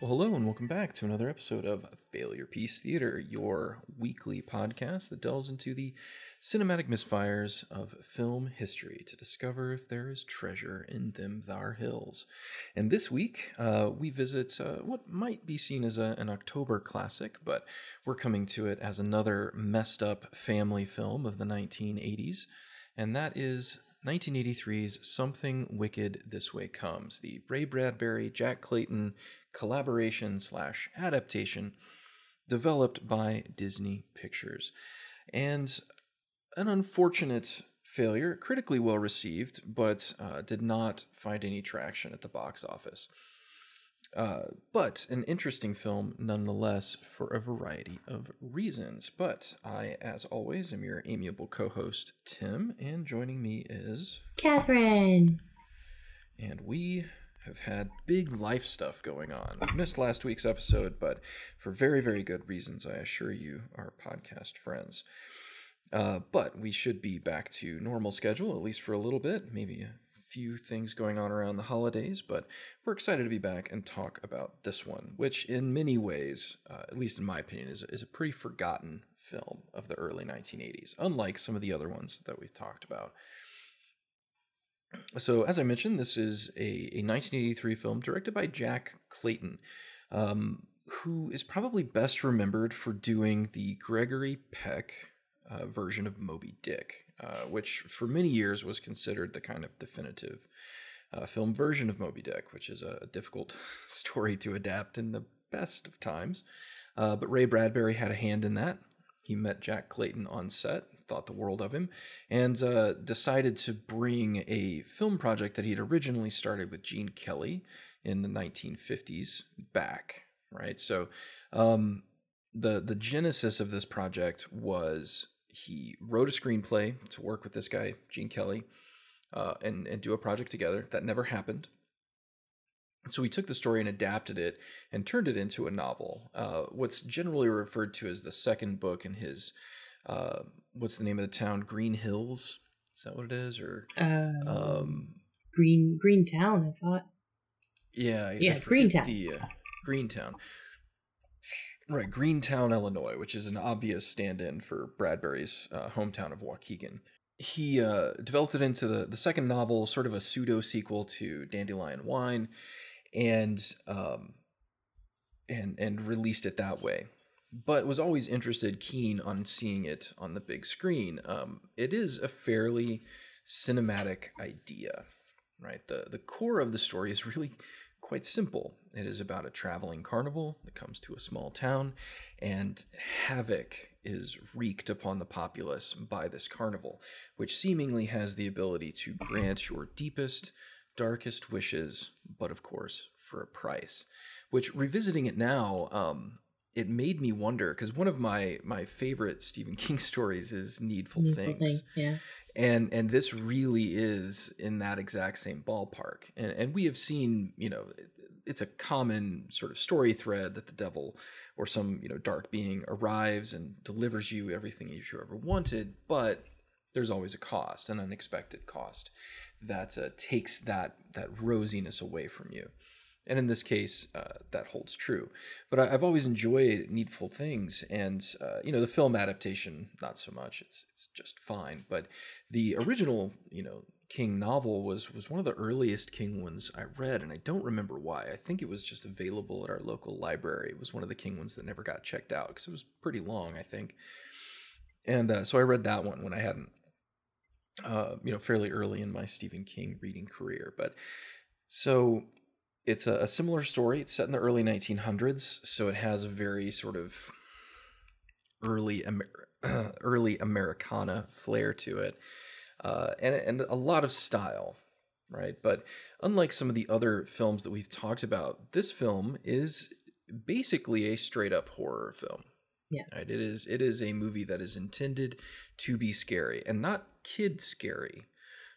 Well, hello and welcome back to another episode of Failure Piece Theater, your weekly podcast that delves into the cinematic misfires of film history to discover if there is treasure in them thar hills. And this week, uh, we visit uh, what might be seen as a, an October classic, but we're coming to it as another messed up family film of the 1980s, and that is 1983's Something Wicked This Way Comes, the Ray Bradbury, Jack Clayton collaboration slash adaptation developed by Disney Pictures. And an unfortunate failure, critically well received, but uh, did not find any traction at the box office. Uh, but an interesting film nonetheless for a variety of reasons. But I, as always, am your amiable co host, Tim, and joining me is Catherine. And we have had big life stuff going on. We missed last week's episode, but for very, very good reasons, I assure you, our podcast friends. Uh, but we should be back to normal schedule, at least for a little bit, maybe few things going on around the holidays, but we're excited to be back and talk about this one, which in many ways, uh, at least in my opinion, is, is a pretty forgotten film of the early 1980s, unlike some of the other ones that we've talked about. So, as I mentioned, this is a, a 1983 film directed by Jack Clayton, um, who is probably best remembered for doing the Gregory Peck uh, version of Moby Dick, uh, which for many years was considered the kind of definitive uh, film version of Moby Dick, which is a difficult story to adapt in the best of times. Uh, but Ray Bradbury had a hand in that. He met Jack Clayton on set, thought the world of him, and uh, decided to bring a film project that he had originally started with Gene Kelly in the 1950s back. Right, so um, the the genesis of this project was he wrote a screenplay to work with this guy Gene Kelly, uh, and and do a project together. That never happened. So he took the story and adapted it and turned it into a novel. Uh, what's generally referred to as the second book in his uh, what's the name of the town? Green Hills. Is that what it is? Or um, um Green Greentown, I thought. Yeah, yeah, Greentown. The uh, Greentown. Right, Greentown, Illinois, which is an obvious stand-in for Bradbury's uh, hometown of Waukegan. He uh, developed it into the, the second novel, sort of a pseudo sequel to Dandelion Wine, and um, and and released it that way. But was always interested, keen on seeing it on the big screen. Um, it is a fairly cinematic idea, right? The the core of the story is really quite simple. It is about a traveling carnival that comes to a small town, and havoc is wreaked upon the populace by this carnival, which seemingly has the ability to grant your deepest, darkest wishes, but of course, for a price. Which, revisiting it now, um, it made me wonder because one of my my favorite Stephen King stories is Needful, Needful Things. Things yeah and and this really is in that exact same ballpark. And and we have seen you know it's a common sort of story thread that the devil or some you know dark being arrives and delivers you everything you ever wanted but there's always a cost an unexpected cost that uh, takes that that rosiness away from you and in this case, uh, that holds true. But I, have always enjoyed Needful Things, and uh, you know the film adaptation not so much. It's it's just fine. But the original, you know, King novel was was one of the earliest King ones I read, and I don't remember why. I think it was just available at our local library. It was one of the King ones that never got checked out because it was pretty long, I think. And uh, so I read that one when I hadn't, uh, you know, fairly early in my Stephen King reading career. But so it's a, a, similar story. It's set in the early 1900s, so it has a very sort of early Amer- early Americana flair to it, uh, and and a lot of style, right? But unlike some of the other films that we've talked about, this film is basically a straight up horror film. Yeah. Right? It is it is a movie that is intended to be scary and not kid scary,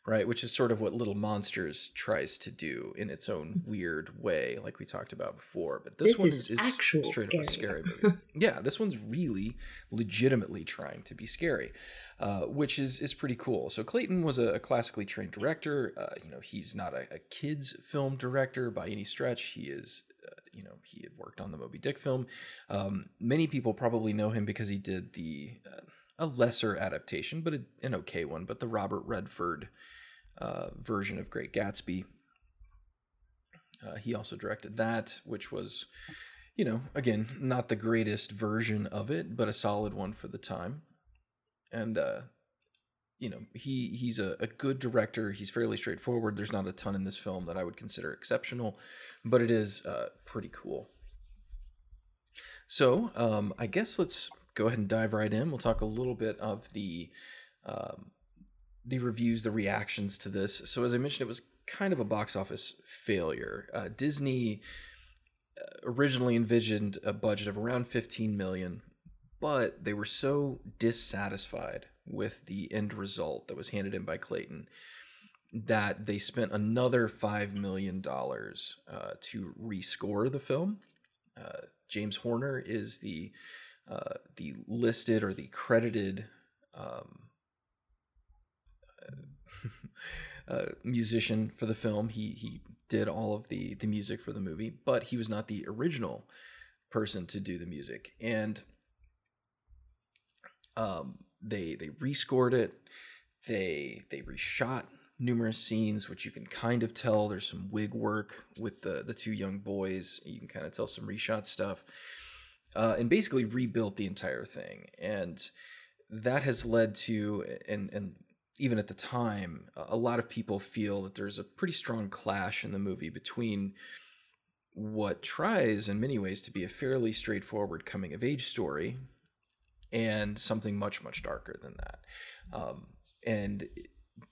right? Which is sort of what Little Monsters tries to do in its own weird way, like we talked about before. But this, This one is is, actual straight up a scary. scary movie. yeah, this one's really legitimately trying to be scary, uh, which is is pretty cool. So Clayton was a, a classically trained director. Uh, you know, he's not a, a kids film director by any stretch. He is. Uh, you know, he had worked on the Moby Dick film. Um, many people probably know him because he did the uh, a lesser adaptation, but a, an okay one. But the Robert Redford uh, version of Great Gatsby. Uh, he also directed that, which was, you know, again, not the greatest version of it, but a solid one for the time. And, uh, you know, he he's a, a good director. He's fairly straightforward. There's not a ton in this film that I would consider exceptional, but it is uh, pretty cool. So, um, I guess let's go ahead and dive right in. We'll talk a little bit of the um, the reviews, the reactions to this. So, as I mentioned, it was kind of a box office failure. Uh, Disney uh, originally envisioned a budget of around 15 million, but they were so dissatisfied with the end result that was handed in by Clayton that they spent another $5 million uh, to rescore the film. Uh, James Horner is the uh, the listed or the credited um, uh, musician for the film. He he did all of the the music for the movie, but he was not the original person to do the music. And um, they they rescored it. They they reshot numerous scenes, which you can kind of tell. There's some wig work with the the two young boys. You can kind of tell some reshot stuff, uh, and basically rebuilt the entire thing. And that has led to and and even at the time, a lot of people feel that there's a pretty strong clash in the movie between what tries in many ways to be a fairly straightforward coming of age story and something much much darker than that um, and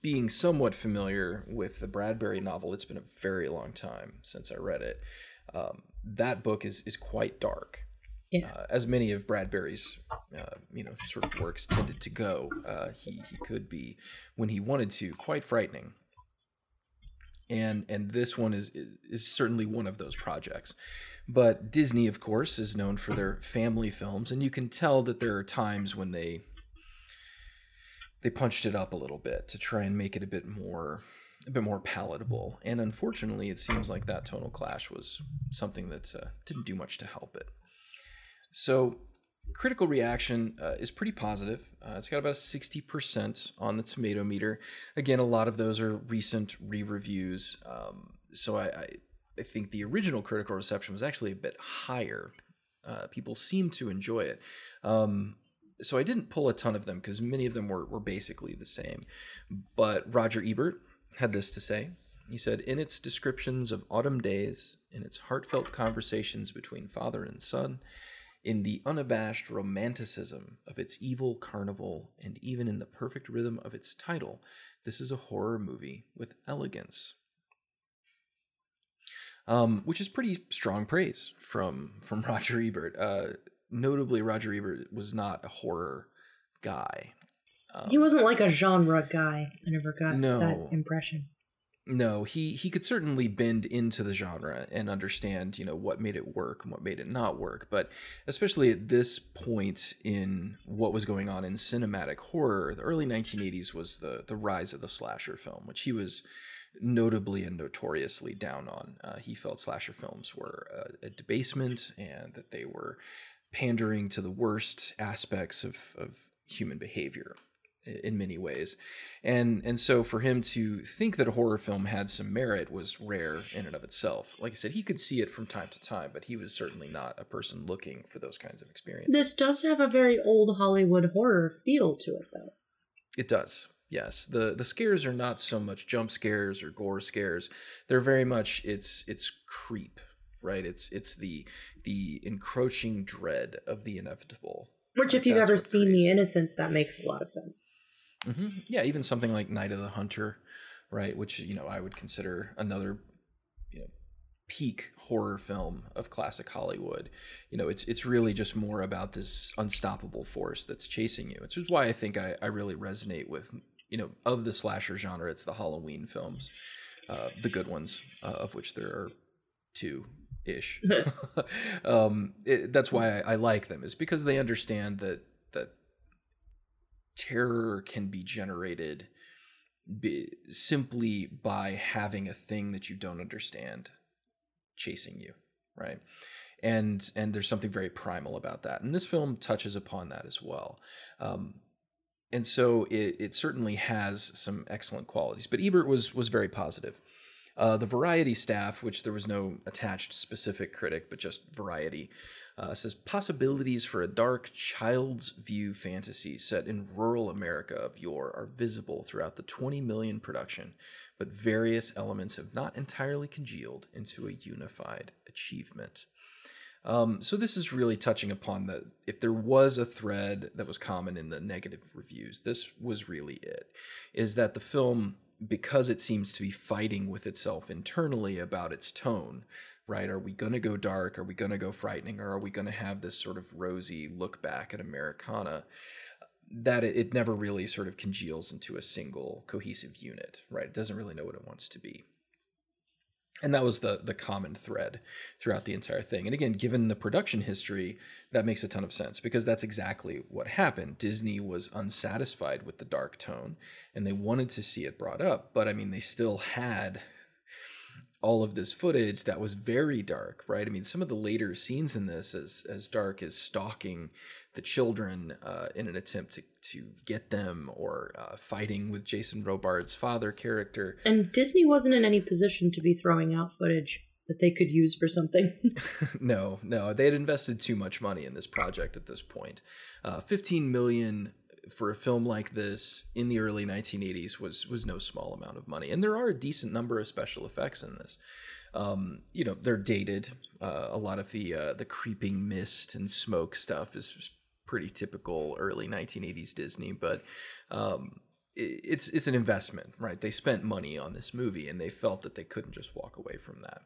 being somewhat familiar with the bradbury novel it's been a very long time since i read it um, that book is is quite dark Yeah. uh, as many of Bradbury's, uh, you know, sort of works tended to go. Uh, he he could be, when he wanted to, quite frightening. And and this one is, is is certainly one of those projects. But Disney, of course, is known for their family films, and you can tell that there are times when they they punched it up a little bit to try and make it a bit more a bit more palatable. And unfortunately, it seems like that tonal clash was something that uh, didn't do much to help it. So, critical reaction uh, is pretty positive. Uh, it's got about 60% on the tomato meter. Again, a lot of those are recent re reviews. Um, so, I, I, I think the original critical reception was actually a bit higher. Uh, people seem to enjoy it. Um, so, I didn't pull a ton of them because many of them were, were basically the same. But Roger Ebert had this to say. He said, In its descriptions of autumn days, in its heartfelt conversations between father and son, in the unabashed romanticism of its evil carnival, and even in the perfect rhythm of its title, this is a horror movie with elegance. Um, which is pretty strong praise from from Roger Ebert. Uh, notably, Roger Ebert was not a horror guy. Um, he wasn't like a genre guy. I never got No. that impression. No, he he could certainly bend into the genre and understand, you know, what made it work and what made it not work. But especially at this point in what was going on in cinematic horror, the early 1980s was the the rise of the slasher film, which he was notably and notoriously down on. Uh, he felt slasher films were a, a debasement and that they were pandering to the worst aspects of, of human behavior in many ways. And and so for him to think that a horror film had some merit was rare in and of itself. Like I said, he could see it from time to time, but he was certainly not a person looking for those kinds of experiences. This does have a very old Hollywood horror feel to it, though. It does. Yes. The the scares are not so much jump scares or gore scares. They're very much it's it's creep, right? It's it's the the encroaching dread of the inevitable. Which, if you've ever seen The it. Innocents, that makes a lot of sense. Hmm Yeah, even something like Night of the Hunter, right? Which you know I would consider another, you know, peak horror film of classic Hollywood. You know, it's it's really just more about this unstoppable force that's chasing you. Which is why I think I, I really resonate with you know, of the slasher genre, it's the Halloween films, uh, the good ones, uh, of which there are two ish. um, it, that's why I, I like them, is because they understand that terror can be generated simply by having a thing that you don't understand chasing you, right? And and there's something very primal about that, and this film touches upon that as well. Um, and so it, it certainly has some excellent qualities. But Ebert was was very positive. Uh, the Variety staff, which there was no attached specific critic, but just Variety, uh, says possibilities for a dark child's view fantasy set in rural America of yore are visible throughout the 20 million production, but various elements have not entirely congealed into a unified achievement. Um, so this is really touching upon the If there was a thread that was common in the negative reviews, this was really it. Is that the film, because it seems to be fighting with itself internally about its tone, right? Are we going to go dark? Are we going to go frightening? Or are we going to have this sort of rosy look back at Americana? That it, it never really sort of congeals into a single cohesive unit, right? It doesn't really know what it wants to be and that was the the common thread throughout the entire thing and again given the production history that makes a ton of sense because that's exactly what happened disney was unsatisfied with the dark tone and they wanted to see it brought up but i mean they still had all of this footage that was very dark, right? I mean, some of the later scenes in this, as as dark as stalking the children uh, in an attempt to to get them, or uh, fighting with Jason Robards' father character. And Disney wasn't in any position to be throwing out footage that they could use for something. no, no, they had invested too much money in this project at this point. Uh, Fifteen million for a film like this in the early 1980s was was no small amount of money, and there are a decent number of special effects in this. Um, you know, they're dated. Uh, a lot of the uh, the creeping mist and smoke stuff is pretty typical early 1980s Disney, but um, it's it's an investment, right? They spent money on this movie, and they felt that they couldn't just walk away from that.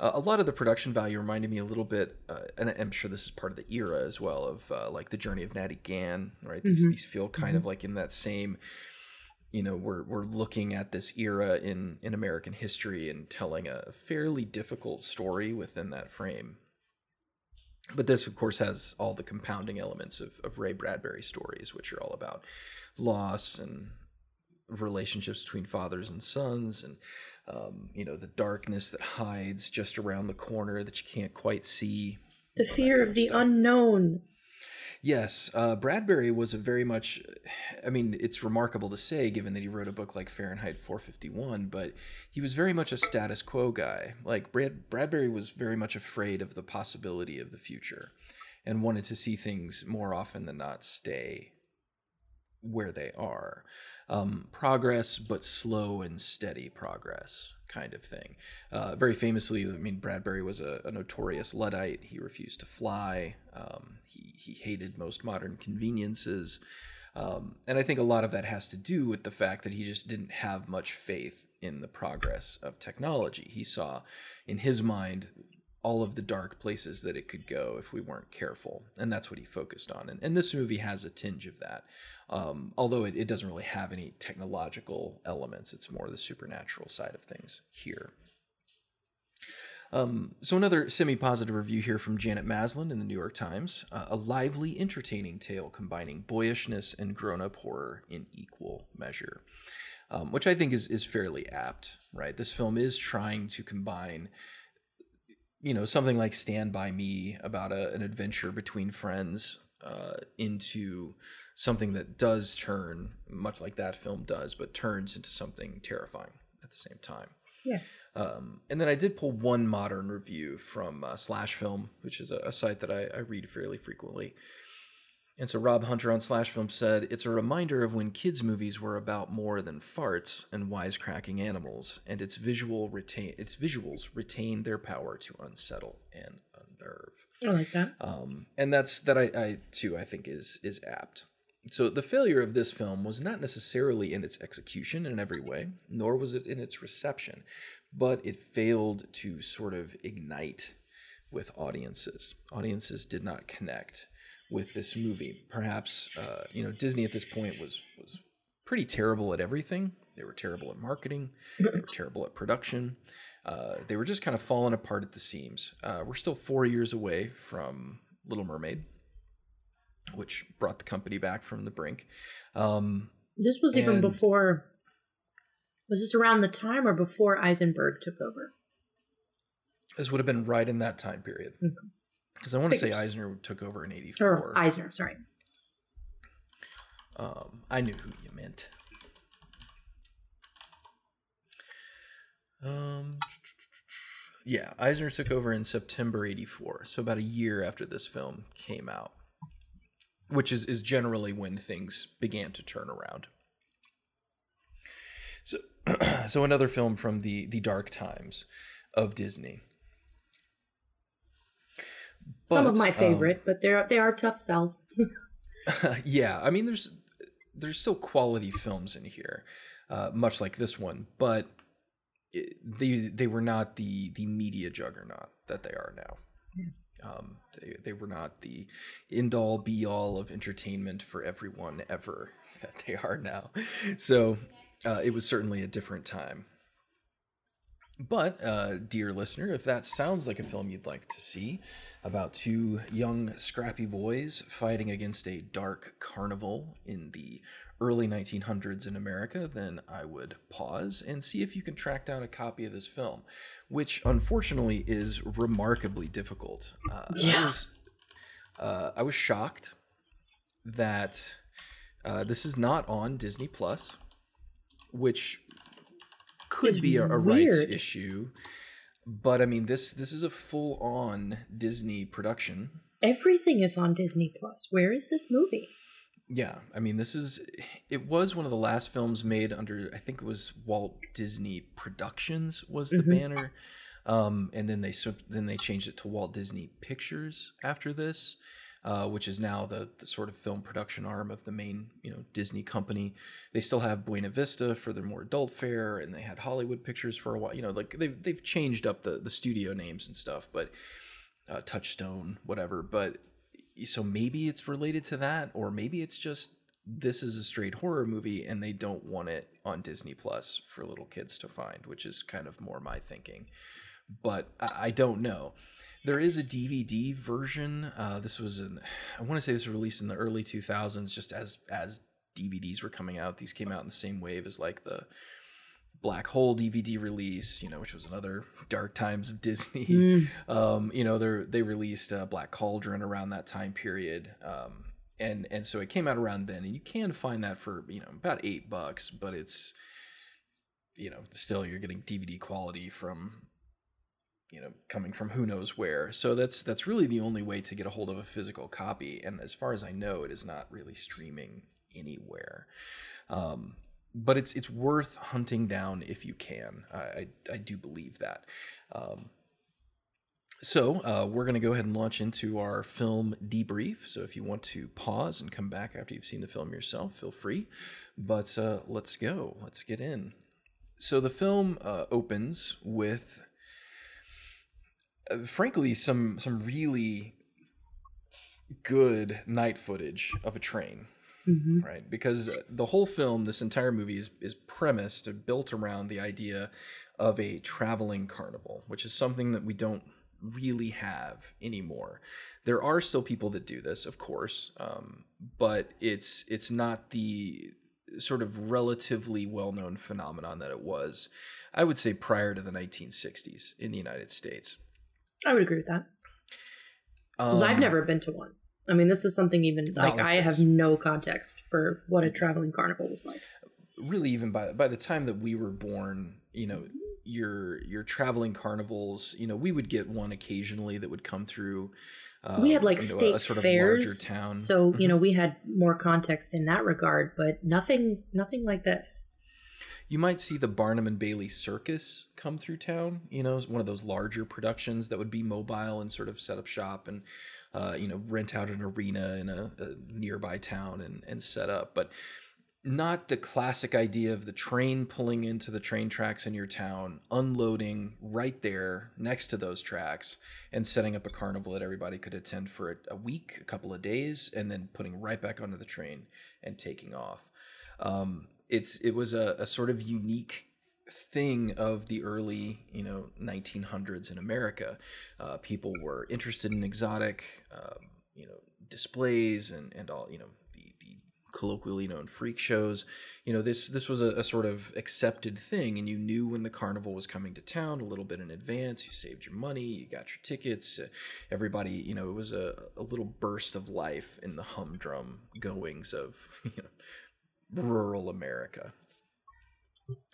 Uh, a lot of the production value reminded me a little bit, uh, and I'm sure this is part of the era as well of uh, like the journey of Natty Gann, right? These mm-hmm. these feel kind mm-hmm. of like in that same. You know, we're we're looking at this era in in American history and telling a fairly difficult story within that frame. But this, of course, has all the compounding elements of, of Ray Bradbury stories, which are all about loss and relationships between fathers and sons and um, you know the darkness that hides just around the corner that you can't quite see the fear of, of the unknown. Yes uh, bradbury was a very much i mean it's remarkable to say given that he wrote a book like fahrenheit 451 but he was very much a status quo guy. Like Brad, bradbury was very much afraid of the possibility of the future and wanted to see things more often than not stay where they are um, progress, but slow and steady progress kind of thing. Uh, very famously, I mean, Bradbury was a, a notorious Luddite. He refused to fly. Um, he, he hated most modern conveniences. Um, and I think a lot of that has to do with the fact that he just didn't have much faith in the progress of technology. He saw, in his mind, all of the dark places that it could go if we weren't careful. And that's what he focused on. And, and this movie has a tinge of that. Um, although it, it doesn't really have any technological elements, it's more the supernatural side of things here. Um, so another semi-positive review here from Janet Maslin in the New York Times: uh, a lively, entertaining tale combining boyishness and grown-up horror in equal measure, um, which I think is is fairly apt. Right, this film is trying to combine you know something like stand by me about a, an adventure between friends uh, into something that does turn much like that film does but turns into something terrifying at the same time. Yeah. Um, and then i did pull one modern review from uh, slash film which is a, a site that I, I read fairly frequently and so Rob Hunter on Slash Film said, It's a reminder of when kids' movies were about more than farts and wisecracking animals, and its visual retain its visuals retain their power to unsettle and unnerve. I like that. Um, and that's that I, I too I think is is apt. So the failure of this film was not necessarily in its execution in every way, nor was it in its reception, but it failed to sort of ignite with audiences. Audiences did not connect with this movie. Perhaps uh, you know Disney at this point was was pretty terrible at everything. They were terrible at marketing. they were terrible at production. Uh, they were just kind of falling apart at the seams. Uh, we're still four years away from Little Mermaid, which brought the company back from the brink. Um, this was even before. Was this around the time or before Eisenberg took over? this would have been right in that time period. Okay. Because I want to say Eisner took over in Or '84. Eisner, sorry. Um, I knew who you meant. Um, yeah, Eisner took over in September '84, so about a year after this film came out, which is is generally when things began to turn around. So, so another film from the the dark times of Disney. Some of But, my um, favorite, but they're they are tough sells. yeah, I mean, there's there's still quality films in here, uh, much like this one, but it, they they were not the the media juggernaut that they are now. Um, they they were not the end all be all of entertainment for everyone ever that they are now. So uh, it was certainly a different time. But, uh, dear listener, if that sounds like a film you'd like to see about two young, scrappy boys fighting against a dark carnival in the early 1900s in America, then I would pause and see if you can track down a copy of this film, which unfortunately is remarkably difficult. Uh, I Yeah. was, uh, I was shocked that uh, this is not on Disney Plus, which could be a, a rights issue. But I mean, this this is a full on Disney production. Everything is on Disney Plus. Where is this movie? Yeah, I mean, this is it was one of the last films made under I think it was Walt Disney Productions was the Mhm. banner, um, and then they then they changed it to Walt Disney Pictures after this, uh, which is now the the sort of film production arm of the main you know Disney company. They still have Buena Vista for their more adult fare, and they had Hollywood Pictures for a while. You know, like they've they've changed up the the studio names and stuff, but uh, Touchstone, whatever. But so maybe it's related to that, or maybe it's just this is a straight horror movie and they don't want it on Disney Plus for little kids to find, which is kind of more my thinking. But I, I don't know. There is a DVD version. Uh, this was an I want to say this was released in the early 2000s, just as as DVDs were coming out. These came out in the same wave as like the Black Hole DVD release, you know, which was another dark times of Disney Mm. um, you know, they they released uh, Black Cauldron around that time period, um, and and so it came out around then, and you can find that for you know about eight bucks, but it's you know still you're getting DVD quality from you know coming from who knows where, so that's that's really the only way to get a hold of a physical copy, and as far as I know, it is not really streaming anywhere. Um, but it's it's worth hunting down if you can. I I, I do believe that. Um, so uh, we're going to go ahead and launch into our film debrief. So if you want to pause and come back after you've seen the film yourself, feel free. But uh, let's go. Let's get in. So the film uh, opens with, uh, frankly, some some really good night footage of a train hmm right? Because the whole film, this entire movie is is premised and built around the idea of a traveling carnival, which is something that we don't really have anymore. There are still people that do this, of course, um, but it's it's not the sort of relatively well-known phenomenon that it was. I would say prior to the 1960s in the United States. I would agree with that because I've Um, never been to one. I mean, this is something even like, like I this. have no context for what a traveling carnival was like. really even by by the time that we were born, you know, your your traveling carnivals, you know, we would get one occasionally that would come through. Um, we had like you know, state sort fairs, of town. so you Mhm. know we had more context in that regard, but nothing, nothing like this. You might see the Barnum and Bailey Circus come through town. You know, one of those larger productions that would be mobile and sort of set up shop and uh, you know rent out an arena in a, a nearby town and and set up, but not the classic idea of the train pulling into the train tracks in your town, unloading right there next to those tracks, and setting up a carnival that everybody could attend for a, week, a couple of days, and then putting right back onto the train and taking off. Um, it's it was a, a sort of unique thing of the early you know 1900s in America. Uh, people were interested in exotic um, you know displays and and all you know the, the colloquially known freak shows. You know this this was a, a sort of accepted thing, and you knew when the carnival was coming to town a little bit in advance. You saved your money, you got your tickets. Uh, everybody you know it was a, a little burst of life in the humdrum goings of you know rural America.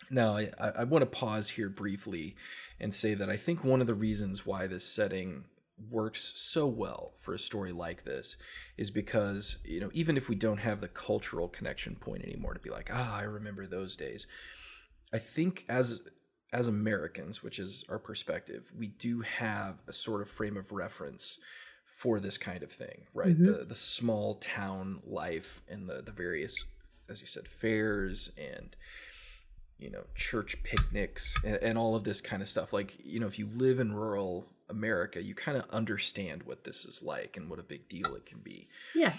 Now, I, I want to pause here briefly and say that I think one of the reasons why this setting works so well for a story like this is because, you know, even if we don't have the cultural connection point anymore to be like, ah, I remember those days, I think as as Americans, which is our perspective, we do have a sort of frame of reference for this kind of thing, right? Mm-hmm. The the small town life and the the various, as you said, fairs and you know church picnics and, and all of this kind of stuff. Like you know if you live in rural america you kind of understand what this is like and what a big deal it can be. Yeah.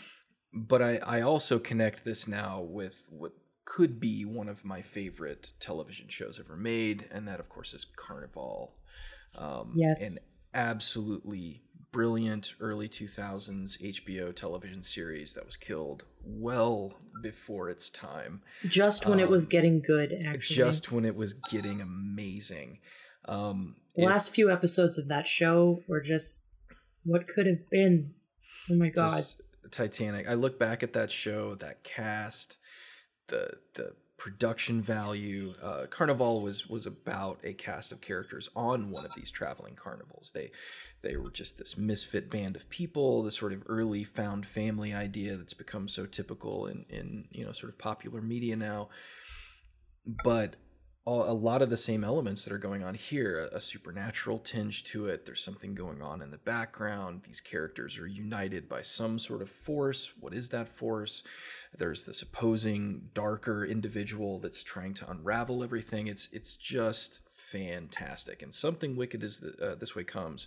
But i i also connect this now with what could be one of my favorite television shows ever made and that of course is carnival. Um, yes. and absolutely brilliant early 2000s HBO television series that was killed well before its time. Just when um, it was getting good, actually. Just when it was getting amazing. Um, the last few episodes of that show were just what could have been. Oh my god. Titanic. I look back at that show, that cast, the the production value. Uh, Carnival was was about a cast of characters on one of these traveling carnivals. They they were just this misfit band of people, this sort of early found family idea that's become so typical in in you know sort of popular media now. But a lot of the same elements that are going on here a, supernatural tinge to it there's something going on in the background these characters are united by some sort of force what is that force? There's this opposing darker individual that's trying to unravel everything it's it's just fantastic and something wicked is the, uh, this way comes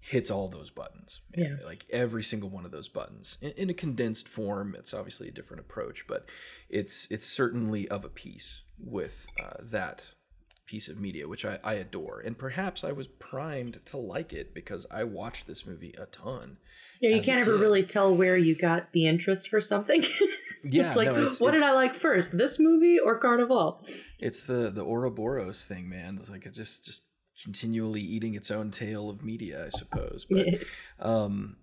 hits all those buttons. Yeah. Like every single one of those buttons in, in, a condensed form. It's obviously a different approach, but it's it's certainly of a piece with uh, that piece of media, which I, I adore. And perhaps I was primed to like it because I watched this movie a ton. Yeah, you can't ever really tell where you got the interest for something. yeah, it's like, no, it's, what it's, did I like first, this movie or Carnival? It's the the Ouroboros thing, man. It's like it just just continually eating its own tail of media, I suppose. But um,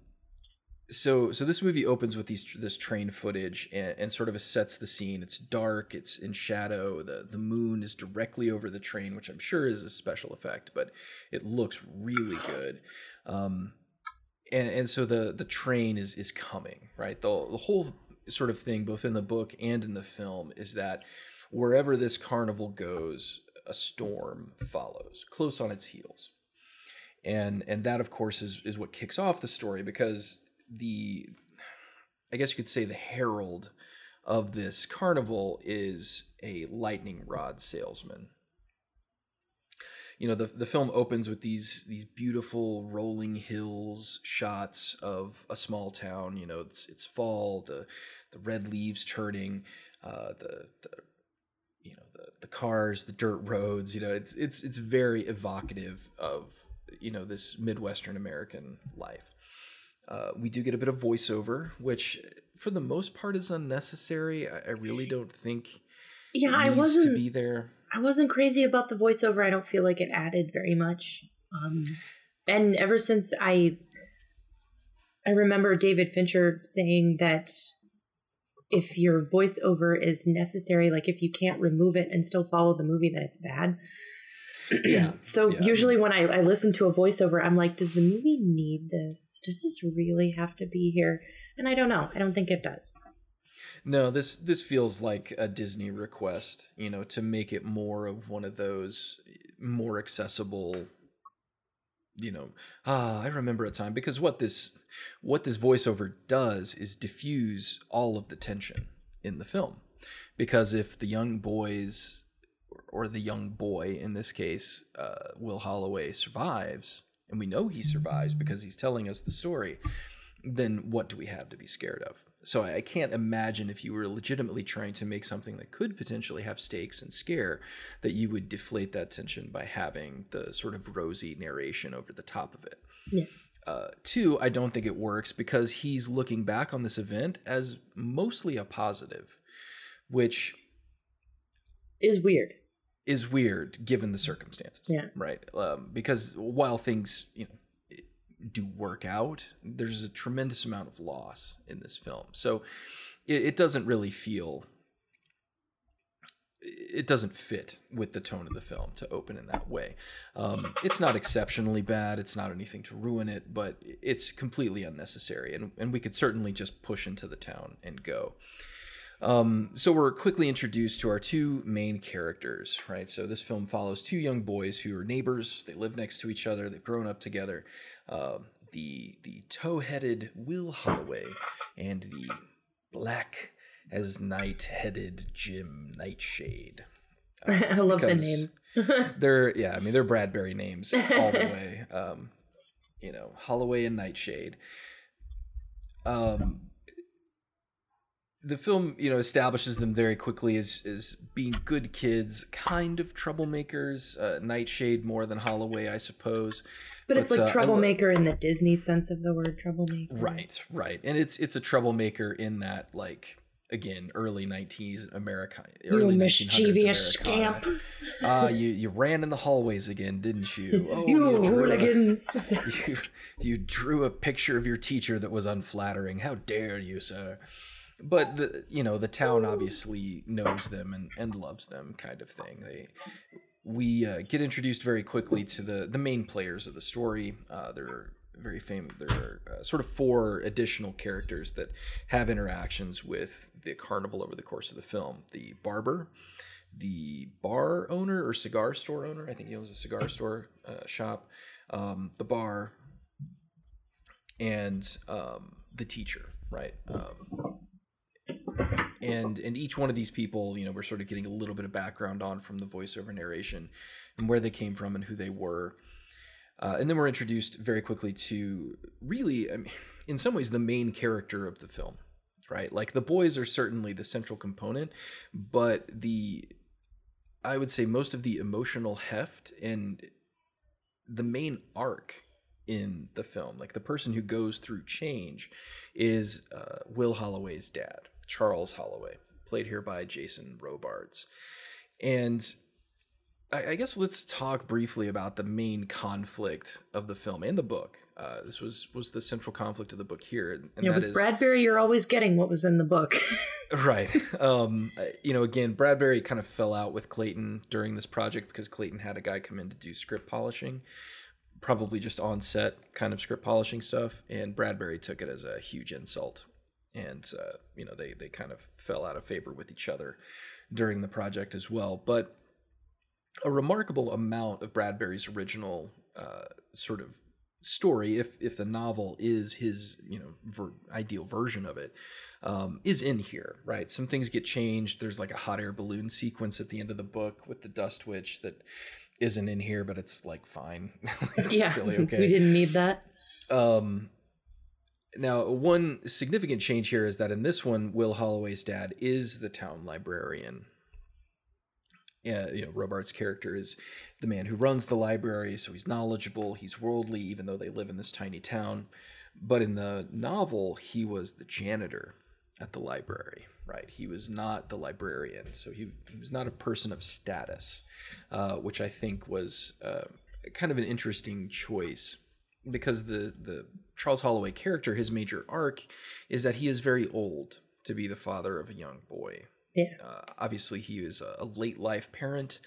so so this movie opens with these this train footage and, and, sort of sets the scene. It's dark. It's in shadow. the The moon is directly over the train, which I'm sure is a special effect, but it looks really good. Um, and and so the the train is is coming right. The the whole sort of thing, both in the book and in the film, is that wherever this carnival goes, a storm follows close on its heels. And and that of course is is what kicks off the story because the i guess you could say the herald of this carnival is a lightning rod salesman. You know the the film opens with these these beautiful rolling hills shots of a small town. You know it's it's fall the the red leaves turning uh, the the you know the the cars, the dirt roads. You know, it's it's it's very evocative of you know this midwestern American life. Uh, we do get a bit of voiceover, which for the most part is unnecessary. I, I really don't think. Yeah, I wasn't to be there. I wasn't crazy about the voiceover. I don't feel like it added very much. Um, and ever since I, I remember David Fincher saying that if your voiceover is necessary, like if you can't remove it and still follow the movie, then it's bad. yeah. so yeah. usually when I, I listen to a voiceover, I'm like, does the movie need this? Does this really have to be here? And I don't know. I don't think it does. No, this this feels like a Disney request, you know, to make it more of one of those more accessible you know ah i remember a time because what this what this voiceover does is diffuse all of the tension in the film. Because if the young boys or the young boy in this case uh, will holloway survives and we know he survives because he's telling us the story then what do we have to be scared of So I can't imagine if you were legitimately trying to make something that could potentially have stakes and scare that you would deflate that tension by having the sort of rosy narration over the top of it. Yeah. Uh, two, I don't think it works because he's looking back on this event as mostly a positive, which is weird. Is weird given the circumstances. Yeah. Right. Um, because while things, you know, do work out, there's a tremendous amount of loss in this film. So it, it doesn't really feel it doesn't fit with the tone of the film to open in that way. Um, it's not exceptionally bad. It's not anything to ruin it, but it's completely unnecessary. And, and we could certainly just push into the town and go. Um, so we're quickly introduced to our two main characters, right? So this film follows two young boys who are neighbors. They live next to each other. They've grown up together. Uh, the the tow-headed Will Holloway and the black as night-headed Jim Nightshade. Uh, I love the names. they're yeah, I mean they're Bradbury names all the way. Um, you know, Holloway and Nightshade. Um, the film, you know, establishes them very quickly as as being good kids, kind of troublemakers. Uh, Nightshade more than Holloway, I suppose. But, but it's like uh, troublemaker in the Disney sense of the word troublemaker. Right, right, and it's it's a troublemaker in that like again early 19s America early you mischievous scamp. uh, you you ran in the hallways again, didn't you? Oh, you, you hooligans! A, you, you drew a picture of your teacher that was unflattering. How dare you, sir? But the you know the town obviously knows them and, and loves them, kind of thing. They we uh, get introduced very quickly to the the main players of the story. Uh, they're very famous. There are uh, sort of four additional characters that have interactions with the carnival over the course of the film. The barber, the bar owner or cigar store owner. I think he owns a cigar store uh, shop. Um, the bar, and um, the teacher. Right. Um, and and each one of these people you know we're sort of getting a little bit of background on from the voiceover narration and where they came from and who they were. Uh, and then we're introduced very quickly to really I mean, in some ways the main character of the film right? Like the boys are certainly the central component but the i would say most of the emotional heft and the main arc in the film like the person who goes through change is uh, will holloway's dad Charles Holloway, played here by Jason Robards. And I, I, guess let's talk briefly about the main conflict of the film and the book. Uh, this was was the central conflict of the book here, and yeah, that with is Bradbury. You're always getting what was in the book, right? Um, you know, again, Bradbury kind of fell out with Clayton during this project because Clayton had a guy come in to do script polishing, probably just on set kind of script polishing stuff, and Bradbury took it as a huge insult and uh, you know they they kind of fell out of favor with each other during the project as well. But a remarkable amount of Bradbury's original uh, sort of story, if if the novel is his you know ver- ideal version of it, um, is in here. Right, some things get changed. There's like a hot air balloon sequence at the end of the book with the Dust Witch that isn't in here, but it's like fine. it's yeah, really okay. we didn't need that. Um, now, one significant change here is that in this one, Will Holloway's dad is the town librarian. Yeah, you know, Robards' character is the man who runs the library, so he's knowledgeable, he's worldly, even though they live in this tiny town. But in the novel, he was the janitor at the library, right? He was not the librarian, so he, he was not a person of status, uh, which I think was uh, kind of an interesting choice because the the Charles Holloway character, his major arc, is that he is very old to be the father of a young boy. Yeah. Uh, obviously, he was a late life parent,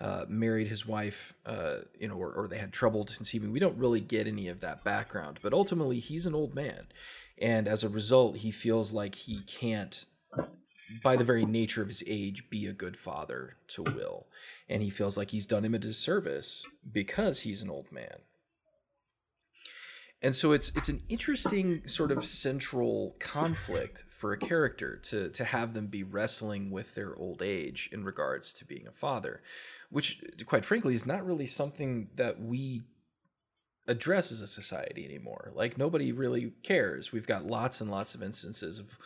uh, married his wife, uh, you know, or, or they had trouble conceiving. We don't really get any of that background, but ultimately, he's an old man, and as a result, he feels like he can't, by the very nature of his age, be a good father to Will, and he feels like he's done him a disservice because he's an old man and so it's it's an interesting sort of central conflict for a character to to have them be wrestling with their old age in regards to being a father which quite frankly is not really something that we address as a society anymore. Like nobody really cares. We've got lots and lots of instances of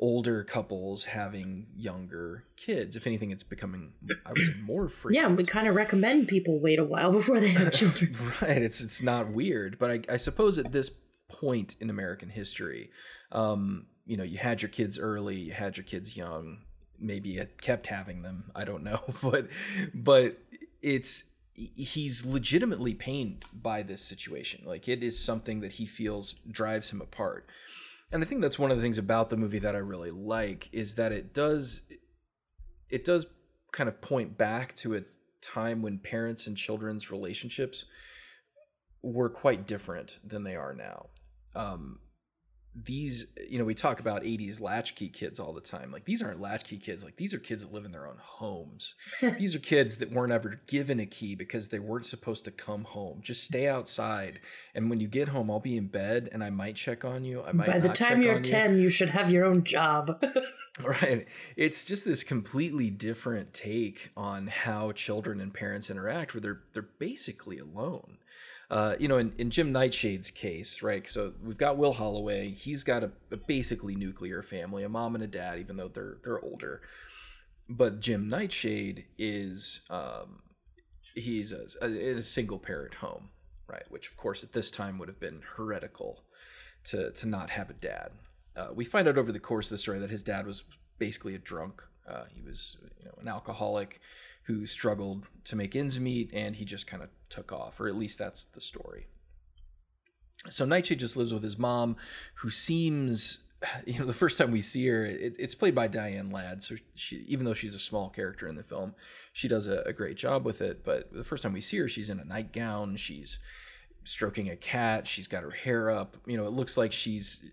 older couples having younger kids. If anything, it's becoming I would say more frequent. Yeah, we kind of recommend people wait a while before they have children. right. It's it's not weird, but I, I suppose at this point in American history, um, you know, you had your kids early, you had your kids young, maybe it kept having them. I don't know, but but it's he's legitimately pained by this situation. Like it is something that he feels drives him apart. And I think that's one of the things about the movie that I really like is that it does it does kind of point back to a time when parents and children's relationships were quite different than they are now. Um, these you know we talk about 80s latchkey kids all the time. Like these aren't latchkey kids. Like these are kids that live in their own homes. These are kids that weren't ever given a key because they weren't supposed to come home. Just stay outside. And when you get home i'll be in bed and i might check on you. I might by the time you're 10 you. you should have your own job. Right. It's just this completely different take on how children and parents interact where they're they're basically alone uh, you know, in, in Jim Nightshade's case, right? So we've got Will Holloway. He's got a, a, basically nuclear family, a mom and a dad, even though they're they're older. But Jim Nightshade is um, he's a, a, in a single parent home, right? Which of course at this time would have been heretical to to not have a dad. Uh, we find out over the course of the story that his dad was basically a drunk. Uh, he was you know an alcoholic who struggled to make ends meet and he just kind of took off, or at least that's the story. So Nightshade just lives with his mom, who seems, you know, the first time we see her, it, it's played by Diane Ladd. So she, even though she's a small character in the film, she does a, a great job with it. But the first time we see her, she's in a nightgown. She's stroking a cat. She's got her hair up. You know, it looks like she's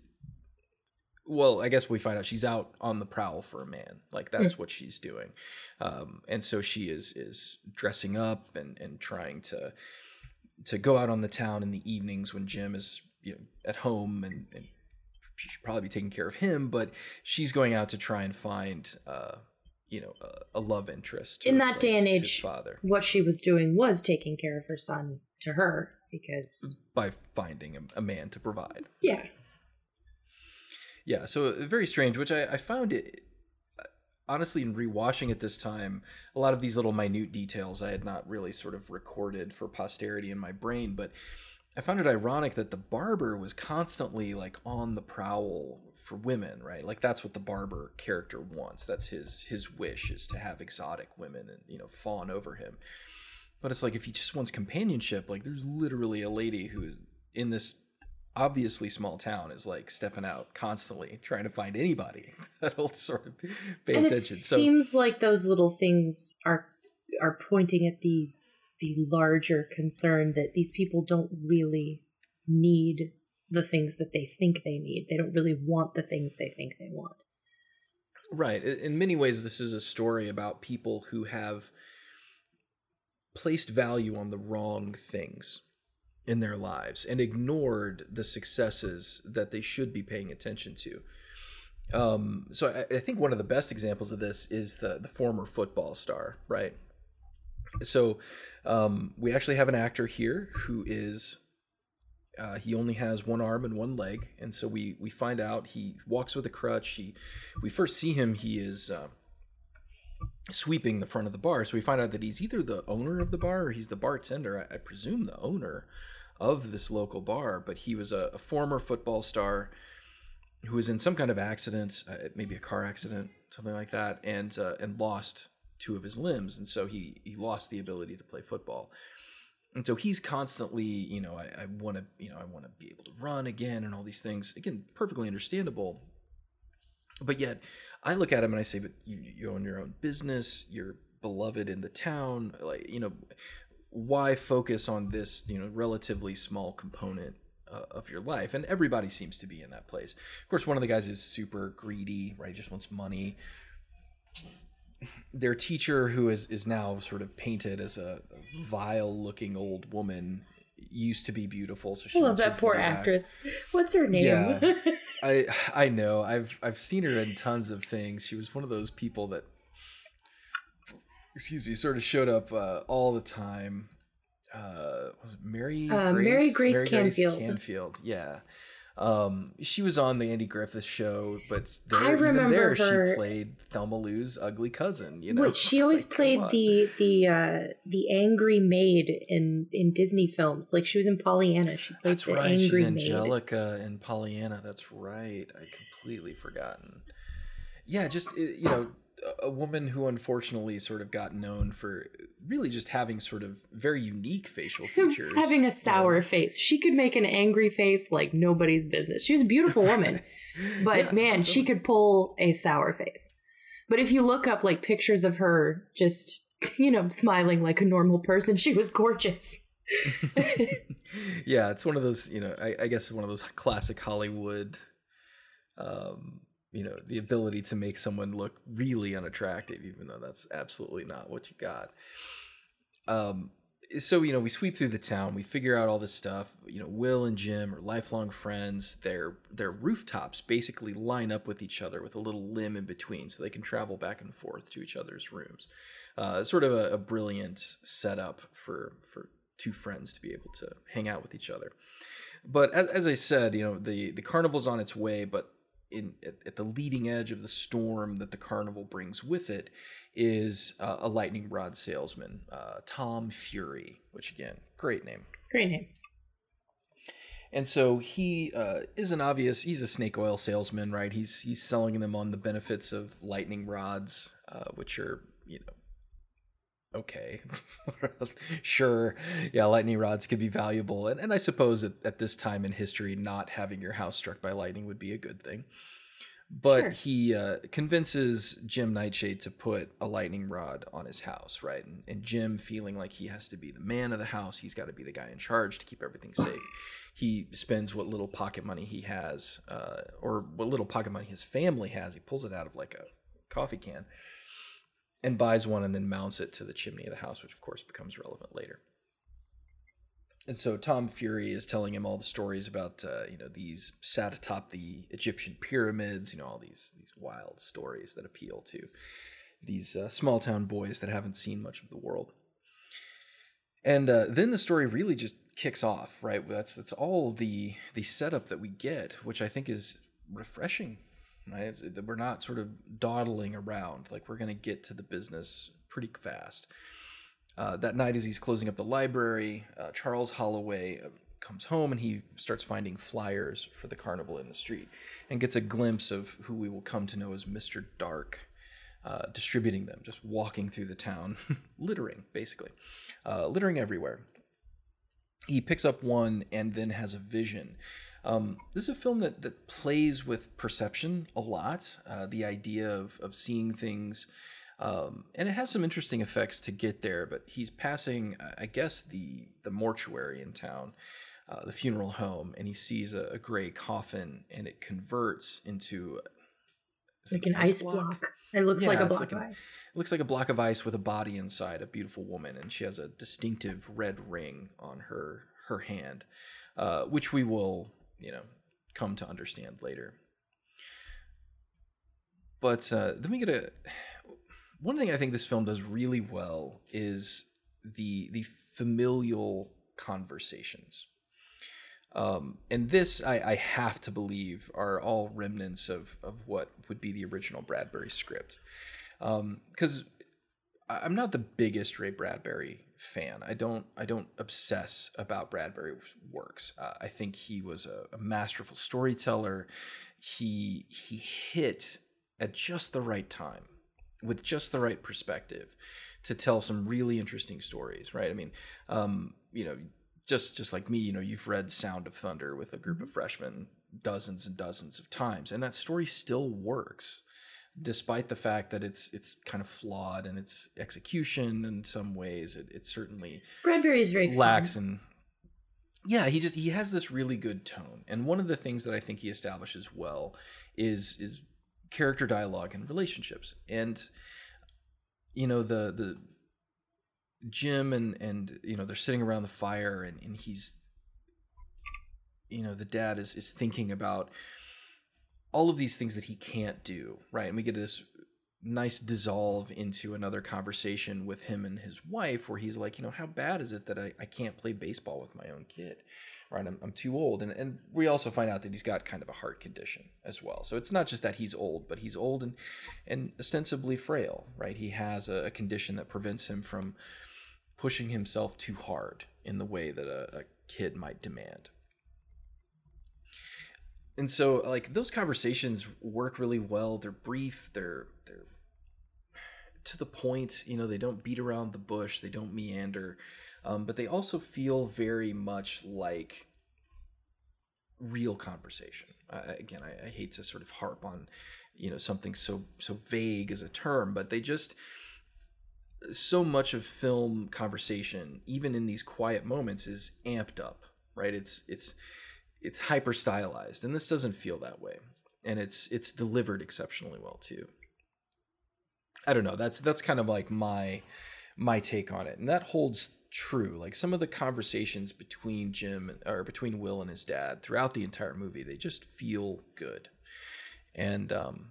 well, I guess we find out she's out on the prowl for a man. Like that's mm. what she's doing, um, and so she is is dressing up and and trying to to go out on the town in the evenings when Jim is you know at home and, and she should probably be taking care of him, but she's going out to try and find uh, you know a, a love interest in that day and age. Father, what she was doing was taking care of her son to her because by finding a, a man to provide. Yeah. Yeah, so uh, very strange, which I, I found it uh, honestly in rewatching it this time a lot of these little minute details i had not really sort of recorded for posterity in my brain but i found it ironic that the barber was constantly like on the prowl for women right? Like that's what the barber character wants. That's his his wish is to have exotic women and you know fawn over him. But it's like if he just wants companionship like there's literally a lady who's in this obviously small town is like stepping out constantly trying to find anybody that'll sort of pay and attention. It so, seems like those little things are are pointing at the the larger concern that these people don't really need the things that they think they need. They don't really want the things they think they want. Right. In many ways, this is a story about people who have placed value on the wrong things in their lives and ignored the successes that they should be paying attention to. Um, so I, I, think one of the best examples of this is the the former football star, right? So um, we actually have an actor here who is uh, he only has one arm and one leg, and so we we find out he walks with a crutch. He we first see him he is. Uh, sweeping the front of the bar so we find out that he's either the owner of the bar or he's the bartender I, I presume the owner of this local bar, but he was a, a former football star who was in some kind of accident, uh, maybe a car accident, something like that, and uh, and lost two of his limbs, and so he he lost the ability to play football. And so he's constantly, you know, I, I want to, you know, I want to be able to run again and all these things. Again, perfectly understandable. But yet, I look at him and I say, but you, you own your own business. You're beloved in the town. Like, you know, why focus on this you know relatively small component uh, of your life? And everybody seems to be in that place. Of course one of the guys is super greedy right? He just wants money. Their teacher who is is now sort of painted as a vile looking old woman used to be beautiful so she I love that poor actress. What's her name? Yeah, i i know. I've i've seen her in tons of things. She was one of those people that excuse me, sort of showed up uh, all the time. uh was it Mary Uh, Mary Grace Canfield. Canfield, yeah. Um, she was on the Andy Griffith show, but there, I remember there her- she played Thelma Lou's ugly cousin. You know, Which she always like, played the the uh, the angry maid in in Disney films. Like she was in Pollyanna. She played That's the right. She's angry maid. Angelica and Pollyanna. That's right. I completely forgotten. Yeah, just you know, a- woman who unfortunately sort of got known for really just having sort of very unique facial features. Having a sour face. She could make an angry face like nobody's business. She was a beautiful woman, but Yeah, man, she could pull a sour face. But if you look up like pictures of her just, you know, smiling like a normal person, she was gorgeous. yeah, it's one of those, you know, I, I guess one of those classic Hollywood, um, you know, the ability to make someone look really unattractive, even though that's absolutely not what you got. Um, so you know, we sweep through the town, we figure out all this stuff. You know, Will and Jim are lifelong friends. Their their rooftops basically line up with each other with a little limb in between, so they can travel back and forth to each other's rooms. Uh, sort of a, a brilliant setup for for two friends to be able to hang out with each other. But as, as I said, you know, the the carnival's on its way, but in at, at the leading edge of the storm that the carnival brings with it is uh, a lightning rod salesman, uh, Tom Fury, which again, great name. Great name. And so he uh, is an obvious. He's a snake oil salesman, right? He's he's selling them on the benefits of lightning rods, uh, which are you know, okay, sure, yeah, lightning rods could be valuable, and and I suppose at, at this time in history, not having your house struck by lightning would be a good thing. But Sure. he uh, convinces Jim Nightshade to put a lightning rod on his house, right? And, and Jim, feeling like he has to be the man of the house, he's got to be the guy in charge to keep everything safe. He spends what little pocket money he has, uh, or what little pocket money his family has. He pulls it out of like a coffee can and buys one and then mounts it to the chimney of the house, which of course becomes relevant later. And so Tom Fury is telling him all the stories about uh, you know these sat atop the Egyptian pyramids, you know all these these wild stories that appeal to these uh, small town boys that haven't seen much of the world. And uh, then the story really just kicks off, right? That's that's all the the setup that we get, which I think is refreshing, right? We're not sort of dawdling around, like we're going to get to the business pretty fast. Uh, that night, as he's closing up the library, uh, Charles Holloway uh, comes home and he starts finding flyers for the carnival in the street and gets a glimpse of who we will come to know as Mr. Dark, uh, distributing them, just walking through the town, littering, basically, uh, littering everywhere. He picks up one and then has a vision. Um, this is a film that, that plays with perception a lot, uh, the idea of, of seeing things um, and it has some interesting effects to get there. But he's passing, I guess, the the mortuary in town, uh, the funeral home, and he sees a, a gray coffin, and it converts into Like an ice block. It looks like a block like of an- ice. It looks like a block of ice with a body inside, a beautiful woman, and she has a distinctive red ring on her her hand, uh, which we will, you know, come to understand later. But uh, then we get a one thing I think this film does really well is the the familial conversations. Um, and this, I, I have to believe, are all remnants of, of what would be the original Bradbury script. Because I'm not the biggest Ray Bradbury fan. I don't I don't obsess about Bradbury's works. Uh, I think he was a, a masterful storyteller. He he hit at just the right time with just the right perspective to tell some really interesting stories. Right? I mean, um, you know, just just like me, you know, you've read Sound of Thunder with a group of freshmen dozens and dozens of times, and that story still works despite the fact that it's it's kind of flawed in its execution in some ways it, it certainly Bradbury is very lacks fun. in yeah he just he has this really good tone and one of the things that i think he establishes well is is character dialogue and relationships and you know the the jim and and you know they're sitting around the fire and, and he's you know the dad is is thinking about all of these things that he can't do right and we get this nice dissolve into another conversation with him and his wife where he's like, you know, how bad is it that I, I can't play baseball with my own kid? Right. I'm, I'm too old. And, and we also find out that he's got kind of a heart condition as well. So it's not just that he's old, but he's old and, and ostensibly frail, right? He has a, a condition that prevents him from pushing himself too hard in the way that a, a kid might demand and so like those conversations work really well. They're brief they're they're to the point you know they don't beat around the bush they don't meander um, but they also feel very much like real conversation. Uh, again I, I hate to sort of harp on you know something so so vague as a term but they just so much of film conversation even in these quiet moments is amped up right? It's it's it's hyper stylized and this doesn't feel that way. And it's it's delivered exceptionally well too. I don't know. That's that's kind of like my my take on it. And that holds true. Like some of the conversations between jim or between will and his dad throughout the entire movie they just feel good. And um,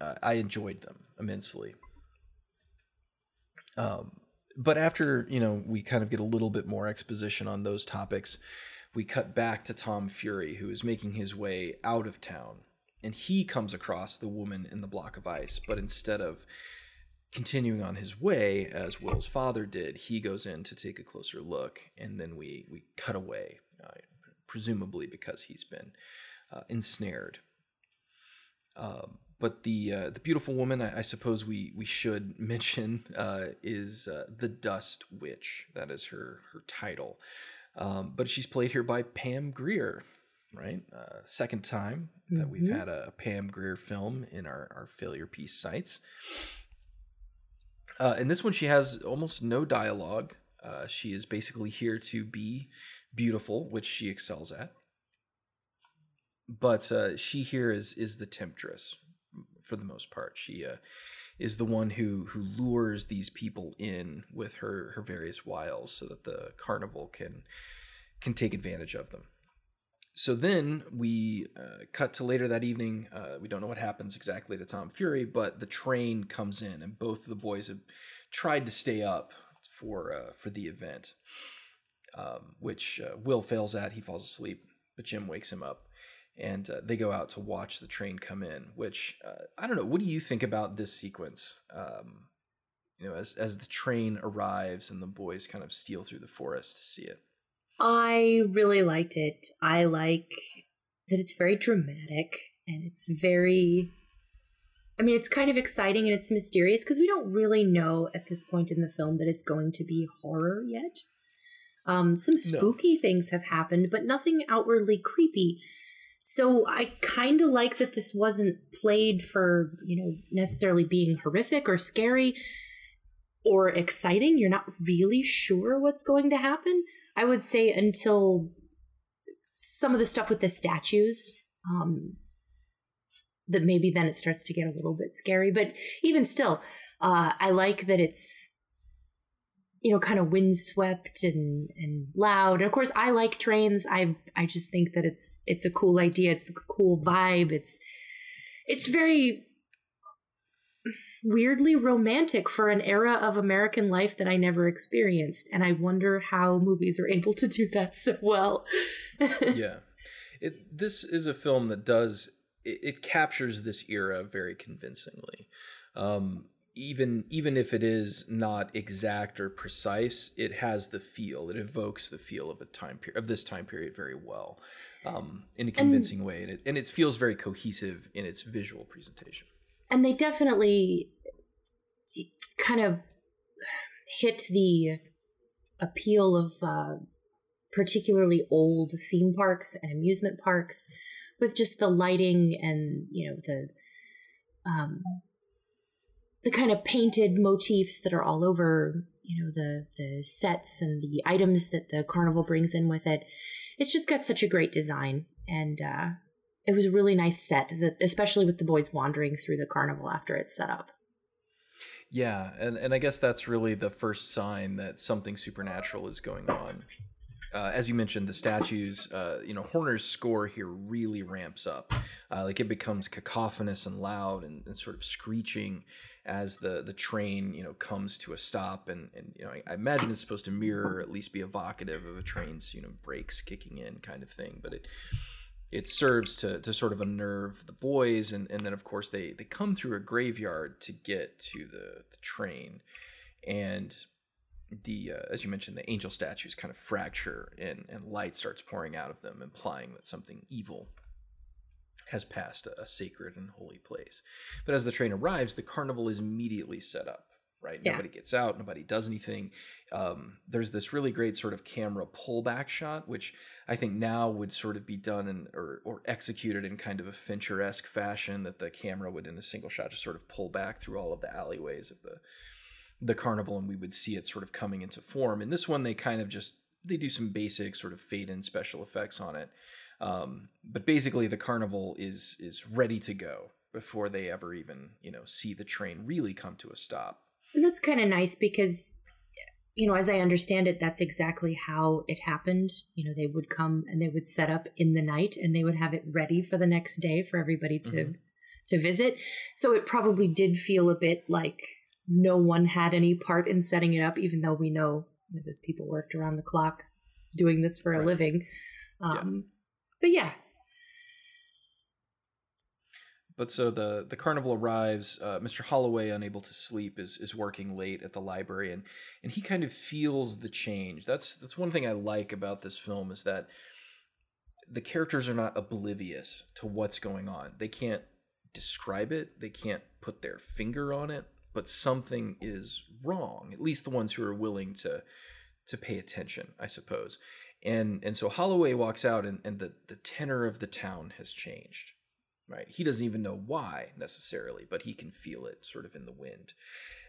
uh, i enjoyed them immensely. Um, but after you know we kind of get a little bit more exposition on those topics we cut back to Tom Fury, who is making his way out of town, and he comes across the woman in the block of ice. But instead of continuing on his way, as Will's father did, he goes in to take a closer look, and then we we cut away, uh, presumably because he's been uh, ensnared. Um, but the uh, the beautiful woman, I, I, suppose we we should mention, uh, is uh, the Dust Witch. That is her her title. Um, but she's played here by Pam Grier, right? Uh, second time that mm-hmm. we've had a Pam Grier film in our, our failure piece sites. Uh, in this one, she has almost no dialogue. Uh, she is basically here to be beautiful, which she excels at. But uh, she here is is the temptress for the most part. She uh, is the one who who lures these people in with her her various wiles so that the carnival can can take advantage of them. So then we uh, cut to later that evening. Uh, we don't know what happens exactly to Tom Fury, but the train comes in, and both the boys have tried to stay up for uh, for the event, um, which uh, Will fails at. He falls asleep, but Jim wakes him up and uh, they go out to watch the train come in. Which uh, I don't know. What do you think about this sequence? Um, you know, as as the train arrives and the boys kind of steal through the forest to see it. I really liked it. I like that it's very dramatic and it's very. I mean, it's kind of exciting and it's mysterious because we don't really know at this point in the film that it's going to be horror yet. Um, some spooky no. things have happened, but nothing outwardly creepy. So I kind of like that this wasn't played for, you know, necessarily being horrific or scary or exciting. You're not really sure what's going to happen. I would say until some of the stuff with the statues, um, that maybe then it starts to get a little bit scary. But even still, uh, I like that it's you know, kind of windswept and and loud. And of course, I like trains. I I just think that it's it's a cool idea. It's a cool vibe. It's it's very weirdly romantic for an era of American life that I never experienced. And I wonder how movies are able to do that so well. yeah. It this is a film that does it, it captures this era very convincingly. Um, even even if it is not exact or precise, it has the feel. It evokes the feel of a time period of this time period very well, um, in a convincing and, way, and it and it feels very cohesive in its visual presentation. And they definitely kind of hit the appeal of uh, particularly old theme parks and amusement parks with just the lighting and you know the um, the kind of painted motifs that are all over you know the the sets and the items that the carnival brings in with it it's just got such a great design and uh it was a really nice set that especially with the boys wandering through the carnival after it's set up Yeah, and, and I guess that's really the first sign that something supernatural is going on. Uh, as you mentioned, the statues, uh, you know, Horner's score here really ramps up. Uh, like it becomes cacophonous and loud and, and, sort of screeching as the the train, you know, comes to a stop. And, and you know, I, I, imagine it's supposed to mirror, or at least be evocative of a train's, you know, brakes kicking in kind of thing. But it it serves to, to sort of unnerve the boys and, and then of course they, they come through a graveyard to get to the, the train and the uh, as you mentioned the angel statues kind of fracture and, and light starts pouring out of them implying that something evil has passed a, sacred and holy place but as the train arrives the carnival is immediately set up right? Yeah. Nobody gets out, nobody does anything. Um, there's this really great sort of camera pullback shot, which I think now would sort of be done in, or, or executed in kind of a Fincher esque fashion that the camera would, in a single shot, just sort of pull back through all of the alleyways of the the carnival, and we would see it sort of coming into form. In this one, they kind of just they do some basic sort of fade in special effects on it. Um, but basically, the carnival is is ready to go before they ever even you know see the train really come to a stop. And that's kind of nice because, you know, as I understand it, that's exactly how it happened. You know, they would come and they would set up in the night and they would have it ready for the next day for everybody to mm-hmm. to visit. So it probably did feel a bit like no one had any part in setting it up, even though we know those people worked around the clock doing this for right. a living. Um, yeah. But yeah, but so the the carnival arrives. Uh, Mr. Holloway, unable to sleep, is is working late at the library, and and he kind of feels the change. That's that's one thing I like about this film is that the characters are not oblivious to what's going on. They can't describe it. They can't put their finger on it, but something is wrong. At least the ones who are willing to to pay attention, I suppose. And and so Holloway walks out, and, and the the tenor of the town has changed right? He doesn't even know why necessarily, but he can feel it sort of in the wind,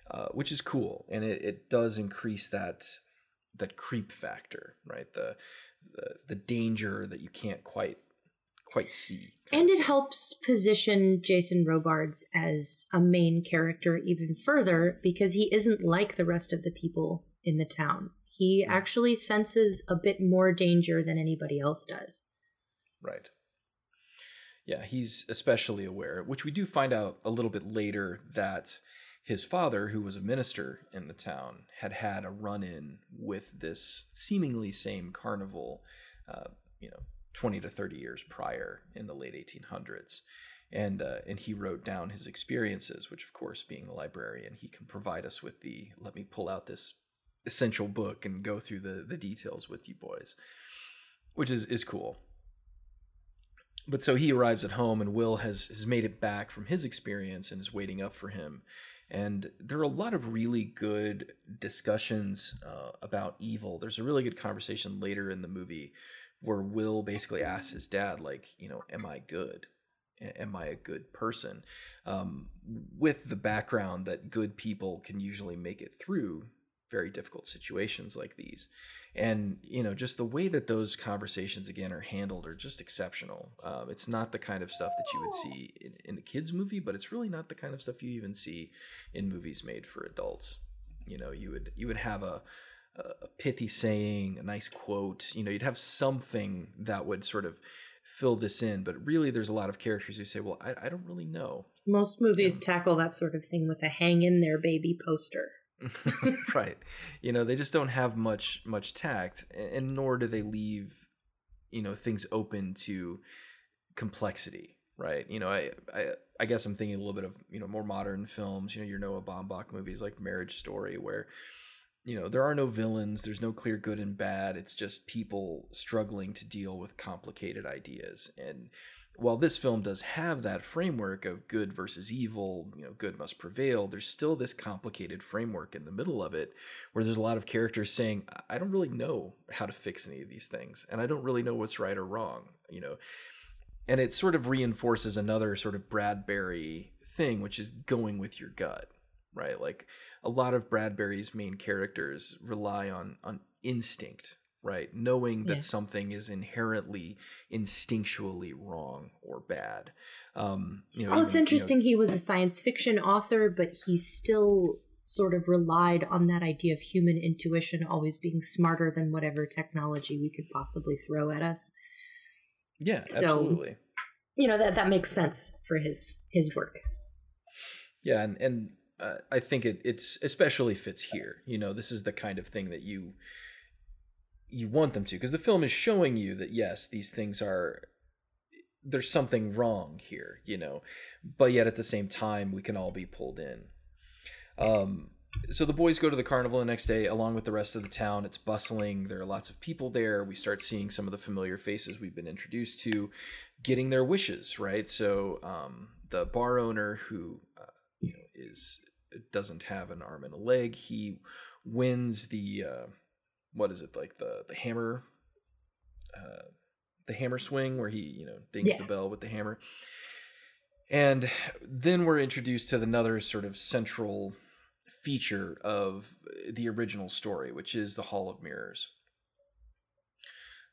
uh, which is cool, and it, it does increase that that creep factor, right? The, the the danger that you can't quite quite see. And it helps position Jason Robards as a main character even further because he isn't like the rest of the people in the town. He mm. actually senses a bit more danger than anybody else does. Right. Yeah, he's especially aware, which we do find out a little bit later that his father, who was a minister in the town, had had a run in with this seemingly same carnival, uh, you know, 20 to 30 years prior in the late 1800s. And, uh, and he wrote down his experiences, which, of course, being the librarian, he can provide us with the let me pull out this essential book and go through the, the details with you boys, which is, is cool. But so he arrives at home and will has has made it back from his experience and is waiting up for him. And there are a lot of really good discussions uh, about evil. There's a really good conversation later in the movie where will basically asks his dad like you know am i good? Am i a good person? Um, with the background that good people can usually make it through very difficult situations like these. And you know just the way that those conversations again are handled are just exceptional. Um, it's not the kind of stuff that you would see in, in, a kids movie but it's really not the kind of stuff you even see in movies made for adults. You know you would you would have a a pithy saying a nice quote you know you'd have something that would sort of fill this in but really there's a lot of characters who say well i, I don't really know. Most movies tackle that sort of thing with a hang in there baby poster right. You know, they just don't have much much tact, and nor do they leave, you know, things open to complexity. Right. You know, I I, I guess I'm thinking a little bit of you know more modern films. You know, your Noah Baumbach movies like Marriage Story, where you know there are no villains there's no clear good and bad it's just people struggling to deal with complicated ideas and while this film does have that framework of good versus evil, you know, good must prevail, there's still this complicated framework in the middle of it where there's a lot of characters saying, I don't really know how to fix any of these things, and I don't really know what's right or wrong, you know. And it sort of reinforces another sort of Bradbury thing, which is going with your gut, right? Like a lot of Bradbury's main characters rely on on instinct right? Knowing that yeah. something is inherently instinctually wrong or bad. Um, you know, well, even, it's interesting. You know, he was a science fiction author, but he still sort of relied on that idea of human intuition always being smarter than whatever technology we could possibly throw at us. Yeah, so, absolutely. You know that that makes sense for his his work. Yeah, and and uh, I think it it's especially fits here. You know, this is the kind of thing that you you want them to because the film is showing you that yes, these things are there's something wrong here, you know, but yet at the same time we can all be pulled in. Um, so the boys go to the carnival the next day along with the rest of the town. It's bustling. There are lots of people there. We start seeing some of the familiar faces we've been introduced to, getting their wishes. Right. So um, the bar owner who uh, you know is doesn't have an arm and a leg, he wins the uh, what is it like the the hammer. Uh, the hammer swing where he you know dings yeah. the bell with the hammer and then we're introduced to another sort of central feature of the original story, which is the Hall of Mirrors.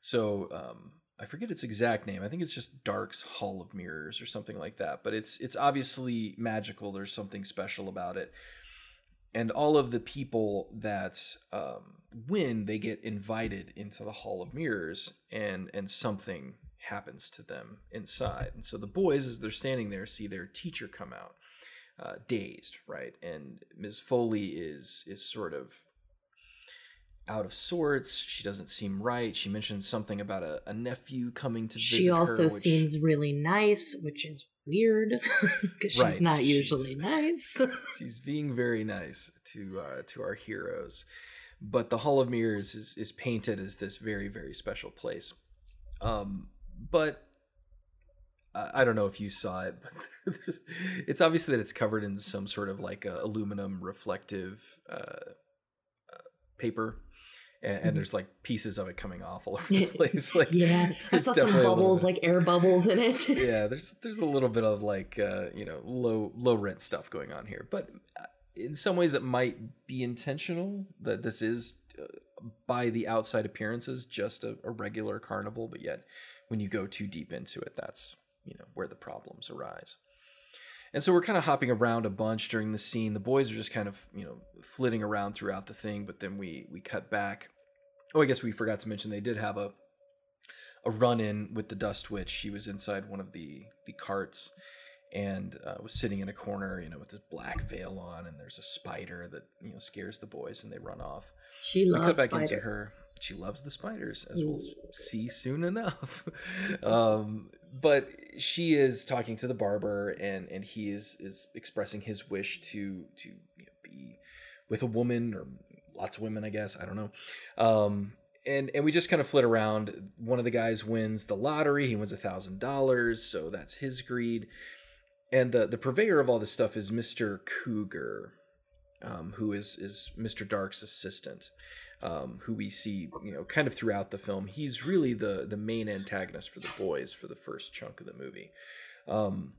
So um, I forget its exact name. I think it's just Dark's Hall of Mirrors or something like that. But it's it's obviously magical. There's something special about it. And all of the people that um, win, they get invited into the Hall of Mirrors, and and something happens to them inside. And so the boys, as they're standing there, see their teacher come out uh, dazed, right? And Ms. Foley is is sort of out of sorts. She doesn't seem right. She mentions something about a, a nephew coming to visit She also her, which... seems really nice, which is weird because she's right. not usually she's, nice. she's being very nice to uh, to our heroes, but the Hall of Mirrors is is painted as this very very special place. Um, but I don't know if you saw it, but it's obviously that it's covered in some sort of like aluminum reflective uh, uh, paper, and, and, mm-hmm. there's like pieces of it coming off all over the place. Like, yeah, I saw some bubbles, like air bubbles in it. yeah, there's there's a little bit of like uh, you know low low rent stuff going on here, but uh, in some ways it might be intentional that this is uh, by the outside appearances just a, a regular carnival, but yet when you go too deep into it, that's you know where the problems arise. And so we're kind of hopping around a bunch during the scene. The boys are just kind of, you know, flitting around throughout the thing, but then we we cut back. Oh, I guess we forgot to mention they did have a a run in with the dust witch. She was inside one of the the carts and uh, was sitting in a corner, you know, with this black veil on, and there's a spider that you know scares the boys, and they run off. She we loves cut back spiders. into her. She loves the spiders, as we'll see soon enough. um, but she is talking to the barber, and and he is is expressing his wish to to you know, be with a woman or lots of women, I guess. I don't know. Um, and and we just kind of flit around. One of the guys wins the lottery. He wins a thousand dollars, so that's his greed and the the purveyor of all this stuff is Mister Cougar, um, who is is Mister Dark's assistant, um, who we see you know kind of throughout the film. He's really the the main antagonist for the boys for the first chunk of the movie. Um,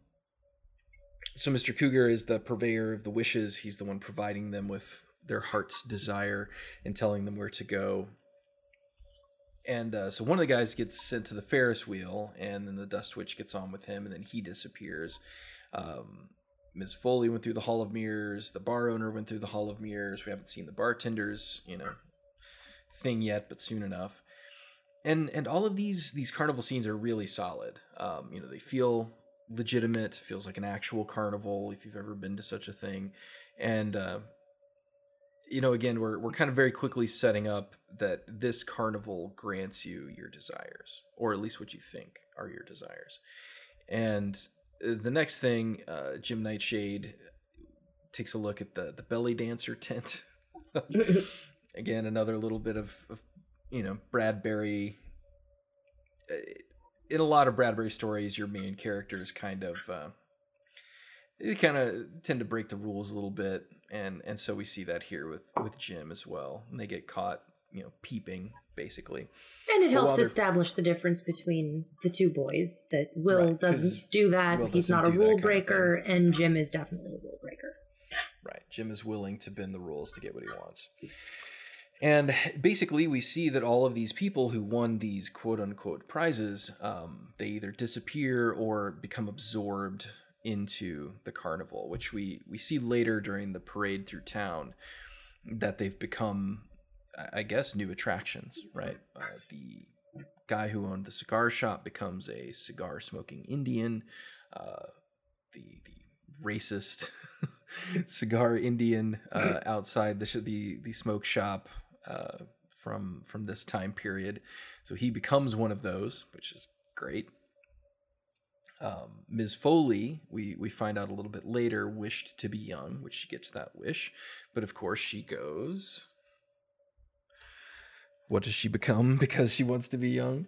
so Mr. Cougar is the purveyor of the wishes. He's the one providing them with their heart's desire and telling them where to go. And uh, so one of the guys gets sent to the Ferris wheel, and then the Dust Witch gets on with him, and then he disappears. Um, Ms. Foley went through the Hall of Mirrors. The bar owner went through the Hall of Mirrors. We haven't seen the bartenders, you know, thing yet, but soon enough. And and all of these these carnival scenes are really solid. Um, you know, they feel legitimate. Feels like an actual carnival if you've ever been to such a thing. And uh, you know, again, we're we're kind of very quickly setting up that this carnival grants you your desires, or at least what you think are your desires. And the next thing, uh, Jim Nightshade takes a look at the the belly dancer tent. Again, another little bit of, of, you know Bradbury. Uh, in a lot of Bradbury stories, your main characters kind of uh, they kind of tend to break the rules a little bit, and and so we see that here with with Jim as well. And they get caught, you know, peeping basically. And it helps establish the difference between the two boys that Will right, doesn't do that. Will He's not a rule breaker, and Jim is definitely a rule breaker. Right. Jim is willing to bend the rules to get what he wants. And basically, we see that all of these people who won these quote unquote prizes, um, they either disappear or become absorbed into the carnival, which we we see later during the parade through town that they've become, I guess, new attractions. Right, uh, the guy who owned the cigar shop becomes a cigar smoking Indian. Uh, the the racist cigar Indian uh, outside the the the smoke shop uh, from from this time period. So he becomes one of those, which is great. Um, Ms. Foley, we we find out a little bit later, wished to be young, which she gets that wish, but of course she goes. What does she become because she wants to be young?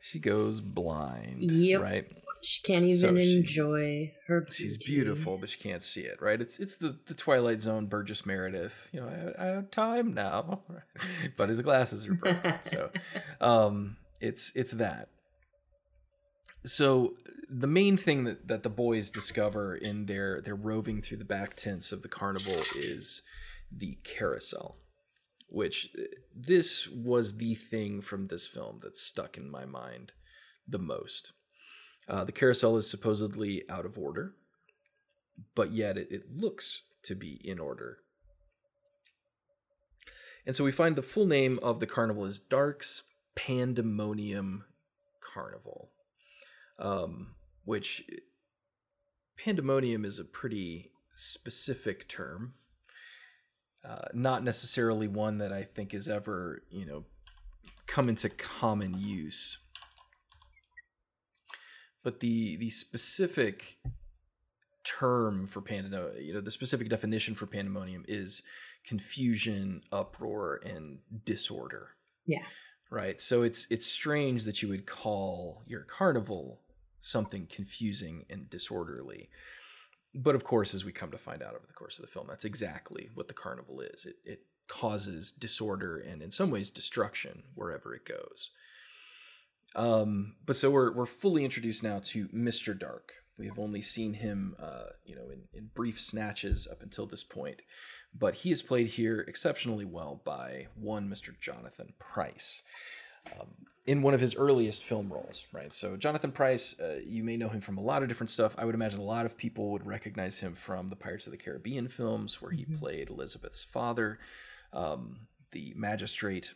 She goes blind. Yep. Right. She can't even So she- enjoy her. She's beautiful, but she can't see it, right? It's it's the, the Twilight Zone Burgess Meredith. You know, I, I have time now, but his glasses are broken. so, um, it's it's that. So the main thing that, that the boys discover in their their roving through the back tents of the carnival is the carousel, which this was the thing from this film that stuck in my mind the most. Uh, the carousel is supposedly out of order, but yet it, it looks to be in order. And so we find the full name of the carnival is Dark's Pandemonium Carnival, um, which pandemonium is a pretty specific term, uh, not necessarily one that I think is ever, you know, come into common use but the the specific term for pandemonium, you know, the specific definition for pandemonium is confusion, uproar, and disorder. Yeah. Right. So it's it's strange that you would call your carnival something confusing and disorderly. But of course, as we come to find out over the course of the film, that's exactly what the carnival is. It it causes disorder and in some ways destruction wherever it goes. Um, but so we're we're fully introduced now to Mr. Dark. We have only seen him, uh, you know, in, in brief snatches up until this point, but he is played here exceptionally well by one Mr. Jonathan Pryce. Um, in one of his earliest film roles, right? So Jonathan Pryce, uh, you may know him from a lot of different stuff. I would imagine a lot of people would recognize him from the Pirates of the Caribbean films, where he Mhm. played Elizabeth's father, um, the magistrate.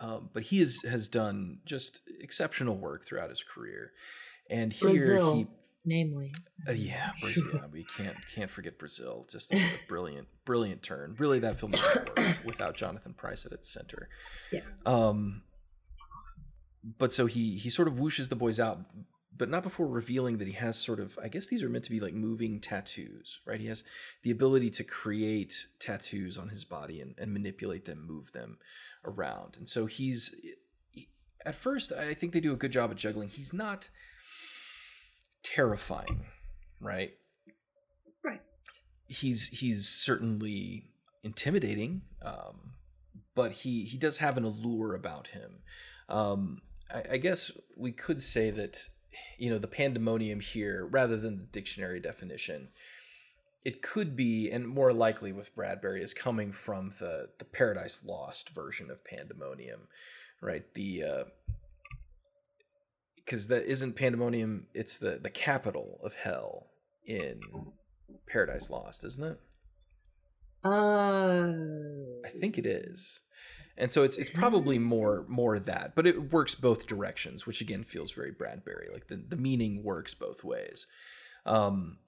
Um, but he is, has done just exceptional work throughout his career, and here Brazil, he namely. uh, yeah, Brazil. we can't can't forget Brazil. Just a, a brilliant, brilliant turn. Really, that film without Jonathan Pryce at its center. Yeah. Um. But so he he sort of whooshes the boys out, but not before revealing that he has sort of I guess these are meant to be like moving tattoos, right? He has the ability to create tattoos on his body and, and manipulate them, move them around, and so he's. at first, I think they do a good job at juggling. He's not terrifying, right? Right. He's he's certainly intimidating, um, but he he does have an allure about him. Um, I, I guess we could say that you know the pandemonium here, rather than the dictionary definition, it could be, and more likely with Bradbury, is coming from the the Paradise Lost version of pandemonium, right? The uh, because that isn't pandemonium it's the the capital of hell in paradise lost isn't it Uh, i think it is and so it's it's probably more more that but it works both directions which again feels very bradbury like the, the meaning works both ways um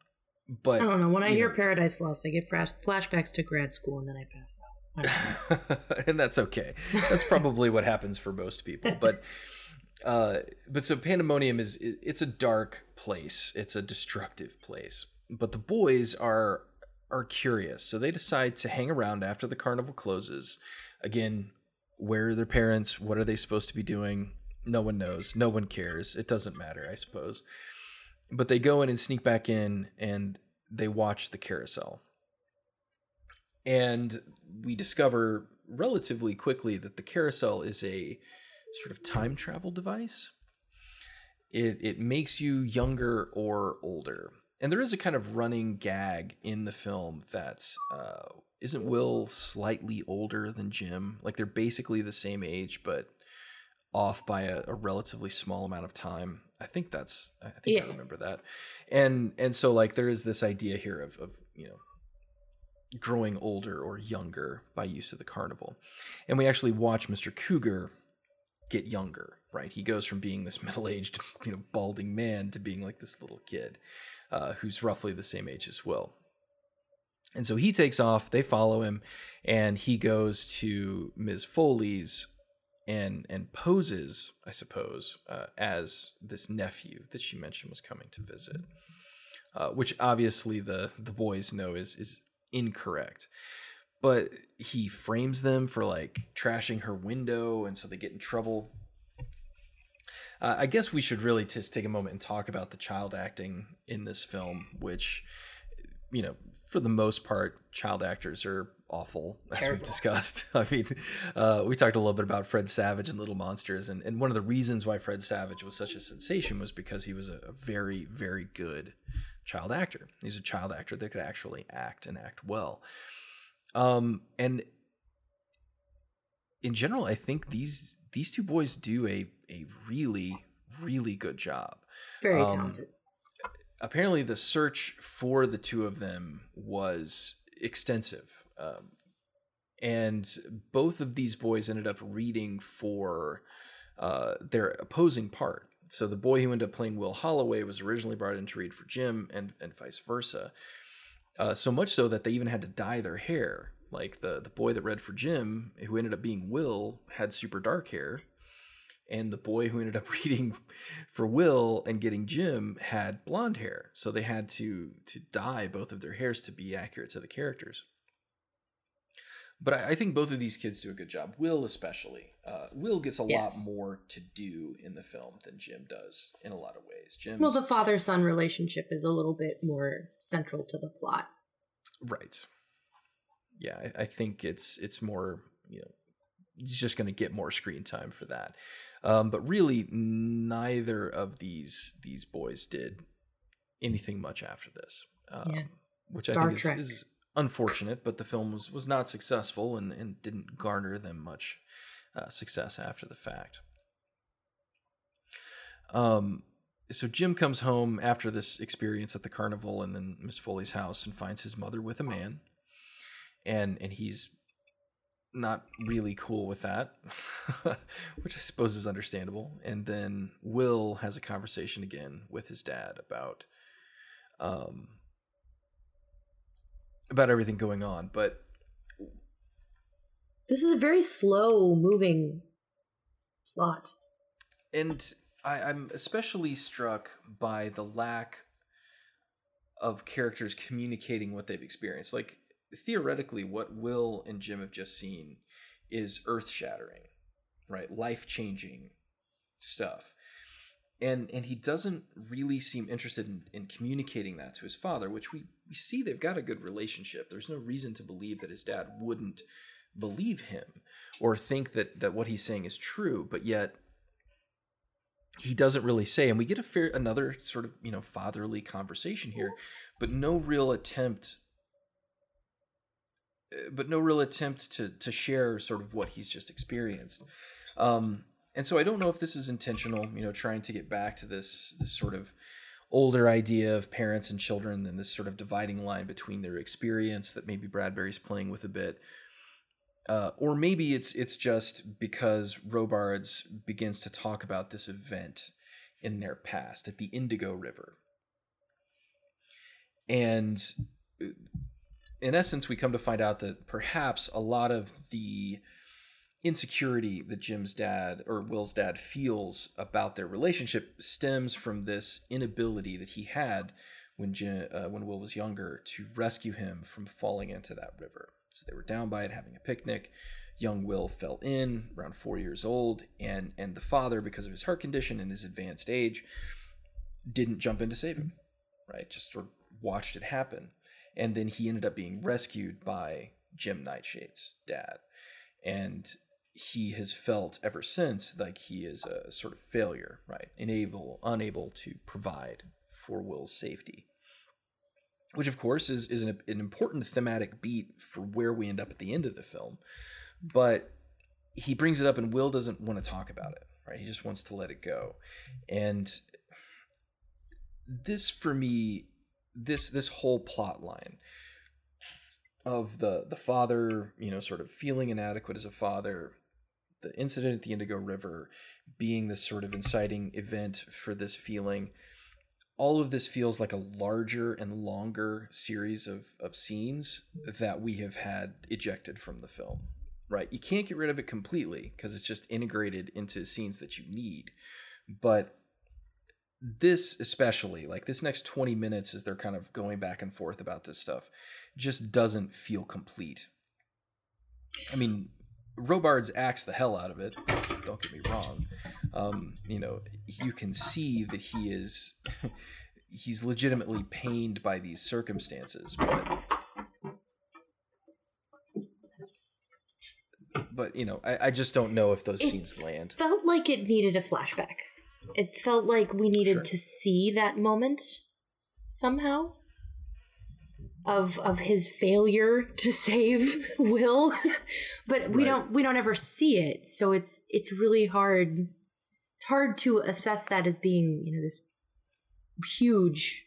but I don't know. When I hear know- Paradise Lost, I get flash- flashbacks to grad school and then I pass out. I and that's okay. That's probably what happens for most people. But uh, but so pandemonium is it's a dark place. It's a destructive place. But the boys are are curious, so they decide to hang around after the carnival closes. Again, where are their parents? What are they supposed to be doing? No one knows. No one cares. It doesn't matter, I suppose. But they go in and sneak back in and they watch the carousel. And we discover relatively quickly that the carousel is a sort of time travel device. It, it makes you younger or older. And there is a kind of running gag in the film that's uh, isn't Will slightly older than Jim? Like they're basically the same age, but off by a, a relatively small amount of time. I think that's I think yeah. I remember that. And and so like there is this idea here of of you know growing older or younger by use of the carnival. And we actually watch Mr. Cougar get younger, right? He goes from being this middle-aged, you know, balding man to being like this little kid uh, who's roughly the same age as Will. And so he takes off, they follow him, and he goes to Ms. Foley's and and poses, I suppose, uh, as this nephew that she mentioned was coming to visit. Uh, which obviously the the boys know is is incorrect. But he frames them for like trashing her window, and so they get in trouble. Uh, I guess we should really just take a moment and talk about the child acting in this film, which, you know, for the most part, child actors are awful, as Terrible. we've discussed. I mean, uh, we talked a little bit about Fred Savage and Little Monsters, and, and one of the reasons why Fred Savage was such a sensation was because he was a, a very, very good child actor. He's a child actor that could actually act and act well. Um, and in general, I think these these two boys do a a really really good job. Very um, talented. Apparently, the search for the two of them was extensive, um, and both of these boys ended up reading for uh, their opposing part. So the boy who ended up playing Will Holloway was originally brought in to read for Jim, and and vice versa. Uh, so much so that they even had to dye their hair. Like the the boy that read for Jim, who ended up being Will, had super dark hair, and the boy who ended up reading for Will and getting Jim had blonde hair. So they had to to dye both of their hairs to be accurate to the characters but I, I, think both of these kids do a good job. Will especially. Uh, Will gets a yes. lot more to do in the film than Jim does in a lot of ways. Jim. Well, the father son relationship is a little bit more central to the plot. Right. Yeah, I, I think it's it's more you know he's just going to get more screen time for that. Um, but really, neither of these these boys did anything much after this. Um, yeah. Which Star I think is, is, unfortunate, but the film was was not successful and, and didn't garner them much uh, success after the fact. Um, so Jim comes home after this experience at the carnival and then Miss Foley's house and finds his mother with a man, and and he's not really cool with that, which I suppose is understandable. And then Will has a conversation again with his dad about um, about everything going on, but this is a very slow moving plot. And I, I'm especially struck by the lack of characters communicating what they've experienced. Like theoretically, what Will and Jim have just seen is earth shattering, right? Life changing stuff and and he doesn't really seem interested in, in communicating that to his father which we, we see they've got a good relationship. There's no reason to believe that his dad wouldn't believe him or think that that what he's saying is true but yet he doesn't really say and we get a fair another sort of you know fatherly conversation here but no real attempt uh, but no real attempt to to share sort of what he's just experienced. Um and so I don't know if this is intentional, you know, trying to get back to this this sort of older idea of parents and children and this sort of dividing line between their experience that maybe Bradbury's playing with a bit. Uh, or maybe it's it's just because Robards begins to talk about this event in their past at the Indigo River. And uh, in essence, we come to find out that perhaps a lot of the insecurity that Jim's dad or Will's dad feels about their relationship stems from this inability that he had when Jim, uh, when Will was younger to rescue him from falling into that river. So they were down by it having a picnic. Young Will fell in around four years old, and and the father, because of his heart condition and his advanced age, didn't jump in to save him. Right, just sort of watched it happen, and then he ended up being rescued by Jim Nightshade's dad, and he has felt ever since like he is a sort of failure, right? Unable, unable to provide for Will's safety. Which, of course, is, is an, an important thematic beat for where we end up at the end of the film. But he brings it up, and Will doesn't want to talk about it, right? He just wants to let it go. And this for me this this whole plot line of the the father you know sort of feeling inadequate as a father the incident at the indigo river being this sort of inciting event for this feeling all of this feels like a larger and longer series of, of scenes that we have had ejected from the film right? You can't get rid of it completely because it's just integrated into scenes that you need but this especially like this next 20 minutes as they're kind of going back and forth about this stuff just doesn't feel complete. I mean robards acts the hell out of it don't get me wrong um, you know you can see that he is he's legitimately pained by these circumstances but but you know I, I just don't know if those It scenes land Felt like it needed a flashback. It felt like we needed Sure. to see that moment somehow of of his failure to save Will, but we Right. don't we don't ever see it. So it's it's really hard. It's hard to assess that as being you know this huge,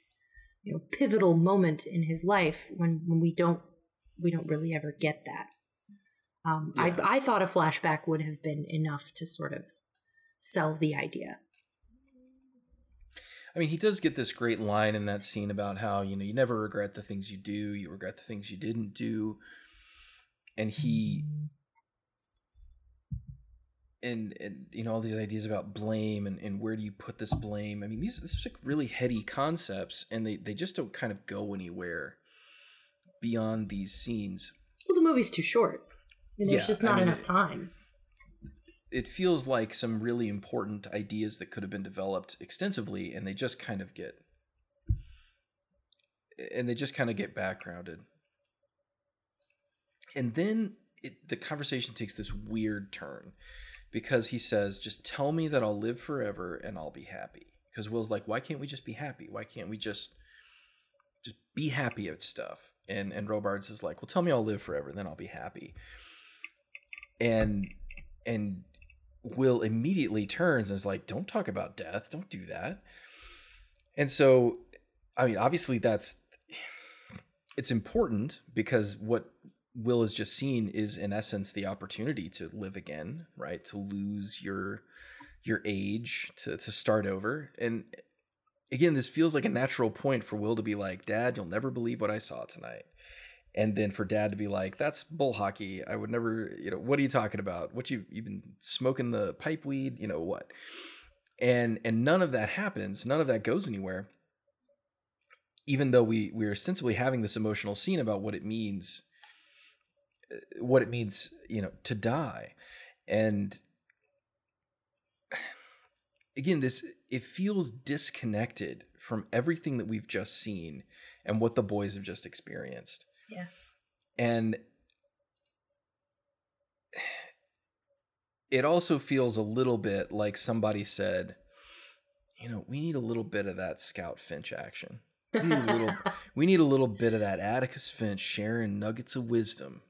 you know, pivotal moment in his life when when we don't we don't really ever get that. Um, Yeah. I I thought a flashback would have been enough to sort of sell the idea. I mean, he does get this great line in that scene about how, you know, you never regret the things you do, you regret the things you didn't do. And he and and you know all these ideas about blame and, and where do you put this blame? I mean, these these are like really heady concepts and they, they just don't kind of go anywhere beyond these scenes. Well, the movie's too short. And there's Yeah, just I not mean, enough time. It feels like some really important ideas that could have been developed extensively and they just kind of get and they just kind of get backgrounded. And then it, the conversation takes this weird turn because he says just tell me that i'll live forever and i'll be happy. Because will's like why can't we just be happy? Why can't we just just be happy at stuff? And and robards is like well tell me i'll live forever then i'll be happy. And and Will immediately turns and is like, "Don't talk about death. Don't do that." And so, I mean, obviously, that's it's important because what Will has just seen is, in essence, the opportunity to live again, right? To lose your your age, to to start over, and again, this feels like a natural point for Will to be like, "Dad, you'll never believe what I saw tonight." And then for dad to be like that's bull hockey. I would never you know what are you talking about? What you you've been smoking the pipe weed? You know what? And and none of that happens. None of that goes anywhere. Even though we we're ostensibly having this emotional scene about what it means uh, what it means you know to die. And again this it feels disconnected from everything that we've just seen and what the boys have just experienced Yeah. and it also feels a little bit like somebody said, you know, we need a little bit of that Scout Finch action. We need a little we need a little bit of that Atticus Finch sharing nuggets of wisdom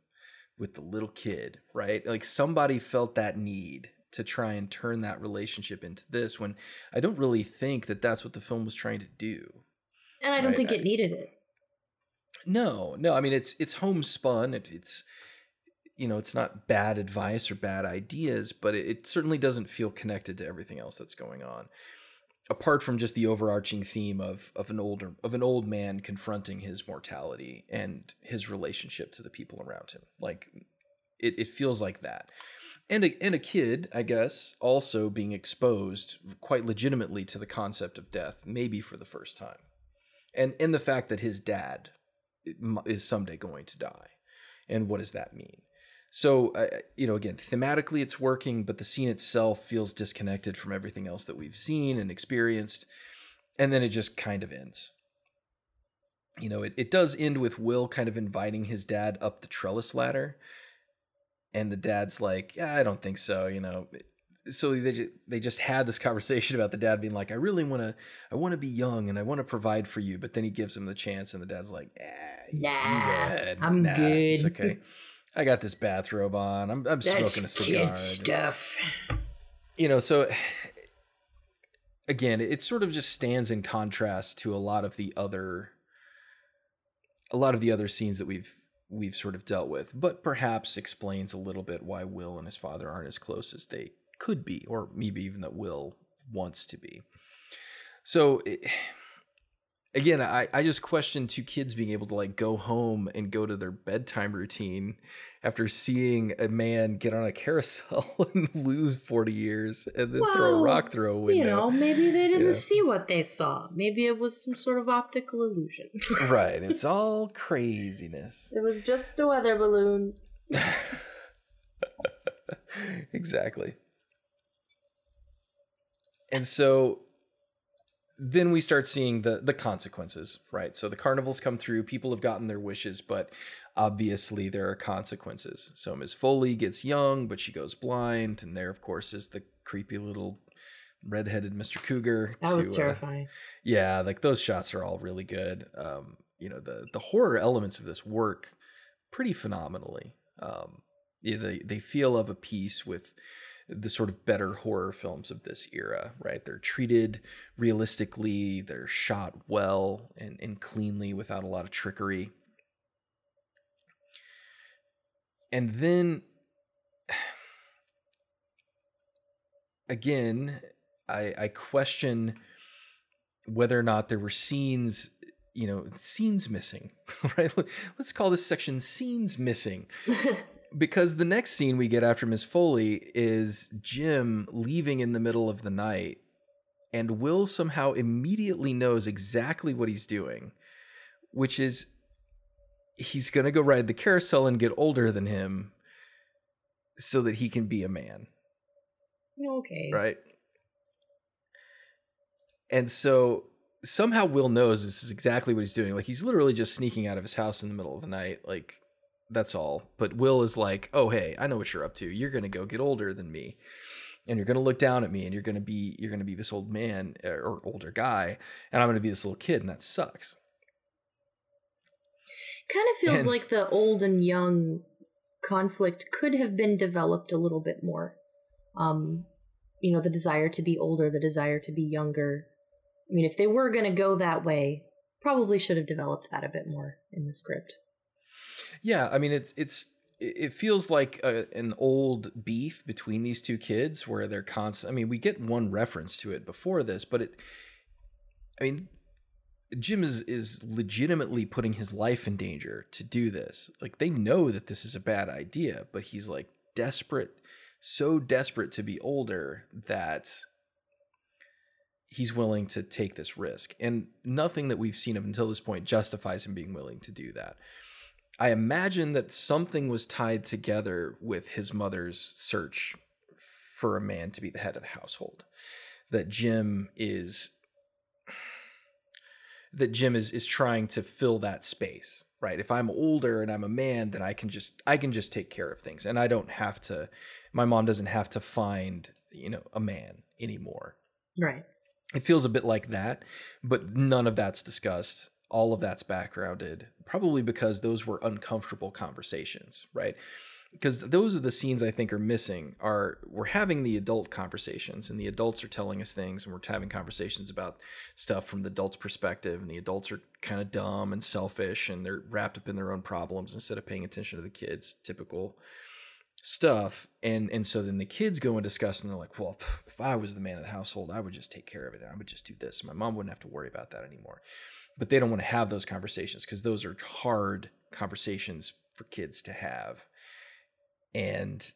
with the little kid, right? Like somebody felt that need to try and turn that relationship into this when I don't really think that that's what the film was trying to do. and I don't Right, think I- it needed it. No, no. I mean, it's it's homespun. It, it's you know, it's not bad advice or bad ideas, but it, it certainly doesn't feel connected to everything else that's going on. Apart from just the overarching theme of of an older of an old man confronting his mortality and his relationship to the people around him, like it, it feels like that. And a, and a kid, I guess, also being exposed quite legitimately to the concept of death, maybe for the first time, and and the fact that his dad is someday going to die. And what does that mean? So uh, you know again thematically it's working but the scene itself feels disconnected from everything else that we've seen and experienced. And then it just kind of ends. You know it, it does end with will kind of inviting his dad up the trellis ladder. And the dad's like yeah, i don't think so you know so they just, they just had this conversation about the dad being like i really want to i want to be young and i want to provide for you but then he gives him the chance and the dad's like eh, Nah, go ahead. I'm it's good." It's okay i got this bathrobe on i'm, I'm That's smoking a cigar stuff. you know so again, it sort of just stands in contrast to a lot of the other a lot of the other scenes that we've we've sort of dealt with, but perhaps explains a little bit why Will and his father aren't as close as they could be, or maybe even that Will wants to be. So it, again, I, I just question two kids being able to like go home and go to their bedtime routine after seeing a man get on a carousel and lose 40 years and then well, throw a rock through a window. You know, maybe they didn't you know? see what they saw. Maybe it was some sort of optical illusion. right. It's all craziness. It was just a weather balloon. exactly. And so then we start seeing the the consequences, right? So the carnivals come through, people have gotten their wishes, but obviously there are consequences. So Ms. Foley gets young, but she goes blind, and there, of course, is the creepy little redheaded Mr. Cooger. That to, was uh, terrifying. Uh, yeah, like those shots are all really good. Um, you know, the the horror elements of this work pretty phenomenally. Um, they they feel of a piece with the sort of better horror films of this era, right? They're treated realistically, they're shot well and, and cleanly without a lot of trickery. And then again, I, I question whether or not there were scenes you know scenes missing right let's call this section scenes missing because the next scene we get after Miss Foley is Jim leaving in the middle of the night, and Will somehow immediately knows exactly what he's doing, which is he's going to go ride the carousel and get older than him so that he can be a man. Okay. Right? And so somehow Will knows this is exactly what he's doing. Like he's literally just sneaking out of his house in the middle of the night, like that's all. But Will is like, "Oh, hey, I know what you're up to. You're going to go get older than me." And you're gonna look down at me, and you're gonna be you're gonna be this old man uh, or older guy, and I'm gonna be this little kid, and that sucks. Kind of feels and, like the old and young conflict could have been developed a little bit more. Um, you know, the desire to be older, the desire to be younger. I mean, if they were going to go that way, probably should have developed that a bit more in the script. Yeah, I mean it's it's it feels like a, an old beef between these two kids where they're constant. I mean, we get one reference to it before this, but it. I mean, Jim is is legitimately putting his life in danger to do this. Like they know that this is a bad idea, but he's like desperate, so desperate to be older that he's willing to take this risk. And nothing that we've seen up until this point justifies him being willing to do that. I imagine that something was tied together with his mother's search for a man to be the head of the household. That Jim is that Jim is is trying to fill that space, right? If I'm older and I'm a man, then I can just I can just take care of things and I don't have to my mom doesn't have to find, you know, a man anymore. Right. It feels a bit like that, but none of that's discussed all of that's backgrounded, probably because those were uncomfortable conversations, right? Because those are the scenes I think are missing. Are we're having the adult conversations, and the adults are telling us things, and we're having conversations about stuff from the adults' perspective, and the adults are kind of dumb and selfish, and they're wrapped up in their own problems instead of paying attention to the kids. Typical stuff and and so then the kids go and discuss and they're like well if i was the man of the household i would just take care of it and i would just do this my mom wouldn't have to worry about that anymore but they don't want to have those conversations because those are hard conversations for kids to have. And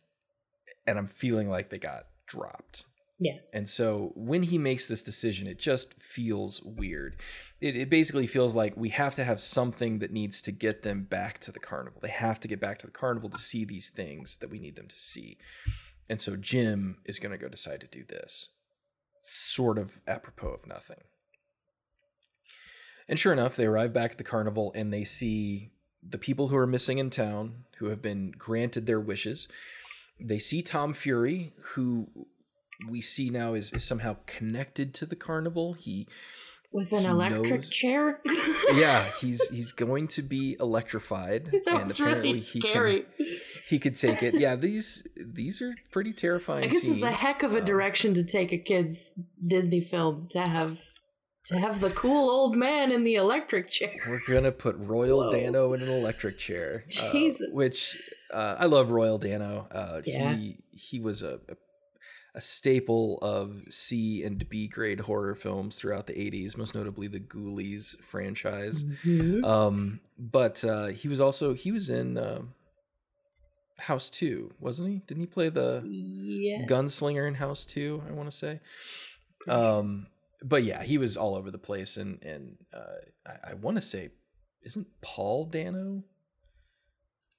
and i'm feeling like they got dropped. Yeah. And so when he makes this decision it just feels weird. It, it basically feels like we have to have something that needs to get them back to the carnival. They have to get back to the carnival to see these things that we need them to see. And so jim is going to go decide to do this sort of apropos of nothing and sure enough, they arrive back at the carnival and they see the people who are missing in town, who have been granted their wishes. They see Tom Fury, who we see now is, is somehow connected to the carnival. He with an electric knows- chair. yeah, he's he's going to be electrified, and apparently really he can he could take it. Yeah, these these are pretty terrifying. I guess it's a heck of a Um, direction to take a kid's Disney film to have to have the cool old man in the electric chair. We're gonna put Royal Whoa. Dano in an electric chair. uh, Jesus. which uh, I love Royal Dano. Uh, Yeah. He he was a, a a staple of C and B grade horror films throughout the '80s, most notably the Ghoulies franchise. Mhm. Um, but uh, he was also he was in uh, House Two, wasn't he? Didn't he play the yes. gunslinger in House Two? I want to say. Um, but yeah, he was all over the place, and and uh, I, I want to say, isn't Paul Dano?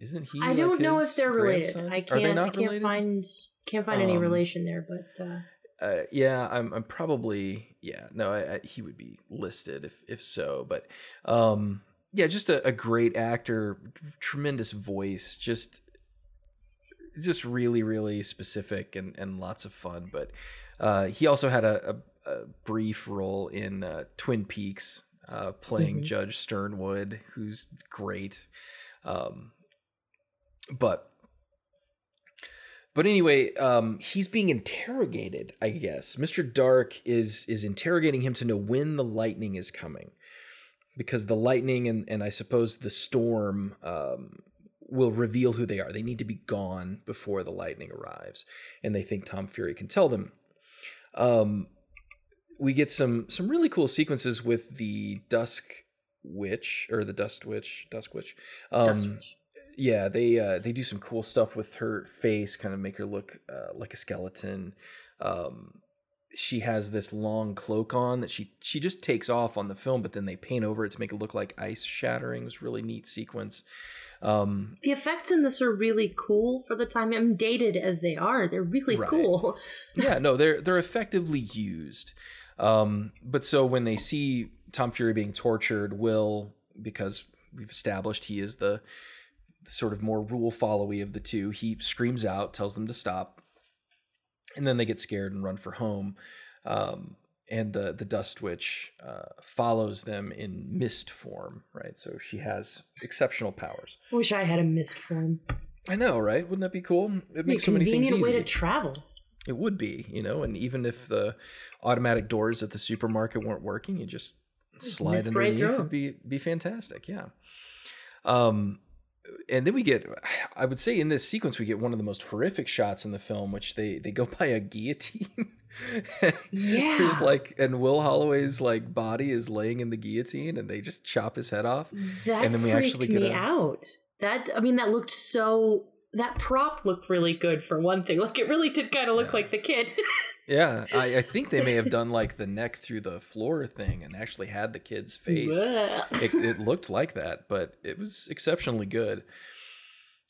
Isn't he? I like, don't know if they're related. I can't. I can't related? find can't find any Um, relation there. But uh, Uh, yeah, I'm. I'm probably. Yeah, no, I, I, he would be listed if if so. But um, yeah, just a, a great actor, tremendous voice, just just really really specific and and lots of fun. But uh, he also had a, a, a brief role in uh, Twin Peaks, uh, playing Mhm. Judge Sternwood, who's great. Um, but but anyway, um, he's being interrogated. I guess Mr. Dark is is interrogating him to know when the lightning is coming, because the lightning and and I suppose the storm um, will reveal who they are. They need to be gone before the lightning arrives, and they think Tom Fury can tell them. Um, we get some some really cool sequences with the Dusk Witch or the Dust Witch, Dusk Witch. Um, Dust Witch. yeah they uh they do some cool stuff with her face kind of make her look uh, like a skeleton um she has this long cloak on that she she just takes off on the film but then they paint over it to make it look like ice shattering it was really neat sequence um the effects in this are really cool for the time. I'm dated as they are. They're really Right. cool. yeah no they're they're effectively used um but so when they see tom fury being tortured will because we've established he is the, the sort of more rule followy of the two he screams out tells them to stop and then they get scared and run for home. Um and the the dust witch uh, follows them in mist form right? So she has exceptional powers. Wish I had a mist form. i know right? Wouldn't that be cool? It makes so many things convenient easy way to travel. It would be, you know, and even if the automatic doors at the supermarket weren't working, you just slide right underneath. 'em. It'd be be fantastic, yeah. Um, and then we get, I would say, in this sequence, we get one of the most horrific shots in the film, which they they go by a guillotine. Yeah. There's like, and Will Holloway's like body is laying in the guillotine, and they just chop his head off. That And then we actually get me a- out. That I mean, that looked so. That prop looked really good for one thing. Like it really did kind of look Yeah. like the kid. Yeah, I, I think they may have done like the neck through the floor thing and actually had the kid's face. Blech. it, it looked like that, but it was exceptionally good.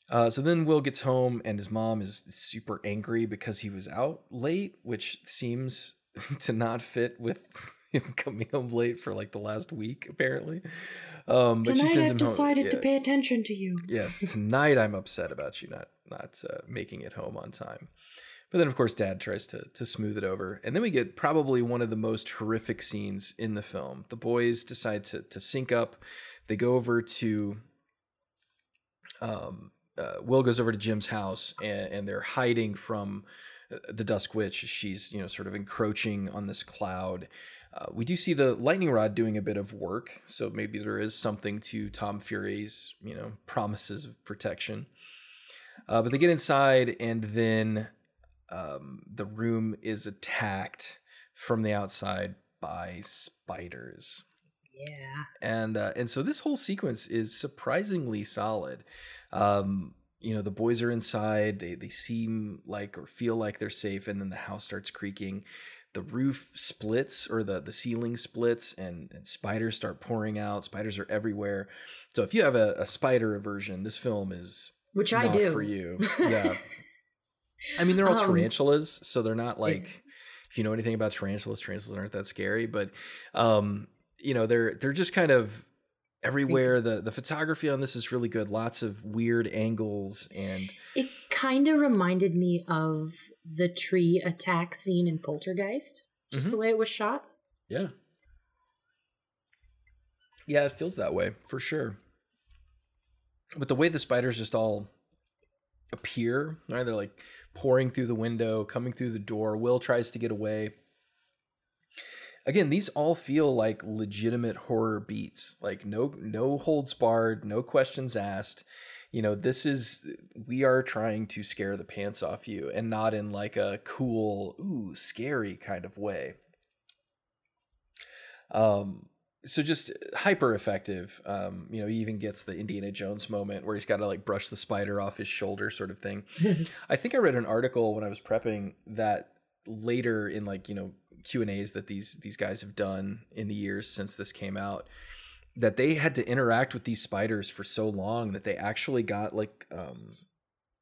Uh, so then Will gets home and his mom is super angry because he was out late, which seems to not fit with him coming home late for like the last week, apparently. Um, but she Tonight sends I've him decided home. to yeah. pay attention to you. Yes, tonight I'm upset about you not not uh, making it home on time. But then, of course, Dad tries to to smooth it over, and then we get probably one of the most horrific scenes in the film. The boys decide to to sync up. They go over to. Um, uh, Will goes over to Jim's house, and, and they're hiding from uh, the Dusk Witch. She's you know sort of encroaching on this cloud. Uh, we do see the lightning rod doing a bit of work, so maybe there is something to Tom Fury's you know promises of protection. Uh, but they get inside, and then um, the room is attacked from the outside by spiders Yeah. and uh, and so this whole sequence is surprisingly solid. Um, you know, the boys are inside; they they seem like or feel like they're safe, and then the house starts creaking. The roof splits or the the ceiling splits, and, and spiders start pouring out. Spiders are everywhere. So if you have a, a spider aversion, this film is Which I do. for you. Yeah. I mean, they're all Um, tarantulas, so they're not like if you know anything about tarantulas, tarantulas aren't that scary, but um, you know, they're they're just kind of everywhere. The the photography on this is really good. Lots of weird angles and It kind of reminded me of the tree attack scene in Poltergeist, just Mhm. the way it was shot. yeah. Yeah, it feels that way for sure. But the way the spiders just all appear, right? They're like pouring through the window, coming through the door. Will tries to get away. Again, these all feel like legitimate horror beats. Like no no holds barred, no questions asked. You know, this is we are trying to scare the pants off you and not in like a cool, ooh, scary kind of way. Um so just hyper effective. Um, you know, he even gets the Indiana Jones moment where he's got to like brush the spider off his shoulder, sort of thing. I think I read an article when I was prepping that later in like you know Q and A's that these these guys have done in the years since this came out that they had to interact with these spiders for so long that they actually got like um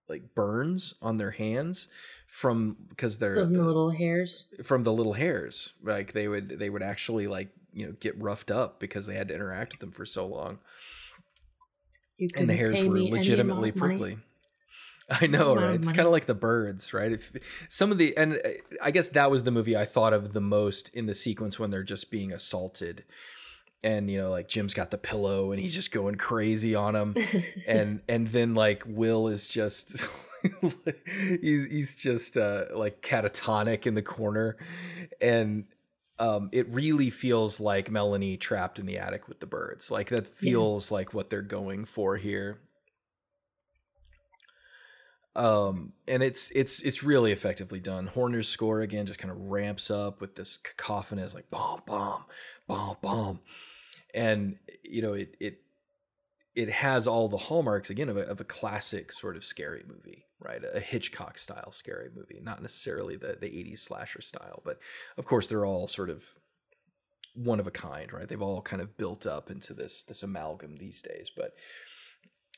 like burns on their hands from because they're the, the little hairs? From the little hairs. Like they would they would actually like you know get roughed up because they had to interact with them for so long. And the hairs were legitimately prickly I know, right? It's kind of like the birds, right? If some of the and uh, I guess that was the movie I thought of the most in the sequence when they're just being assaulted. And you know, like Jim's got the pillow and he's just going crazy on him. and and then like Will is just he's he's just uh like catatonic in the corner. And um, it really feels like Melanie trapped in the attic with the birds. Like that feels yeah. like what they're going for here. Um, and it's it's it's really effectively done. Horner's score again just kind of ramps up with this cacophonous like bomb bomb bomb bomb, and you know it it it has all the hallmarks again of a, of a classic sort of scary movie right? A hitchcock style scary movie not necessarily the, the 80s slasher style but of course they're all sort of one of a kind right? They've all kind of built up into this this amalgam these days but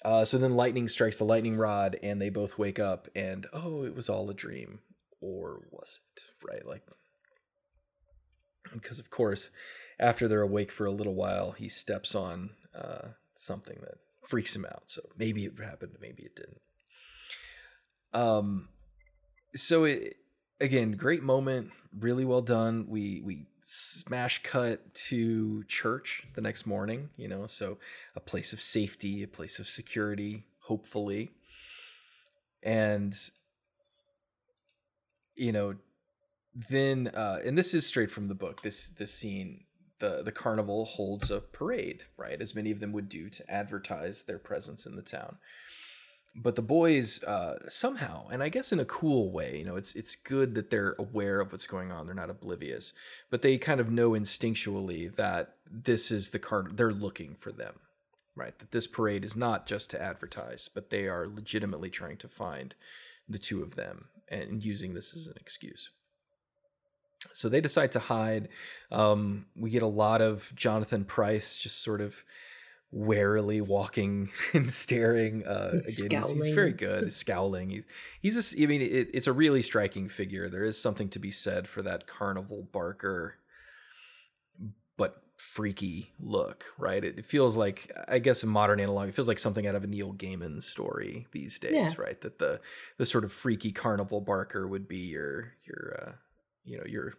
uh, so then lightning strikes the lightning rod and they both wake up and oh it was all a dream. Or was it right? Like because of course after they're awake for a little while he steps on uh, something that freaks him out. So maybe it happened maybe it didn't. Um, so it again, great moment, really well done. We we smash cut to church the next morning, you know, so a place of safety, a place of security, hopefully. And you know, then uh and this is straight from the book. This this scene the the carnival holds a parade, right? As many of them would do to advertise their presence in the town but the boys uh, somehow, and I guess in a cool way, you know, it's it's good that they're aware of what's going on. They're not oblivious, but they kind of know instinctually that this is the card. They're looking for them, right? That this parade is not just to advertise, but they are legitimately trying to find the two of them and using this as an excuse. So they decide to hide. Um, we get a lot of Jonathan Pryce just sort of warily walking and staring. Uh, again, he's, he's, very good. He's scowling. He, he's a, I mean, it, it's a really striking figure. There is something to be said for that carnival barker, but freaky look, right? It, it feels like, I guess, a modern analog. It feels like something out of a Neil Gaiman story these days, yeah. right? That the the sort of freaky carnival barker would be your your uh, you know your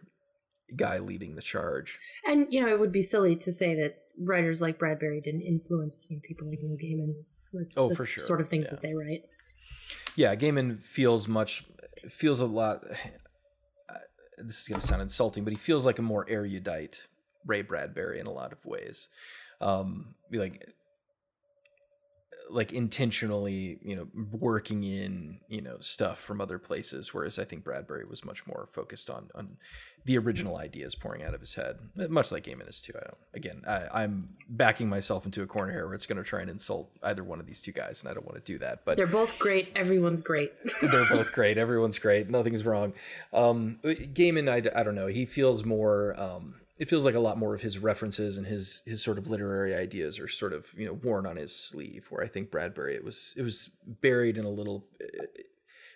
guy leading the charge. And you know, it would be silly to say that writers like Bradbury didn't influence you know, people like Neil Gaiman with oh, for sure. sort of things yeah. that they write. Yeah, Gaiman feels much feels a lot. This is going to sound insulting, but he feels like a more erudite Ray Bradbury in a lot of ways. Um, like like intentionally, you know, working in, you know, stuff from other places. Whereas I think Bradbury was much more focused on on the original ideas pouring out of his head, much like Gaiman is too. I don't. Again, I, am backing myself into a corner here where it's going to try and insult either one of these two guys, and I don't want to do that. But they're both great. Everyone's great. they're both great. Everyone's great. Nothing's wrong. Um, Gaiman, I, I don't know. He feels more. Um, it feels like a lot more of his references and his his sort of literary ideas are sort of you know worn on his sleeve. Where I think Bradbury it was it was buried in a little it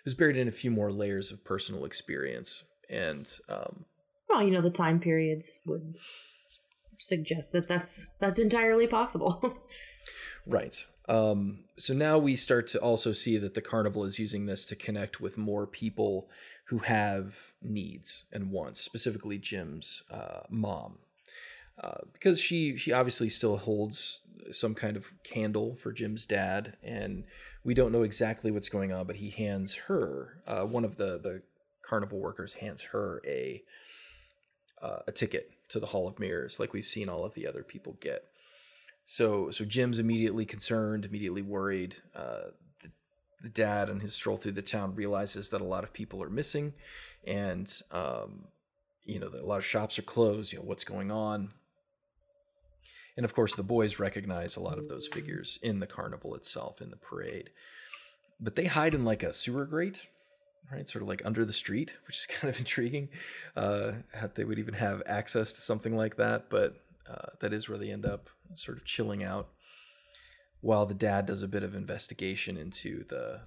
was buried in a few more layers of personal experience and um, well you know the time periods would suggest that that's that's entirely possible. right. Um, so now we start to also see that the carnival is using this to connect with more people who have needs and wants, specifically Jim's uh, mom. uh, because she she obviously still holds some kind of candle for Jim's dad, and we don't know exactly what's going on. But he hands her uh, one of the the carnival workers hands her a uh, a ticket to the Hall of Mirrors, like we've seen all of the other people get. So so Jim's immediately concerned, immediately worried. The, dad, on his stroll through the town, realizes that a lot of people are missing, and um, you know that a lot of shops are closed. You know what's going on. And of course, the boys recognize a lot of those figures in the carnival itself, in the parade. But they hide in like a sewer grate, right? Sort of like under the street, which is kind of intriguing. Uh, they would even have access to something like that, but uh, that is where they end up, sort of chilling out. While the dad does a bit of investigation into the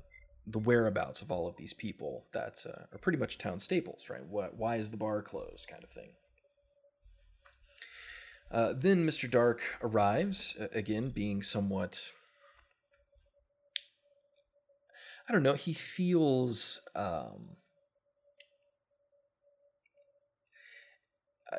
the whereabouts of all of these people that uh, are pretty much town staples, right? What, why is the bar closed, kind of thing. Uh, then Mr. Dark arrives, again, being somewhat. I don't know, he feels. Um, I,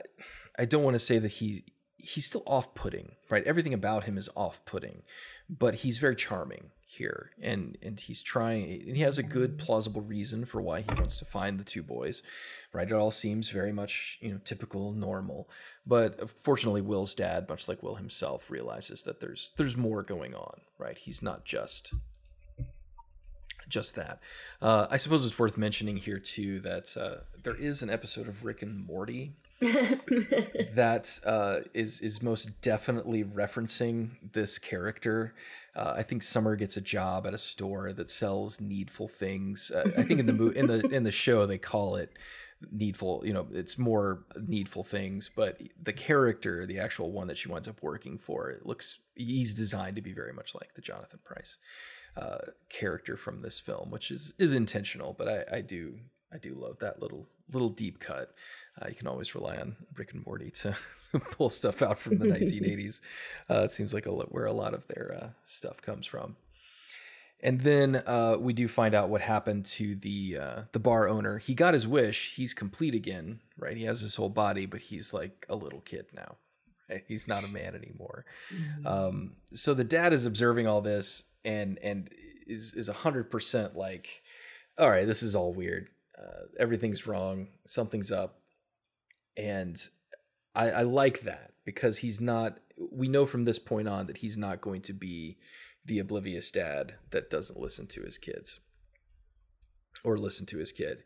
I don't want to say that he he's still off-putting, right? Everything about him is off-putting, but he's very charming here and and he's trying and he has a good plausible reason for why he wants to find the two boys right? It all seems very much you know typical normal. But fortunately will's dad much like will himself realizes that there's there's more going on right? He's not just just that. Uh, i suppose it's worth mentioning here too that uh, there is an episode of rick and morty that uh, is is most definitely referencing this character. Uh, I think Summer gets a job at a store that sells needful things. Uh, I think in the mo- in the in the show they call it needful. You know, it's more needful things, but the character, the actual one that she winds up working for, it looks he's designed to be very much like the Jonathan Pryce uh, character from this film, which is is intentional. But I, I do I do love that little little deep cut. Uh, you can always rely on Rick and Morty to pull stuff out from the 1980s. Uh, it seems like a, where a lot of their uh, stuff comes from. And then uh, we do find out what happened to the uh, the bar owner. He got his wish. He's complete again, right? He has his whole body, but he's like a little kid now. Right? He's not a man anymore. Mm-hmm. Um, so the dad is observing all this and and is is hundred percent like, all right, this is all weird. Uh, everything's wrong. Something's up and I, I like that because he's not. We know from this point on that he's not going to be the oblivious dad that doesn't listen to his kids or listen to his kid,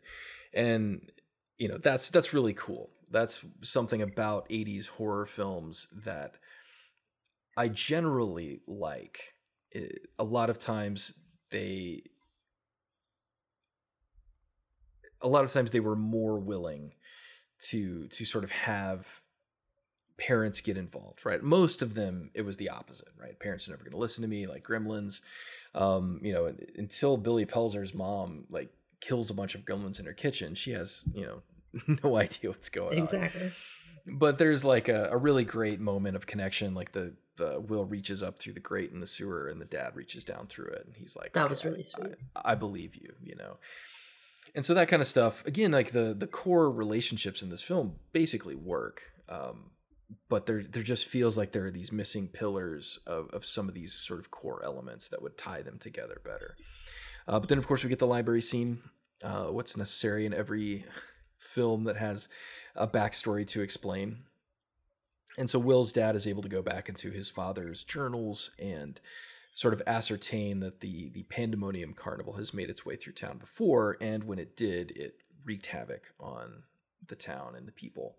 and you know that's that's really cool. That's something about 80s horror films that I generally like. A lot of times they a lot of times they were more willing to to sort of have parents get involved, right? Most of them, it was the opposite, right? Parents are never going to listen to me, like Gremlins. Um, you know, until Billy Peltzer's mom like kills a bunch of gremlins in her kitchen, she has you know no idea what's going exactly. on. Exactly. But there's like a, a really great moment of connection, like the the Will reaches up through the grate in the sewer, and the dad reaches down through it, and he's like, "That okay, was really sweet. I, I believe you," you know and so that kind of stuff again like the the core relationships in this film basically work um, but there there just feels like there are these missing pillars of, of some of these sort of core elements that would tie them together better. Uh, but then of course we get the library scene uh, what's necessary in every film that has a backstory to explain. And so will's dad is able to go back into his father's journals and sort of ascertain that the the pandemonium carnival has made its way through town before and when it did it wreaked havoc on the town and the people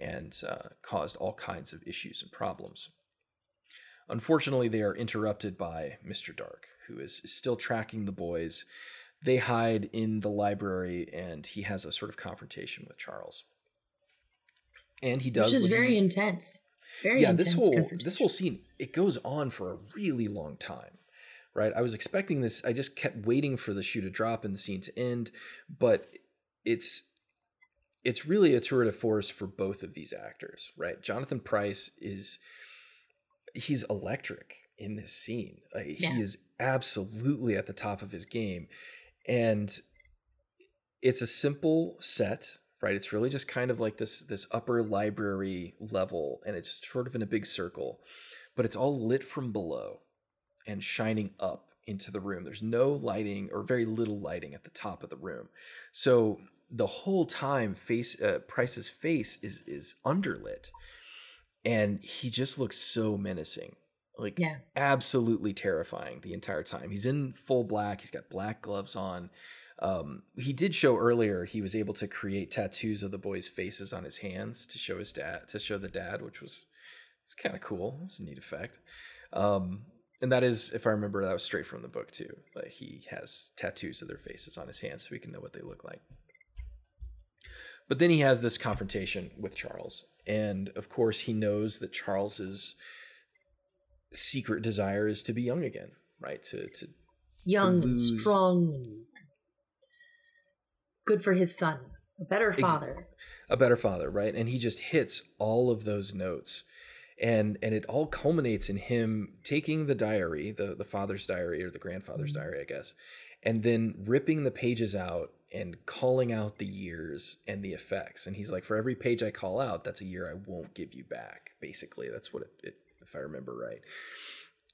and uh, caused all kinds of issues and problems. Unfortunately they are interrupted by mr dark who is, is still tracking the boys. They hide in the library and he has a sort of confrontation with charles. And he does which is very he, intense very yeah this whole this whole scene it goes on for a really long time right? I was expecting this i just kept waiting for the shoe to drop and the scene to end but it's it's really a tour de force for both of these actors right? Jonathan Pryce is he's electric in this scene. Yeah. he is absolutely at the top of his game and it's a simple set right? It's really just kind of like this this upper library level, and it's sort of in a big circle, but it's all lit from below and shining up into the room. There's no lighting or very little lighting at the top of the room, so the whole time, face uh, Pryce's face is is underlit, and he just looks so menacing like Yeah. absolutely terrifying the entire time. He's in full black. He's got black gloves on. Um, he did show earlier he was able to create tattoos of the boys' faces on his hands to show his dad to show the dad, which was was kind of cool. It's a neat effect. Um, and that is, if I remember, that was straight from the book too. Like he has tattoos of their faces on his hands so we can know what they look like. But then he has this confrontation with Charles, and of course he knows that Charles's secret desire is to be young again, right? To to Young, and lose- strong, and good for his son. A better father. a better father, right? And he just hits all of those notes. And and it all culminates in him taking the diary, the the father's diary or the grandfather's mm-hmm. diary, I guess, and then ripping the pages out and calling out the years and the effects. And he's like, for every page I call out, that's a year I won't give you back. Basically, that's what it, it if I remember right.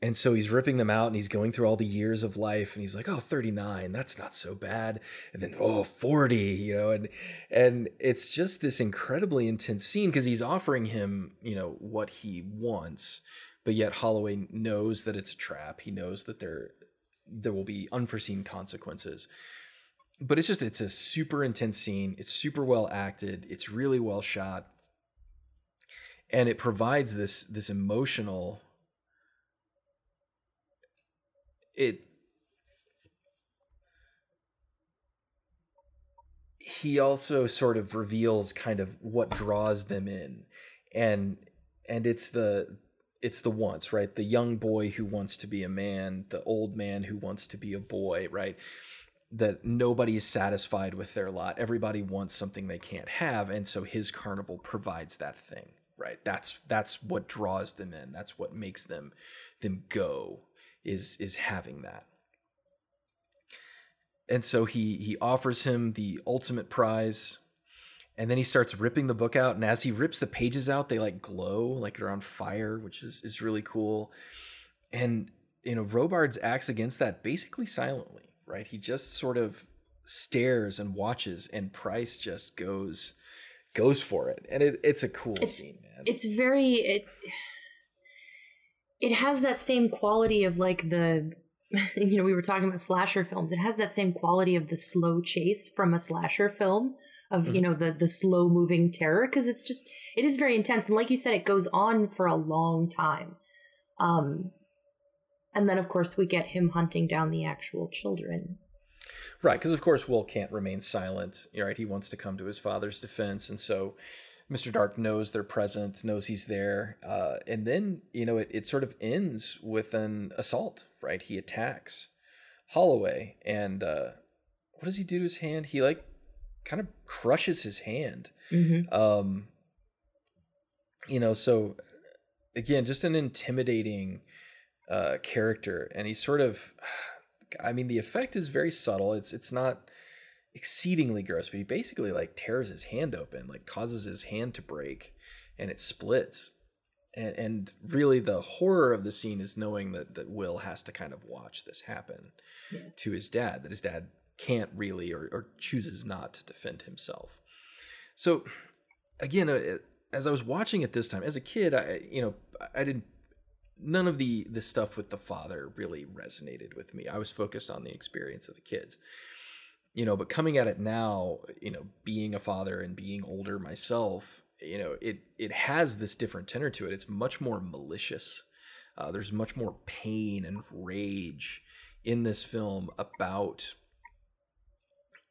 And so he's ripping them out and he's going through all the years of life and he's like, oh, 39, that's not so bad. And then, oh, 40, you know, and and it's just this incredibly intense scene because he's offering him, you know, what he wants, but yet Halloway knows that it's a trap. He knows that there there will be unforeseen consequences. But it's just it's a super intense scene. It's super well acted. It's really well shot. And it provides this this emotional it he also sort of reveals kind of what draws them in. And and it's the it's the wants right? The young boy who wants to be a man the old man who wants to be a boy right? That nobody is satisfied with their lot. Everybody wants something they can't have and so his carnival provides that thing right? That's that's what draws them in. That's what makes them them go is is having that. And so he he offers him the ultimate prize and then he starts ripping the book out and as he rips the pages out they like glow like they're on fire which is is really cool. And you know robards acts against that basically silently right? He just sort of stares and watches and Pryce just goes goes for it. And it, it's a cool It's- scene man. It's very it. It has that same quality of like the, you know, we were talking about slasher films. It has that same quality of the slow chase from a slasher film of you Mhm. know the the slow moving terror because it's just it is very intense and like you said it goes on for a long time um and then of course we get him hunting down the actual children Right, because of course Will can't remain silent. Right, he wants to come to his father's defense, and so Mr. Dark knows they're present, knows he's there, uh, and then you know it, it sort of ends with an assault. Right, he attacks Halloway, and uh, what does he do to his hand? He like kind of crushes his hand. mm-hmm. Um, you know, so again, just an intimidating uh, character, and he's sort of, I mean, the effect is very subtle. It's it's not exceedingly gross, but he basically like tears his hand open, like causes his hand to break, and it splits. And, and really, the horror of the scene is knowing that that Will has to kind of watch this happen Yeah. to his dad. That his dad can't really or, or chooses not to defend himself. So again, uh, as I was watching it this time as a kid, I you know I didn't none of the the stuff with the father really resonated with me. I was focused on the experience of the kids. You know, but coming at it now, you know, being a father and being older myself, you know, it it has this different tenor to it. It's much more malicious. Uh, there's much more pain and rage in this film about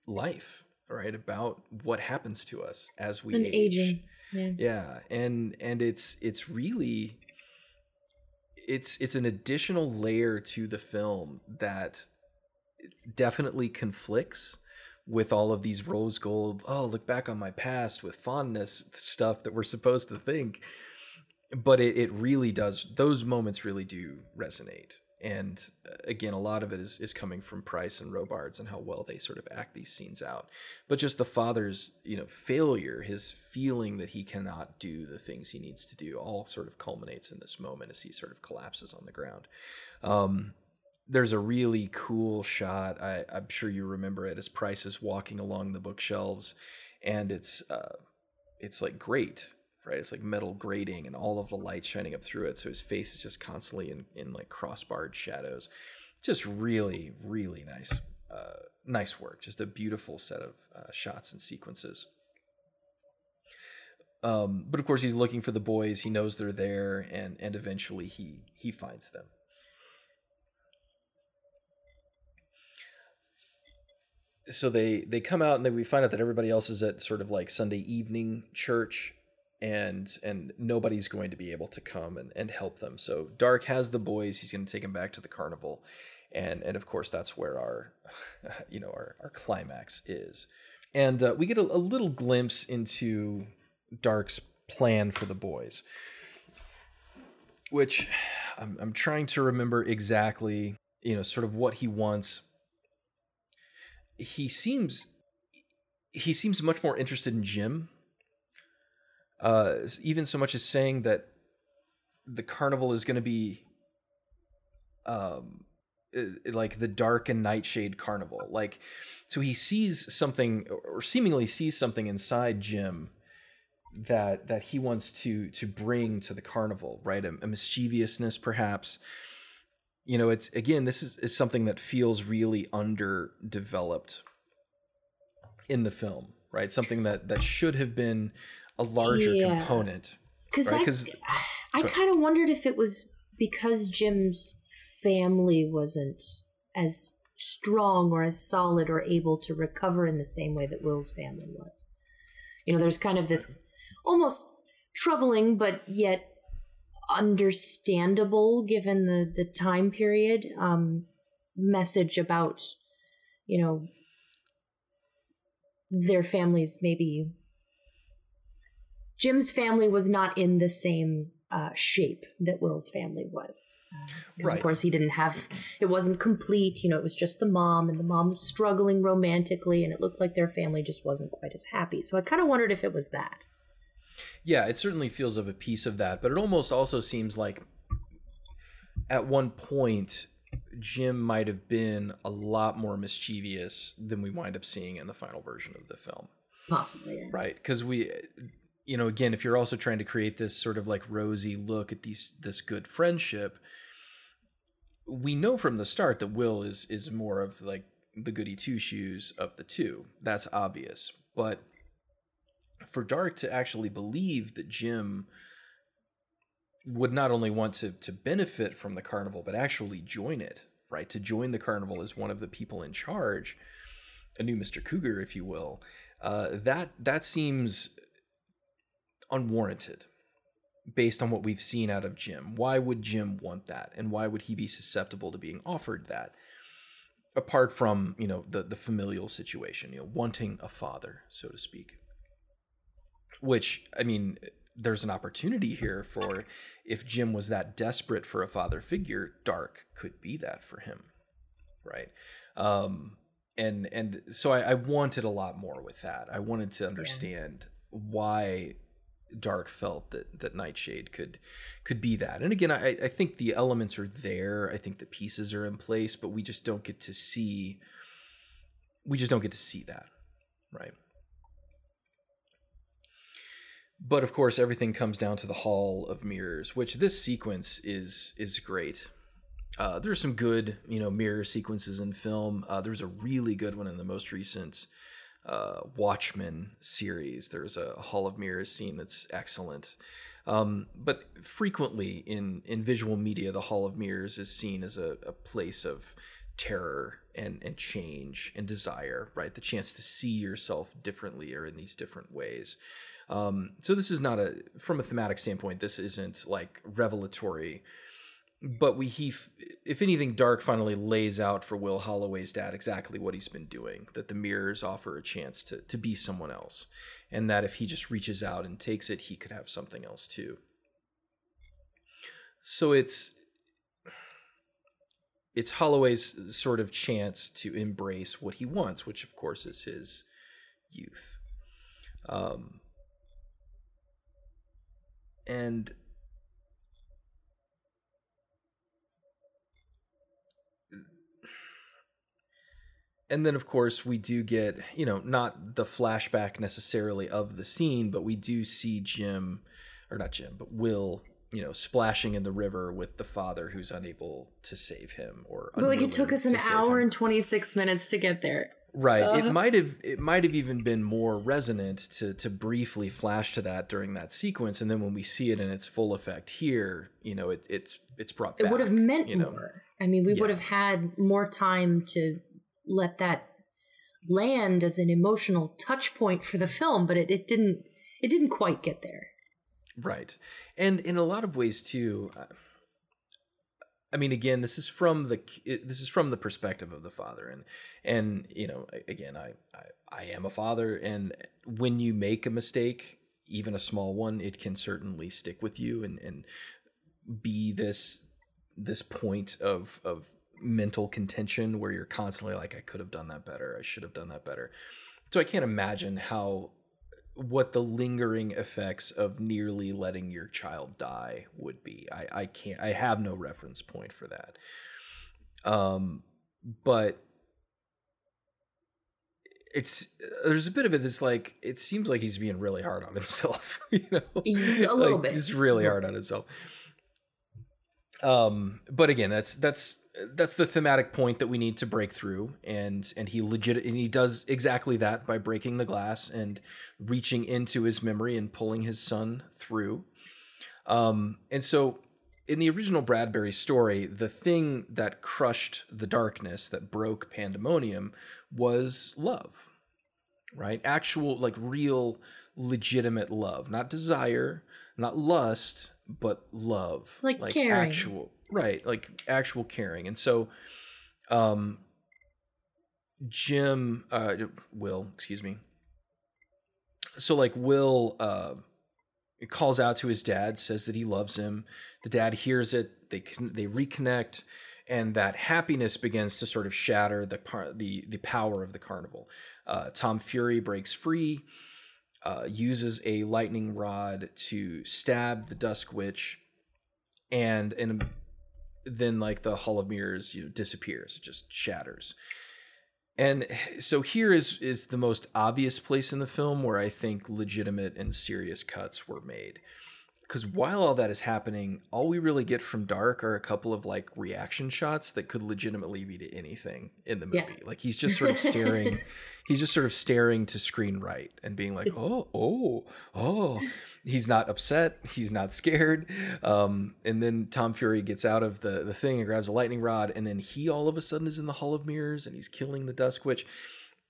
life, right? About what happens to us as we and age. aging yeah Yeah, and and it's it's really it's it's an additional layer to the film that definitely conflicts with all of these rose gold oh look back on my past with fondness stuff that we're supposed to think but it, it really does those moments really do resonate and uh, again, a lot of it is is coming from Pryce and Robards and how well they sort of act these scenes out. But just the father's you know failure, his feeling that he cannot do the things he needs to do, all sort of culminates in this moment as he sort of collapses on the ground. Um, there's a really cool shot. I, I'm sure you remember it as Pryce is walking along the bookshelves, and it's uh, it's like great right? It's like metal grating and all of the light shining up through it. So his face is just constantly in, in like crossbarred shadows. Just really, really nice, uh, nice work. Just a beautiful set of uh, shots and sequences. Um, but of course, he's looking for the boys. He knows they're there, and and eventually he he finds them. So they they come out and we find out that everybody else is at sort of like Sunday evening church, and and nobody's going to be able to come and, and help them. So Dark has the boys. He's going to take them back to the carnival, and and of course that's where our you know our our climax is, and uh, we get a, a little glimpse into Dark's plan for the boys, which I'm I'm trying to remember exactly you know sort of what he wants. He seems he seems much more interested in Jim. Uh, even so much as saying that the carnival is going to be um, like the dark and nightshade carnival. Like so he sees something or seemingly sees something inside jim that that he wants to to bring to the carnival right? A, a mischievousness perhaps you know it's again this is, is something that feels really underdeveloped in the film right something that that should have been a larger yeah. component. Because right? I, I kind of wondered if it was because Jim's family wasn't as strong or as solid or able to recover in the same way that Will's family was. You know, there's kind of this almost troubling but yet understandable given the the time period um, message about you know their families maybe Jim's family was not in the same uh, shape that Will's family was. Because, uh, right. of course, he didn't have, it wasn't complete. You know, it was just the mom, and the mom was struggling romantically, and it looked like their family just wasn't quite as happy. So I kind of wondered if it was that. Yeah, it certainly feels of a piece of that, but it almost also seems like at one point, Jim might have been a lot more mischievous than we wind up seeing in the final version of the film. Possibly, yeah. Right, because we you know, again, if you're also trying to create this sort of like rosy look at these this good friendship, we know from the start that Will is is more of like the goody two shoes of the two. That's obvious. But for Dark to actually believe that Jim would not only want to to benefit from the carnival, but actually join it, right? To join the carnival as one of the people in charge, a new Mr. Cooger, if you will. Uh, that that seems unwarranted based on what we've seen out of Jim. Why would Jim want that? And why would he be susceptible to being offered that? Apart from, you know, the, the familial situation, you know, wanting a father, so to speak. Which, I mean, there's an opportunity here for if Jim was that desperate for a father figure, Dark could be that for him. Right. Um, and and so I, I wanted a lot more with that. I wanted to understand yeah. why Dark felt that that Nightshade could could be that. And again, I, I think the elements are there. I think the pieces are in place, but we just don't get to see we just don't get to see that. Right. But of course, everything comes down to the Hall of Mirrors, which this sequence is is great. Uh, there's some good, you know, mirror sequences in film. Uh, there's a really good one in the most recent uh, Watchmen series. There's a Hall of Mirrors scene that's excellent. Um, but frequently in, in visual media, the Hall of Mirrors is seen as a, a place of terror and, and change and desire, right? The chance to see yourself differently or in these different ways. Um, so this is not a, from a thematic standpoint, this isn't like revelatory but we he if anything dark finally lays out for will halloway's dad exactly what he's been doing that the mirrors offer a chance to to be someone else and that if he just reaches out and takes it he could have something else too so it's it's Halloway's sort of chance to embrace what he wants, which of course is his youth. Um, and and then of course we do get you know not the flashback necessarily of the scene but we do see jim or not jim but will you know splashing in the river with the father who's unable to save him or but like it took us an hour and 26 minutes to get there right uh. it might have it might have even been more resonant to to briefly flash to that during that sequence and then when we see it in its full effect here you know it, it's it's brought back, it would have meant you know? more i mean we yeah. would have had more time to let that land as an emotional touch point for the film, but it, it didn't it didn't quite get there. Right. And in a lot of ways too uh, I mean again this is from the this is from the perspective of the father and and you know again I I, I am a father and when you make a mistake even a small one it can certainly stick with you and and be this this point of of mental contention where you're constantly like, I could have done that better. I should have done that better. So I can't imagine how what the lingering effects of nearly letting your child die would be. I, I can't I have no reference point for that. Um but it's there's a bit of it that's like it seems like he's being really hard on himself, you know. A little like, bit. He's really hard on himself. Um but again, that's that's that's the thematic point that we need to break through. And and he legit and he does exactly that by breaking the glass and reaching into his memory and pulling his son through. Um and so in the original Bradbury story the thing that crushed the darkness that broke pandemonium was love right? Actual like real legitimate love. Not desire not lust but love. Like, like caring. actual right like actual caring. And so um jim uh will excuse me. So like will uh calls out to his dad says that he loves him. The dad hears it they can they reconnect and that happiness begins to sort of shatter the the the power of the carnival. Uh, tom fury breaks free uh, uses a lightning rod to stab the dusk witch and in then like the Hall of Mirrors, you know, disappears, it just shatters. And so here is is the most obvious place in the film where I think legitimate and serious cuts were made because while all that is happening, all we really get from Dark are a couple of like reaction shots that could legitimately be to anything in the movie. Yeah. Like he's just sort of staring, he's just sort of staring to screen right and being like, oh, oh, oh. He's not upset. He's not scared. Um, and then Tom Fury gets out of the, the thing and grabs a lightning rod. And then he all of a sudden is in the Hall of Mirrors and he's killing the Dusk Witch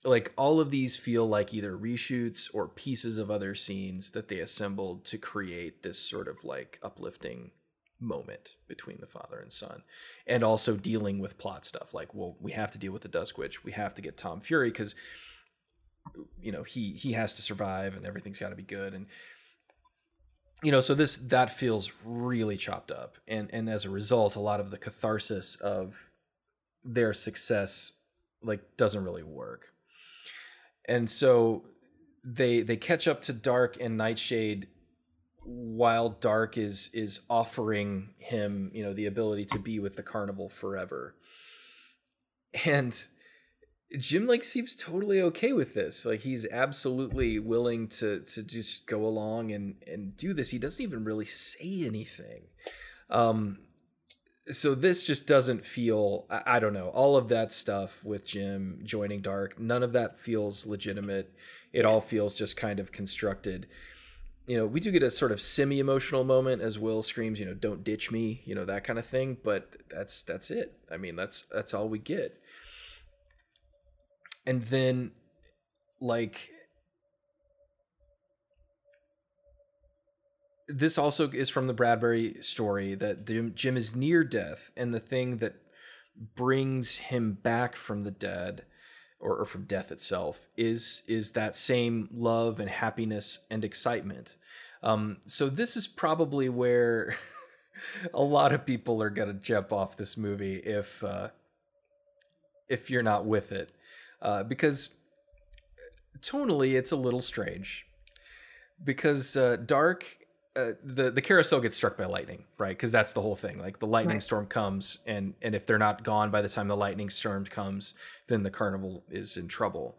like all of these feel like either reshoots or pieces of other scenes that they assembled to create this sort of like uplifting moment between the father and son. And also dealing with plot stuff like well we have to deal with the dusk witch. We have to get tom fury because you know he he has to survive and everything's got to be good. And you know so this that feels really chopped up. And and as a result a lot of the catharsis of their success like doesn't really work and so they they catch up to Dark and Nightshade while Dark is is offering him, you know, the ability to be with the carnival forever. And Jim like seems totally okay with this. Like he's absolutely willing to to just go along and and do this. He doesn't even really say anything. Um so this just doesn't feel I, I, don't know all of that stuff with jim joining dark none of that feels legitimate. It all feels just kind of constructed. You know we do get a sort of semi emotional moment as will screams you know don't ditch me you know that kind of thing but that's that's it. I mean that's that's all we get. And then like this also is from the Bradbury story that Jim is near death, and the thing that brings him back from the dead or, or, from death itself is is that same love and happiness and excitement. Um, so this is probably where a lot of people are gonna jump off this movie if uh, if you're not with it, uh, because tonally it's a little strange. Because uh, dark, uh, the the carousel gets struck by lightning, right? Because that's the whole thing. Like the lightning Right. storm comes, and and if they're not gone by the time the lightning storm comes, then the carnival is in trouble.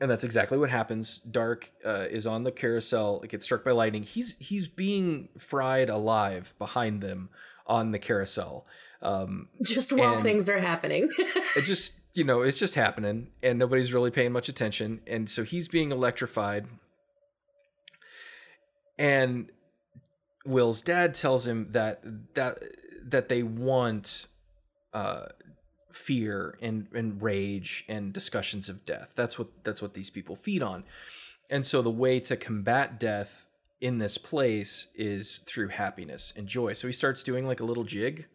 And that's exactly what happens. Dark uh, is on the carousel. It gets struck by lightning. He's he's being fried alive behind them on the carousel. Um, Just while things are happening. it just you know it's just happening and nobody's really paying much attention and so he's being electrified and will's dad tells him that that that they want uh fear and and rage and discussions of death that's what that's what these people feed on and so the way to combat death in this place is through happiness and joy so he starts doing like a little jig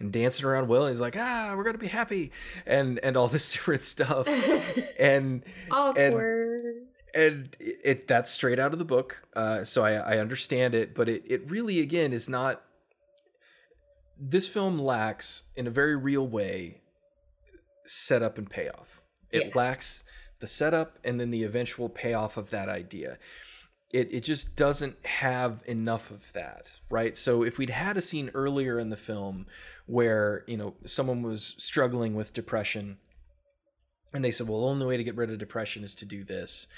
and dancing around Will. And he's like, ah, we're gonna be happy, and and all this different stuff, and Awkward. and it, it that's straight out of the book. Uh, so I I understand it, but it it really again is not. This film lacks, in a very real way, setup and payoff. It Yeah. lacks the setup and then the eventual payoff of that idea. It, it just doesn't have enough of that, right? So if we'd had a scene earlier in the film where, you know, someone was struggling with depression and they said, well, the only way to get rid of depression is to do this,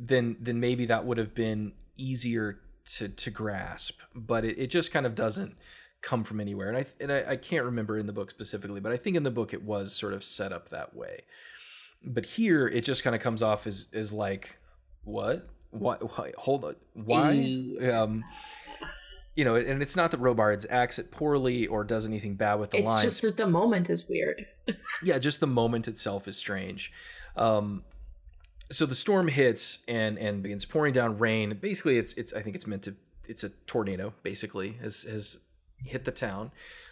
then then maybe that would have been easier to to grasp. But it, it just kind of doesn't come from anywhere. And I and I, I can't remember in the book specifically, but I think in the book it was sort of set up that way. But here it just kind of comes off as as like, what? What? why hold on. Why? Yeah. Um, you know, and it's not that Robards acts it poorly or does anything bad with the lines. it's lines just that the moment is weird. yeah just the moment itself is strange um so the storm hits and and begins pouring down rain. Basically it's it's i think it's meant to it's a tornado basically has has hit the town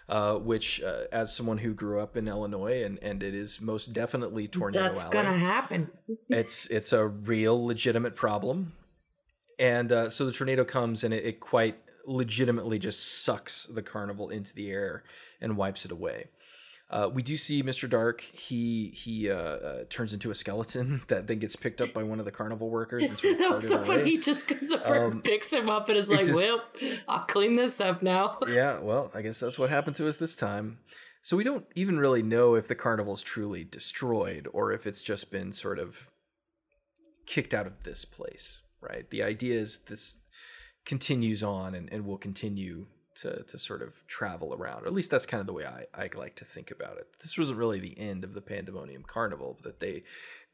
uh which uh, as someone who grew up in illinois and and it is most definitely tornado That's alley gonna happen. it's it's a real legitimate problem. And uh, so the tornado comes and it, it quite legitimately just sucks the carnival into the air and wipes it away uh, we do see Mr. Dark. He he uh, uh, turns into a skeleton that then gets picked up by one of the carnival workers and sort of that was so funny. away. He just comes over Um, and picks him up and is like, just- "Well, I'll clean this up now." yeah, well, I guess that's what happened to us this time. So we don't even really know if the carnival's truly destroyed or if it's just been sort of kicked out of this place, right? The idea is this continues on and, and will continue to, to sort of travel around. Or at least that's kind of the way I, I like to think about it. This wasn't really the end of the Pandemonium Carnival, that they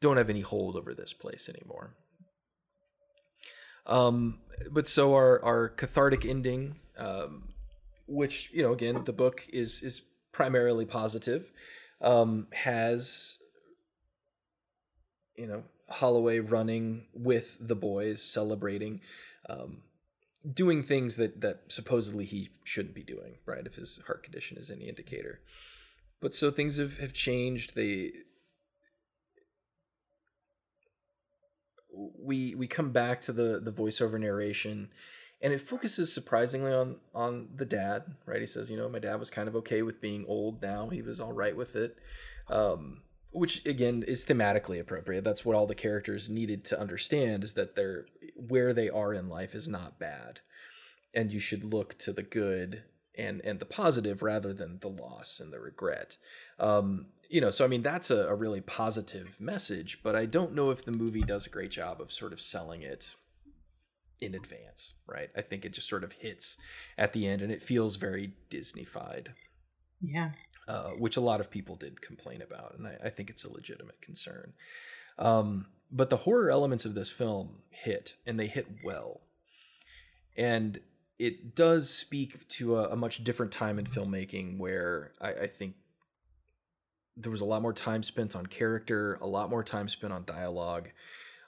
don't have any hold over this place anymore. Um, but so our, our cathartic ending, um, which you know again the book is is primarily positive um has you know halloway running with the boys celebrating um doing things that that supposedly he shouldn't be doing right if his heart condition is any indicator. But so things have have changed. They we we come back to the the voiceover narration and it focuses surprisingly on on the dad right? He says you know my dad was kind of okay with being old. Now he was all right with it um which again is thematically appropriate. That's what all the characters needed to understand is that they're where they are in life is not bad and you should look to the good and and the positive rather than the loss and the regret um you know so i mean that's a, a really positive message but i don't know if the movie does a great job of sort of selling it in advance, right? I think it just sort of hits at the end and it feels very Disneyfied, Yeah. uh, which a lot of people did complain about. And I, I think it's a legitimate concern. Um, but the horror elements of this film hit and they hit well. And it does speak to a, a much different time in filmmaking where I, I think there was a lot more time spent on character, a lot more time spent on dialogue.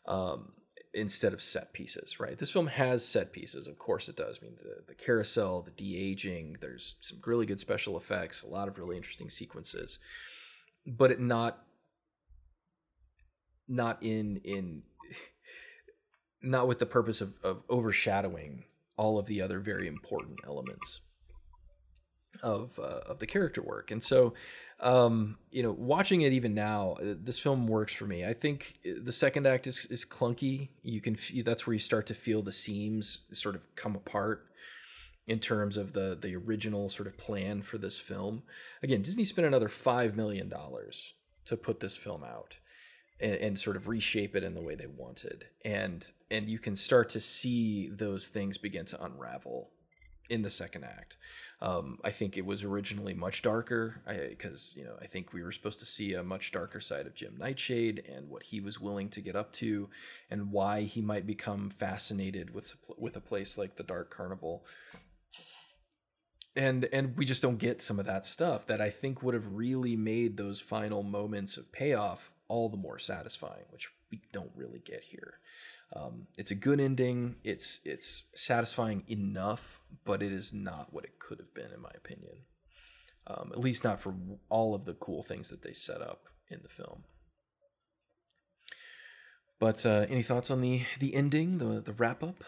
Um, instead of set pieces, right? This film has set pieces, of course it does. I mean, the, the carousel, the de aging, there's some really good special effects, a lot of really interesting sequences, but it not not in in not with the purpose of, of overshadowing all of the other very important elements. of uh, of the character work. And so, um, you know, watching it even now, uh, this film works for me. I think uh, the second act is is clunky. You can that's where you start to feel the seams sort of come apart in terms of the the original sort of plan for this film. Again, Disney spent another five million dollars to put this film out. And, and, sort of reshape it in the way they wanted. And and you can start to see those things begin to unravel in the second act. Um, I think it was originally much darker. Because you know I think we were supposed to see a much darker side of Jim Nightshade and what he was willing to get up to, and why he might become fascinated with with a place like the Dark Carnival. And and we just don't get some of that stuff that I think would have really made those final moments of payoff all the more satisfying, which we don't really get here. Um, it's a good ending. It's it's satisfying enough, but it is not what it could have been, in my opinion. Um, at least not for all of the cool things that they set up in the film. But uh, any thoughts on the the ending, the the wrap up?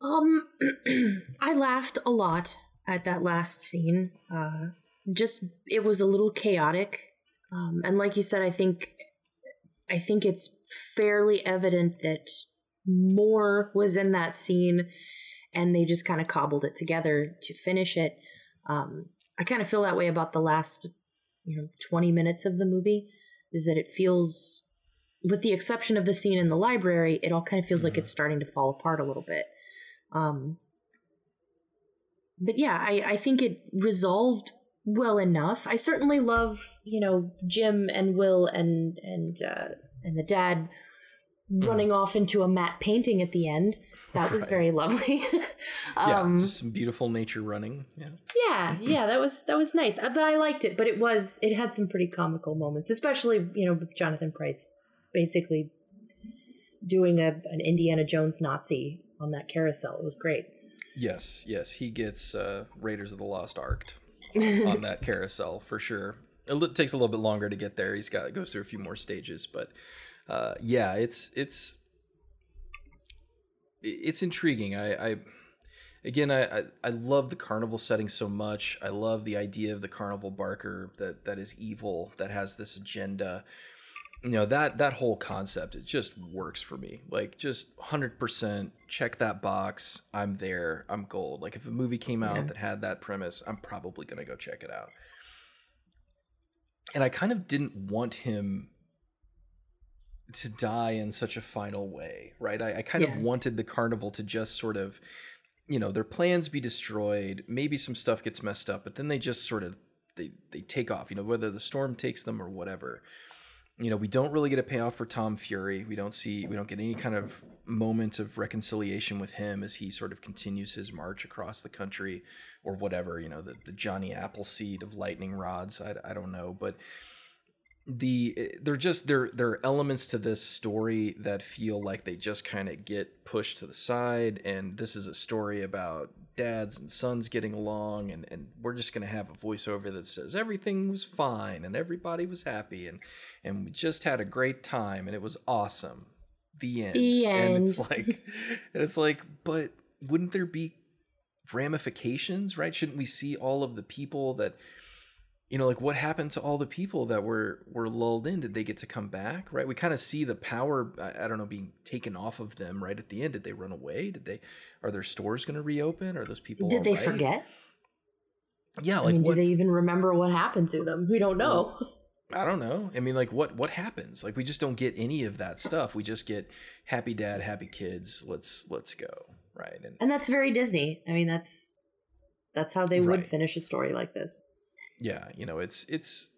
Um, I laughed a lot at that last scene. Uh, just it was a little chaotic, um, and like you said, I think I think it's fairly evident that more was in that scene and they just kind of cobbled it together to finish it. Um, I kind of feel that way about the last, you know, 20 minutes of the movie is that it feels, with the exception of the scene in the library, it all kind of feels mm-hmm. like it's starting to fall apart a little bit. Um, but yeah, I, I think it resolved well enough. I certainly love, you know, Jim and Will and and uh, and the dad mm. running off into a matte painting at the end. That was right. very lovely. um, yeah, just some beautiful nature running. Yeah, yeah, yeah. That was that was nice. Uh, but I liked it. But it was it had some pretty comical moments, especially you know with Jonathan Pryce basically doing a an Indiana Jones Nazi on that carousel. It was great. Yes, yes, he gets uh, Raiders of the Lost Ark on that carousel for sure. It takes a little bit longer to get there. He's got goes through a few more stages, but uh, yeah, it's it's it's intriguing. I, I again, I, I, I love the carnival setting so much. I love the idea of the carnival barker that that is evil, that has this agenda. You know that that whole concept it just works for me. Like just hundred percent check that box. I'm there. I'm gold. Like if a movie came out yeah. that had that premise, I'm probably gonna go check it out and I kind of didn't want him to die in such a final way, right? I, I kind yeah. of wanted the carnival to just sort of, you know, their plans be destroyed. Maybe some stuff gets messed up, but then they just sort of they they take off. You know, whether the storm takes them or whatever. You know, we don't really get a payoff for Tom Fury. We don't see we don't get any kind of moment of reconciliation with him as he sort of continues his march across the country or whatever, you know, the, the Johnny Appleseed of lightning rods. I, I don't know, but the they're just there there are elements to this story that feel like they just kind of get pushed to the side and this is a story about dads and sons getting along and and we're just going to have a voiceover that says everything was fine and everybody was happy and and we just had a great time and it was awesome the end. The end. And it's like, and it's like, but wouldn't there be ramifications, right? Shouldn't we see all of the people that, you know, like what happened to all the people that were were lulled in? Did they get to come back? Right? We kind of see the power. I, I don't know, being taken off of them right at the end. Did they run away? Did they? Are their stores going to reopen? Are those people? Did they right? forget? Yeah, like I mean, what, do they even remember what happened to them? We don't know. I don't know. I mean, like, what what happens? Like, we just don't get any of that stuff. We just get happy dad, happy kids. Let's let's go, right? And and that's very Disney. I mean, that's that's how they would right. finish a story like this. Yeah, you know, it's it's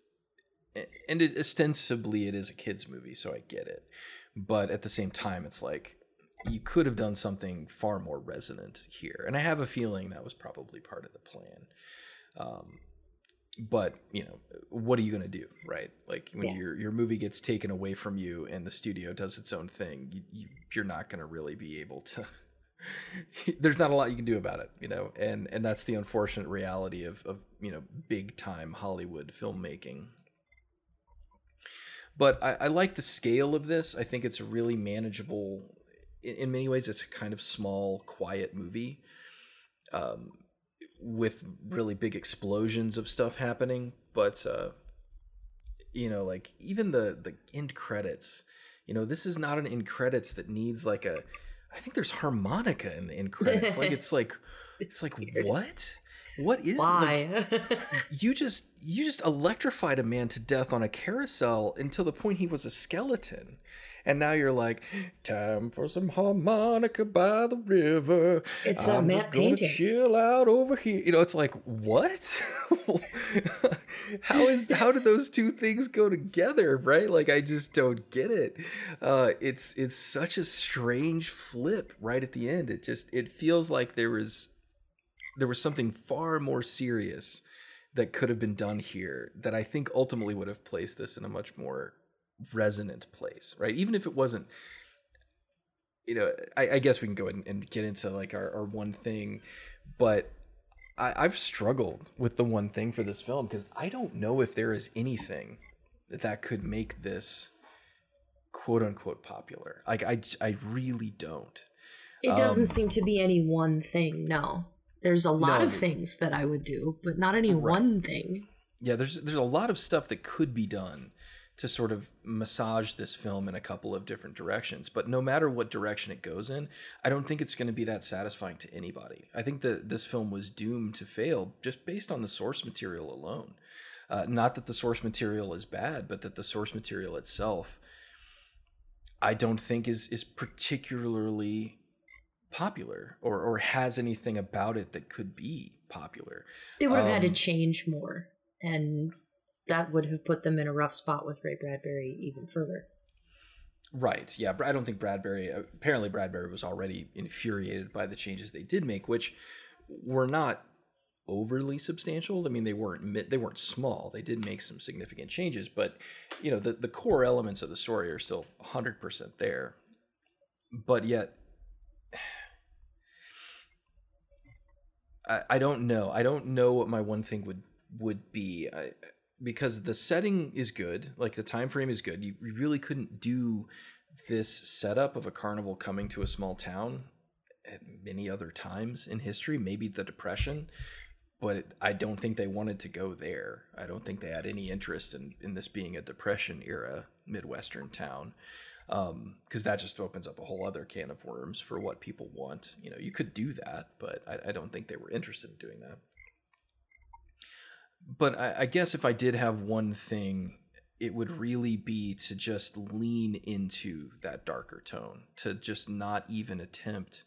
and it, ostensibly it is a kids movie, so I get it. But at the same time, it's like you could have done something far more resonant here, and I have a feeling that was probably part of the plan. Um, but you know what are you going to do right like when yeah. your your movie gets taken away from you and the studio does its own thing you, you you're not going to really be able to there's not a lot you can do about it you know and and that's the unfortunate reality of of you know big time hollywood filmmaking. But I, I like the scale of this. I think it's a really manageable. In, in many ways it's a kind of small quiet movie um with really big explosions of stuff happening, but uh, you know, like even the the end credits, you know, this is not an end credits that needs like a. I think there's harmonica in the end credits. like it's like it's like what? What is Why? like you just you just electrified a man to death on a carousel until the point he was a skeleton. And now you're like, time for some harmonica by the river. It's a I'm just gonna painting. chill out over here. You know, it's like what? how is how do those two things go together? Right? Like I just don't get it. Uh, it's it's such a strange flip right at the end. It just it feels like there was there was something far more serious that could have been done here that I think ultimately would have placed this in a much more resonant place, right? Even if it wasn't, you know, I, I guess we can go ahead and, and get into like our, our one thing, but I, I've struggled with the one thing for this film because I don't know if there is anything that that could make this quote unquote popular. Like I, I really don't. it doesn't Um, seem to be any one thing. No, there's a lot No. of things that I would do, but not any Right. one thing. yeah there's there's a lot of stuff that could be done to sort of massage this film in a couple of different directions but no matter what direction it goes in i don't think it's going to be that satisfying to anybody. I think that this film was doomed to fail just based on the source material alone. Uh, not that the source material is bad but that the source material itself i don't think is is particularly popular or or has anything about it that could be popular. They would have had to Um, change more, and that would have put them in a rough spot with Ray Bradbury even further. Right. Yeah. I don't think Bradbury. Apparently, Bradbury was already infuriated by the changes they did make, which were not overly substantial. I mean, they weren't they weren't small. They did make some significant changes, but you know, the the core elements of the story are still hundred percent there. But yet, I, I don't know. I don't know what my one thing would would be. I, because the setting is good, like the time frame is good. You, really couldn't do this setup of a carnival coming to a small town at many other times in history. Maybe the Depression, but I don't think they wanted to go there. I don't think they had any interest in in this being a Depression era midwestern town um, because that just opens up a whole other can of worms for what people want. You know, you could do that, but I, I don't think they were interested in doing that. But I, I guess if I did have one thing, it would really be to just lean into that darker tone, to just not even attempt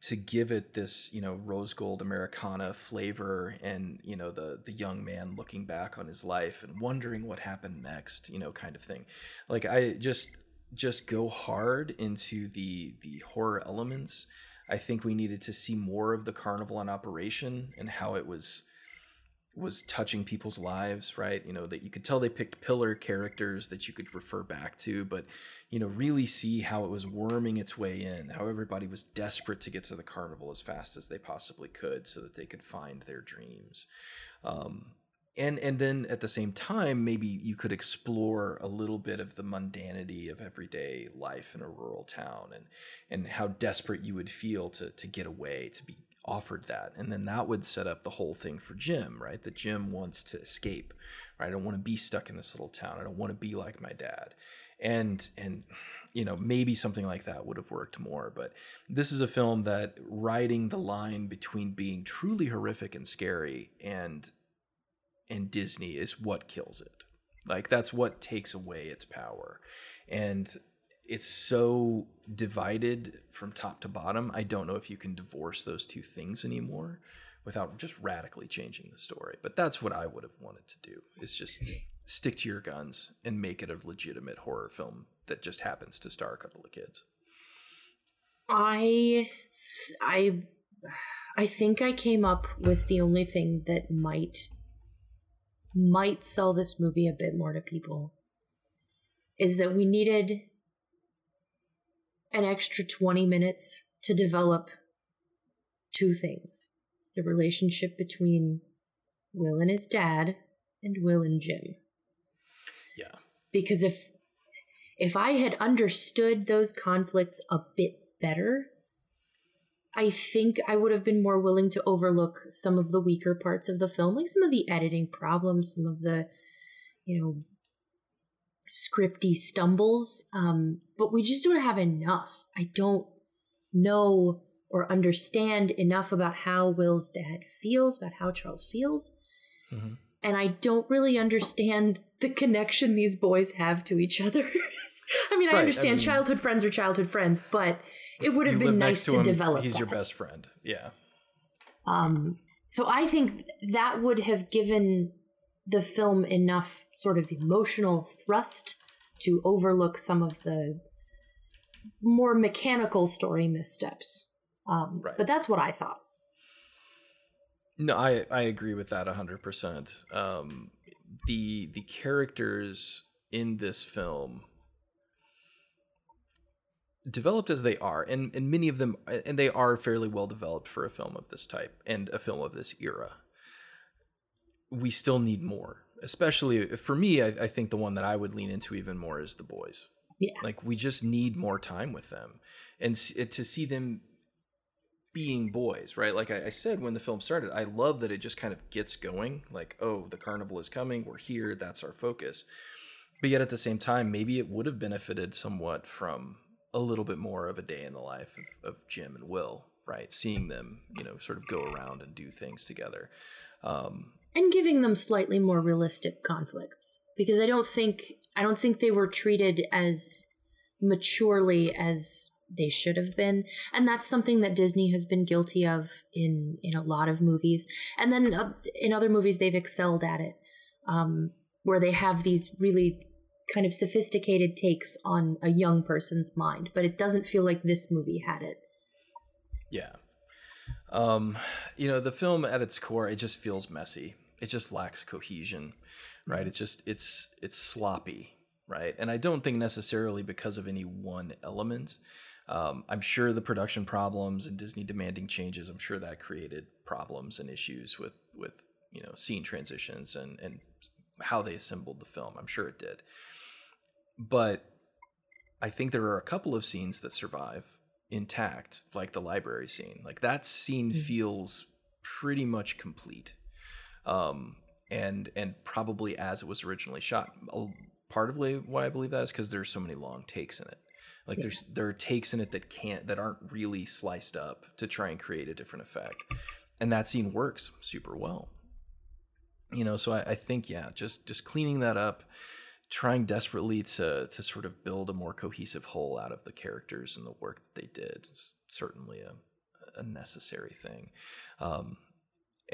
to give it this, you know, rose gold Americana flavor and, you know, the the young man looking back on his life and wondering what happened next, you know, kind of thing. Like I just just go hard into the the horror elements. I think we needed to see more of the carnival in operation and how it was was touching people's lives, right? You know, that you could tell they picked pillar characters that you could refer back to, but you know, really see how it was worming its way in, how everybody was desperate to get to the carnival as fast as they possibly could so that they could find their dreams. Um, and and then at the same time, maybe you could explore a little bit of the mundanity of everyday life in a rural town and and how desperate you would feel to to get away, to be offered that. And then that would set up the whole thing for jim right? That jim wants to escape right? I don't want to be stuck in this little town. I don't want to be like my dad. And and you know maybe something like that would have worked more. But this is a film that riding the line between being truly horrific and scary and and disney is what kills it. Like that's what takes away its power. And it's so divided from top to bottom. I don't know if you can divorce those two things anymore without just radically changing the story. But that's what I would have wanted to do is just stick to your guns and make it a legitimate horror film that just happens to star a couple of kids. I, I, I think I came up with the only thing that might, might sell this movie a bit more to people, is that we needed an extra twenty minutes to develop two things: the relationship between Will and his dad, and Will and Jim. Yeah. Because if if I had understood those conflicts a bit better, I think I would have been more willing to overlook some of the weaker parts of the film, like some of the editing problems, some of the, you know, scripty stumbles. Um, but we just don't have enough. I don't know or understand enough about how Will's dad feels, about how Charles feels. Mm-hmm. And I don't really understand the connection these boys have to each other. I mean, right. I understand I mean, childhood friends are childhood friends, but it would have been nice to, to develop. He's that. your best friend. Yeah. Um. So I think that would have given the film enough sort of emotional thrust to overlook some of the more mechanical story missteps. Um, right. But that's what I thought. No, I, I agree with that 100%. Um, the the characters in this film developed as they are and, and many of them and they are fairly well developed for a film of this type and a film of this era we still need more especially for me I, I think the one that i would lean into even more is the boys. Yeah. Like we just need more time with them. And to see them being boys right? Like I, I said when the film started i love that it just kind of gets going. Like oh the carnival is coming. We're here. That's our focus. But yet at the same time maybe it would have benefited somewhat from a little bit more of a day in the life of, of Jim and Will, right? Seeing them, you know, sort of go around and do things together. Um, and giving them slightly more realistic conflicts because I don't think I don't think they were treated as maturely as they should have been and that's something that Disney has been guilty of in in a lot of movies and then uh, in other movies they've excelled at it um, where they have these really kind of sophisticated takes on a young person's mind, but it doesn't feel like this movie had it. Yeah. Um, you know, the film at its core, it just feels messy. It just lacks cohesion, right? It's just it's it's sloppy, right? And I don't think necessarily because of any one element. Um, I'm sure the production problems and Disney demanding changes. I'm sure that created problems and issues with with you know scene transitions and and how they assembled the film. I'm sure it did but I think there are a couple of scenes that survive intact, like the library scene. Like that scene mm-hmm. feels pretty much complete, um, and and probably as it was originally shot. Part of why I believe that is because there's so many long takes in it. Like yeah. there's there are takes in it that can't that aren't really sliced up to try and create a different effect, and that scene works super well. You know, so I, I think yeah, just just cleaning that up trying desperately to to sort of build a more cohesive whole out of the characters and the work that they did is certainly a, a necessary thing. Um,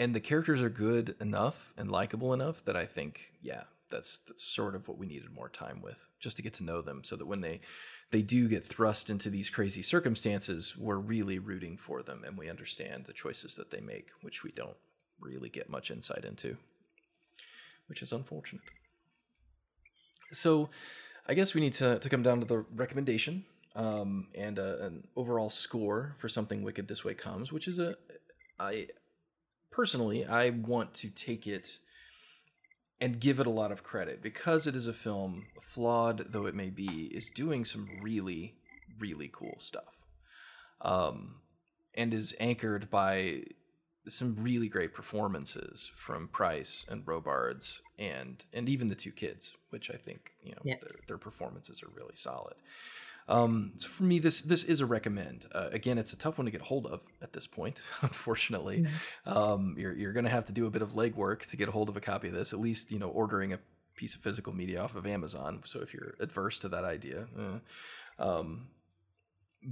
and the characters are good enough and likable enough that I think, yeah, that's that's sort of what we needed more time with, just to get to know them, so that when they they do get thrust into these crazy circumstances, we're really rooting for them and we understand the choices that they make, which we don't really get much insight into, which is unfortunate. So I guess we need to, to come down to the recommendation um, and a, an overall score for something Wicked This Way Comes, which is a I personally I want to take it and give it a lot of credit because it is a film, flawed though it may be, is doing some really really cool stuff, um, and is anchored by some really great performances from Pryce and Robards and and even the two kids, which I think you know yeah. their, their, performances are really solid. Um, so for me, this this is a recommend. Uh, again, it's a tough one to get hold of at this point. Unfortunately, mm-hmm. um, you're you're going to have to do a bit of legwork to get a hold of a copy of this. At least you know ordering a piece of physical media off of Amazon. So if you're adverse to that idea, uh, um,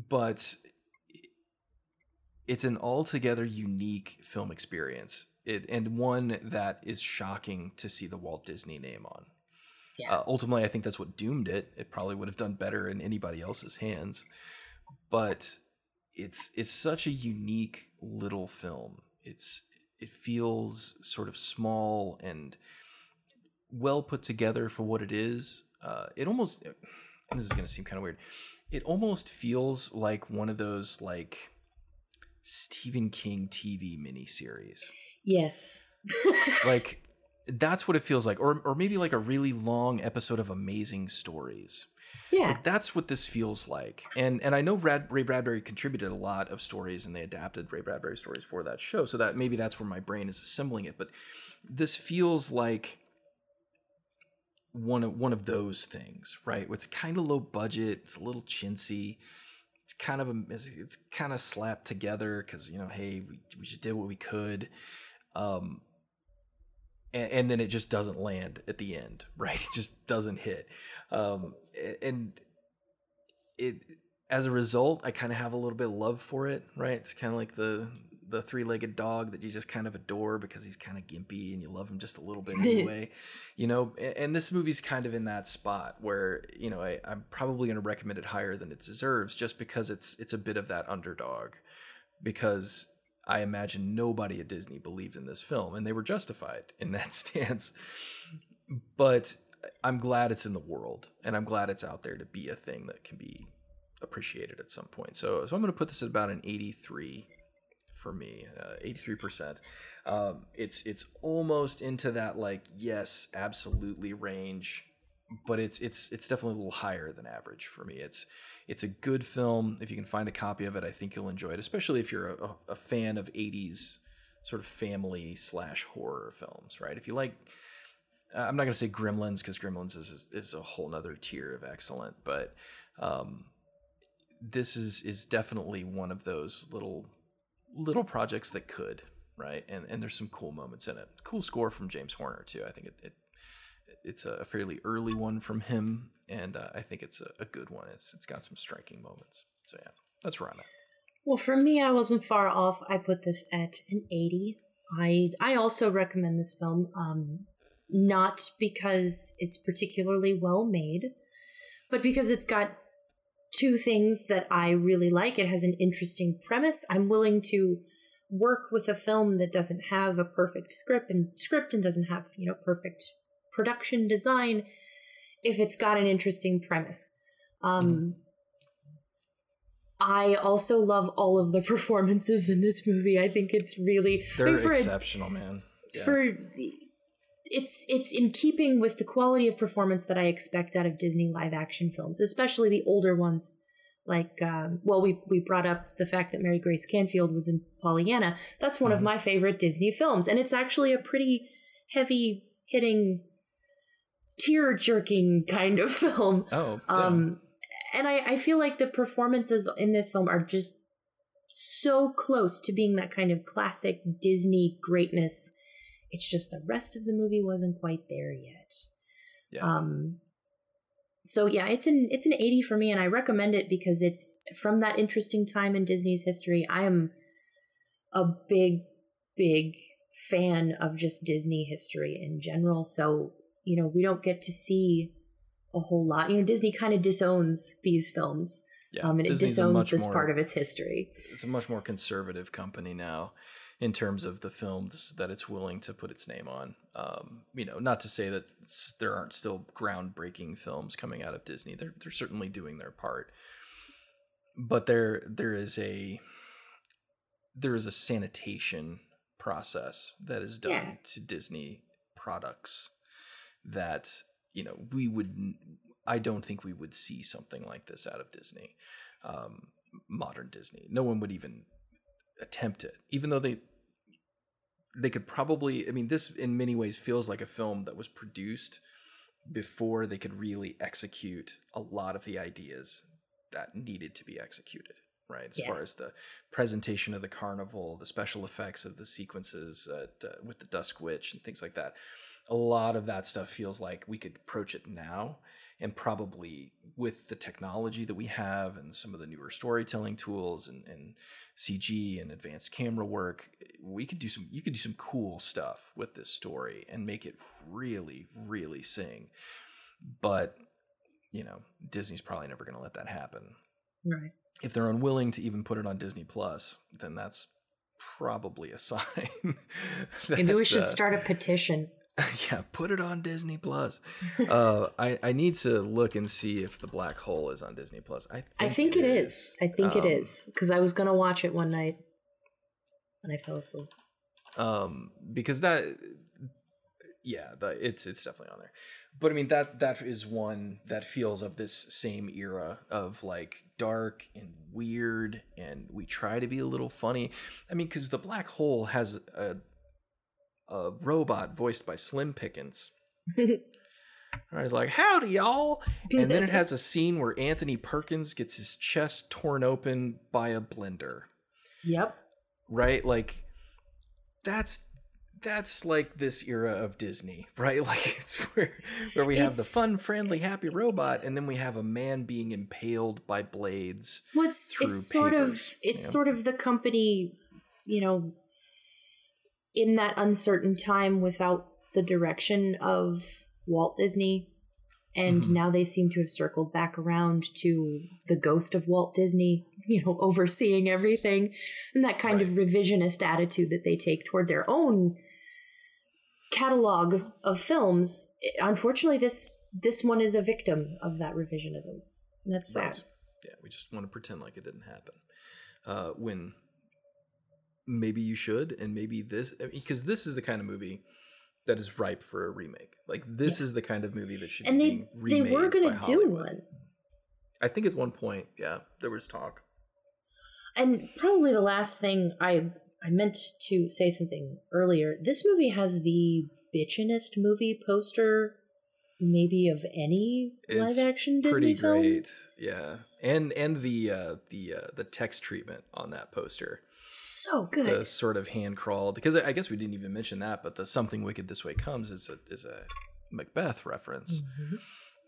but it's an altogether unique film experience it, and one that is shocking to see the Walt Disney name on. Yeah. Uh, ultimately, I think that's what doomed it. It probably would have done better in anybody else's hands, but it's it's such a unique little film. It's it feels sort of small and well put together for what it is. Uh, it almost this is going to seem kind of weird. It almost feels like one of those like Stephen King TV miniseries. Yes. like that's what it feels like or or maybe like a really long episode of amazing stories Yeah. Like, that's what this feels like. And and I know Rad, Ray Bradbury contributed a lot of stories and they adapted Ray Bradbury stories for that show. So that maybe that's where my brain is assembling it. But this feels like one of one of those things, right? It's kind of low budget, it's a little chintzy. It's kind of a it's kind of slapped together because you know, hey, we, we just did what we could. Um, and, and, then it just doesn't land at the end, right? It just doesn't hit. Um, and it as a result, I kind of have a little bit of love for it, right? It's kind of like the the three legged dog that you just kind of adore because he's kind of gimpy and you love him just a little bit anyway, you know. And this movie's kind of in that spot where you know I, I'm probably going to recommend it higher than it deserves just because it's it's a bit of that underdog because I imagine nobody at Disney believed in this film, and they were justified in that stance. But I'm glad it's in the world, and I'm glad it's out there to be a thing that can be appreciated at some point. So, so I'm going to put this at about an 83 for me, uh, 83%. Um, it's it's almost into that like yes, absolutely range, but it's it's it's definitely a little higher than average for me. It's it's a good film. If you can find a copy of it, I think you'll enjoy it, especially if you're a, a fan of 80s sort of family slash horror films, right? If you like, uh, I'm not going to say Gremlins because Gremlins is, is, a whole nother tier of excellent, but um, this is is definitely one of those little little projects that could, right? And and there's some cool moments in it. Cool score from James Horner too. I think it, it it's a fairly early one from him, and uh, I think it's a, a, good one. It's it's got some striking moments. So yeah, that's where I'm at. Well, for me, I wasn't far off. I put this at an 80. I I also recommend this film, um, not because it's particularly well made, but because it's got two things that I really like. It has an interesting premise. I'm willing to work with a film that doesn't have a perfect script and script and doesn't have you know perfect production design if it's got an interesting premise. Um, mm-hmm. I also love all of the performances in this movie. I think it's really they're I mean, exceptional, a, man. Yeah. For it's it's in keeping with the quality of performance that I expect out of Disney live action films, especially the older ones. Like, um, well, we we brought up the fact that Mary Grace Canfield was in Pollyanna. That's one mm-hmm. of my favorite Disney films, and it's actually a pretty heavy hitting tear jerking kind of film. Oh, um, and I, I feel like the performances in this film are just so close to being that kind of classic Disney greatness. It's just the rest of the movie wasn't quite there yet. Yeah. Um. So yeah, it's an it's an eighty for me, and I recommend it because it's from that interesting time in Disney's history. I am a big, big fan of just Disney history in general. So you know, we don't get to see a whole lot. You know, Disney kind of disowns these films. Yeah, um, and Disney's it disowns this more, part of its history. It's a much more conservative company now in terms of the films that it's willing to put its name on. Um, you know, not to say that there aren't still groundbreaking films coming out of Disney. They're they're certainly doing their part, but there there is a there is a sanitation process that is done yeah. to Disney products that you know we would i don't think we would see something like this out of disney um, modern disney. No one would even attempt it even though they they could probably i mean this in many ways feels like a film that was produced before they could really execute a lot of the ideas that needed to be executed right? As yeah. far as the presentation of the carnival the special effects of the sequences at, uh, with the dusk witch and things like that a lot of that stuff feels like we could approach it now and probably with the technology that we have and some of the newer storytelling tools and, and CG and advanced camera work, we could do some you could do some cool stuff with this story and make it really, really sing. But, you know, Disney's probably never gonna let that happen. Right. If they're unwilling to even put it on Disney Plus, then that's probably a sign. Maybe we should uh, start a petition. yeah, put it on Disney Plus. uh, I I need to look and see if the Black Hole is on Disney Plus. I think I think it, is. is. I think um, it is because I was gonna watch it one night and I fell asleep. Um, because that yeah, the, it's it's definitely on there. But I mean that that is one that feels of this same era of like dark and weird, and we try to be a little funny. I mean, because the black hole has a a robot voiced by Slim Pickens. I was like, "Howdy, y'all!" And then it has a scene where Anthony Perkins gets his chest torn open by a blender. Yep. Right, like that's that's like this era of Disney, right? Like it's where where we have the fun, friendly, happy robot, and then we have a man being impaled by blades. Well, it's, it's sort of it's sort of the company, you know, in that uncertain time without the direction of Walt Disney, and Mhm. now they seem to have circled back around to the ghost of Walt Disney, you know, overseeing everything, and that kind of revisionist attitude that they take toward their own catalog of films. Unfortunately, this this one is a victim of that revisionism. And that's sad. Right. Yeah, we just want to pretend like it didn't happen. Uh, when maybe you should, and maybe this, because this is the kind of movie that is ripe for a remake. Like this Yeah. is the kind of movie that should and be they they were gonna do one I think at one point, yeah, there was talk. and probably the last thing i i meant to say something earlier this movie has the bitchinest movie poster maybe of any It's live action disney Pretty film great, yeah, and and the uh, the uh, the text treatment on that poster, so good. the sort of hand crawled. Because I guess we didn't even mention that, but the "Something Wicked This Way Comes" is a is a Macbeth reference. Mhm.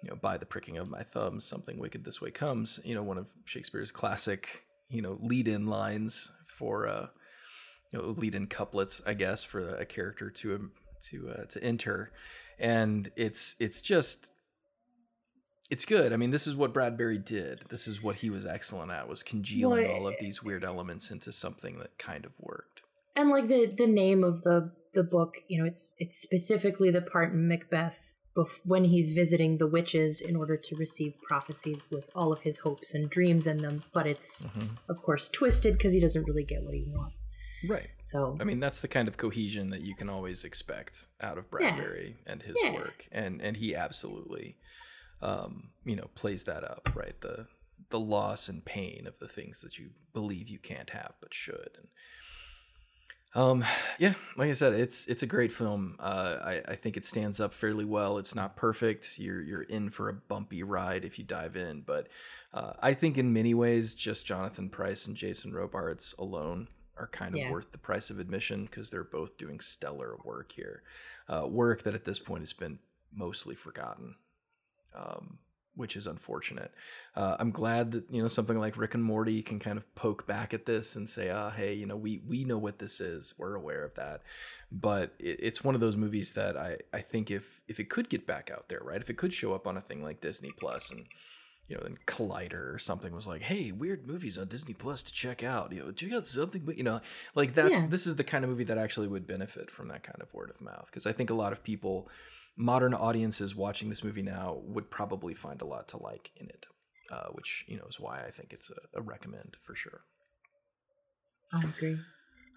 you know, by the pricking of my thumbs, something wicked this way comes. You know, one of Shakespeare's classic, you know, lead-in lines for, uh, you know, lead-in couplets, I guess, for a character to um, to uh, to enter, and it's it's just it's good. I mean, this is what Bradbury did. This is what he was excellent at was congealing Well, all of these weird elements into something that kind of worked. and like the the name of the the book you know it's it's specifically the part in macbeth bef- when he's visiting the witches in order to receive prophecies with all of his hopes and dreams in them but it's Mm-hmm. of course twisted because he doesn't really get what he wants Right. so I mean, that's the kind of cohesion that you can always expect out of Yeah. Bradbury and his Yeah. work, and and he absolutely, um, you know, plays that up, right? The the loss and pain of the things that you believe you can't have but should, and um, yeah, like I said, it's it's a great film. Uh, I I think it stands up fairly well. It's not perfect. You're you're in for a bumpy ride if you dive in, but uh, I think in many ways, just Jonathan Pryce and Jason Robards alone are kind of Yeah. worth the price of admission because they're both doing stellar work here. Uh, work that at this point has been mostly forgotten, um, which is unfortunate. Uh, I'm glad that you know something like Rick and Morty can kind of poke back at this and say, "Ah, hey, you know, we we know what this is. We're aware of that." But it, it's one of those movies that I I think if if it could get back out there, right? If it could show up on a thing like Disney Plus and you know, then Collider or something was like, "Hey, weird movies on Disney Plus to check out." You know, check out something, but you know, like that's Yeah. this is the kind of movie that actually would benefit from that kind of word of mouth because I think a lot of people, modern audiences watching this movie now, would probably find a lot to like in it, uh, which you know is why I think it's a, a recommend for sure. i agree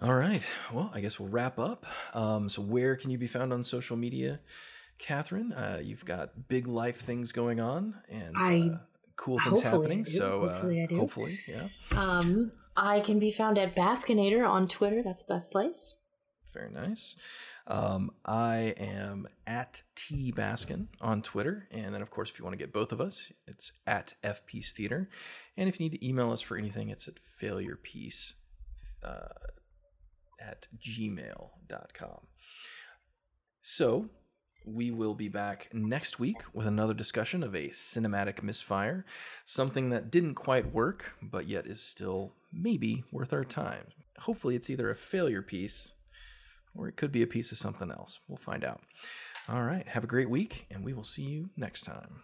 All right, well, I guess we'll wrap up. Um, so, where can you be found on social media, Catherine? Uh, you've got big life things going on and I- uh, cool things happening. So, Hopefully I uh, hopefully, yeah. um i can be found at baskinator on twitter that's the best place Very nice. Um, I am at T Baskin on Twitter. And then, of course, if you want to get both of us, it's at FPeace Theater. And if you need to email us for anything, it's at failurepiece uh, at gmail.com. So, we will be back next week with another discussion of a cinematic misfire, something that didn't quite work, but yet is still maybe worth our time. Hopefully, it's either a failure piece or it could be a piece of something else. We'll find out. All right. Have a great week, and we will see you next time.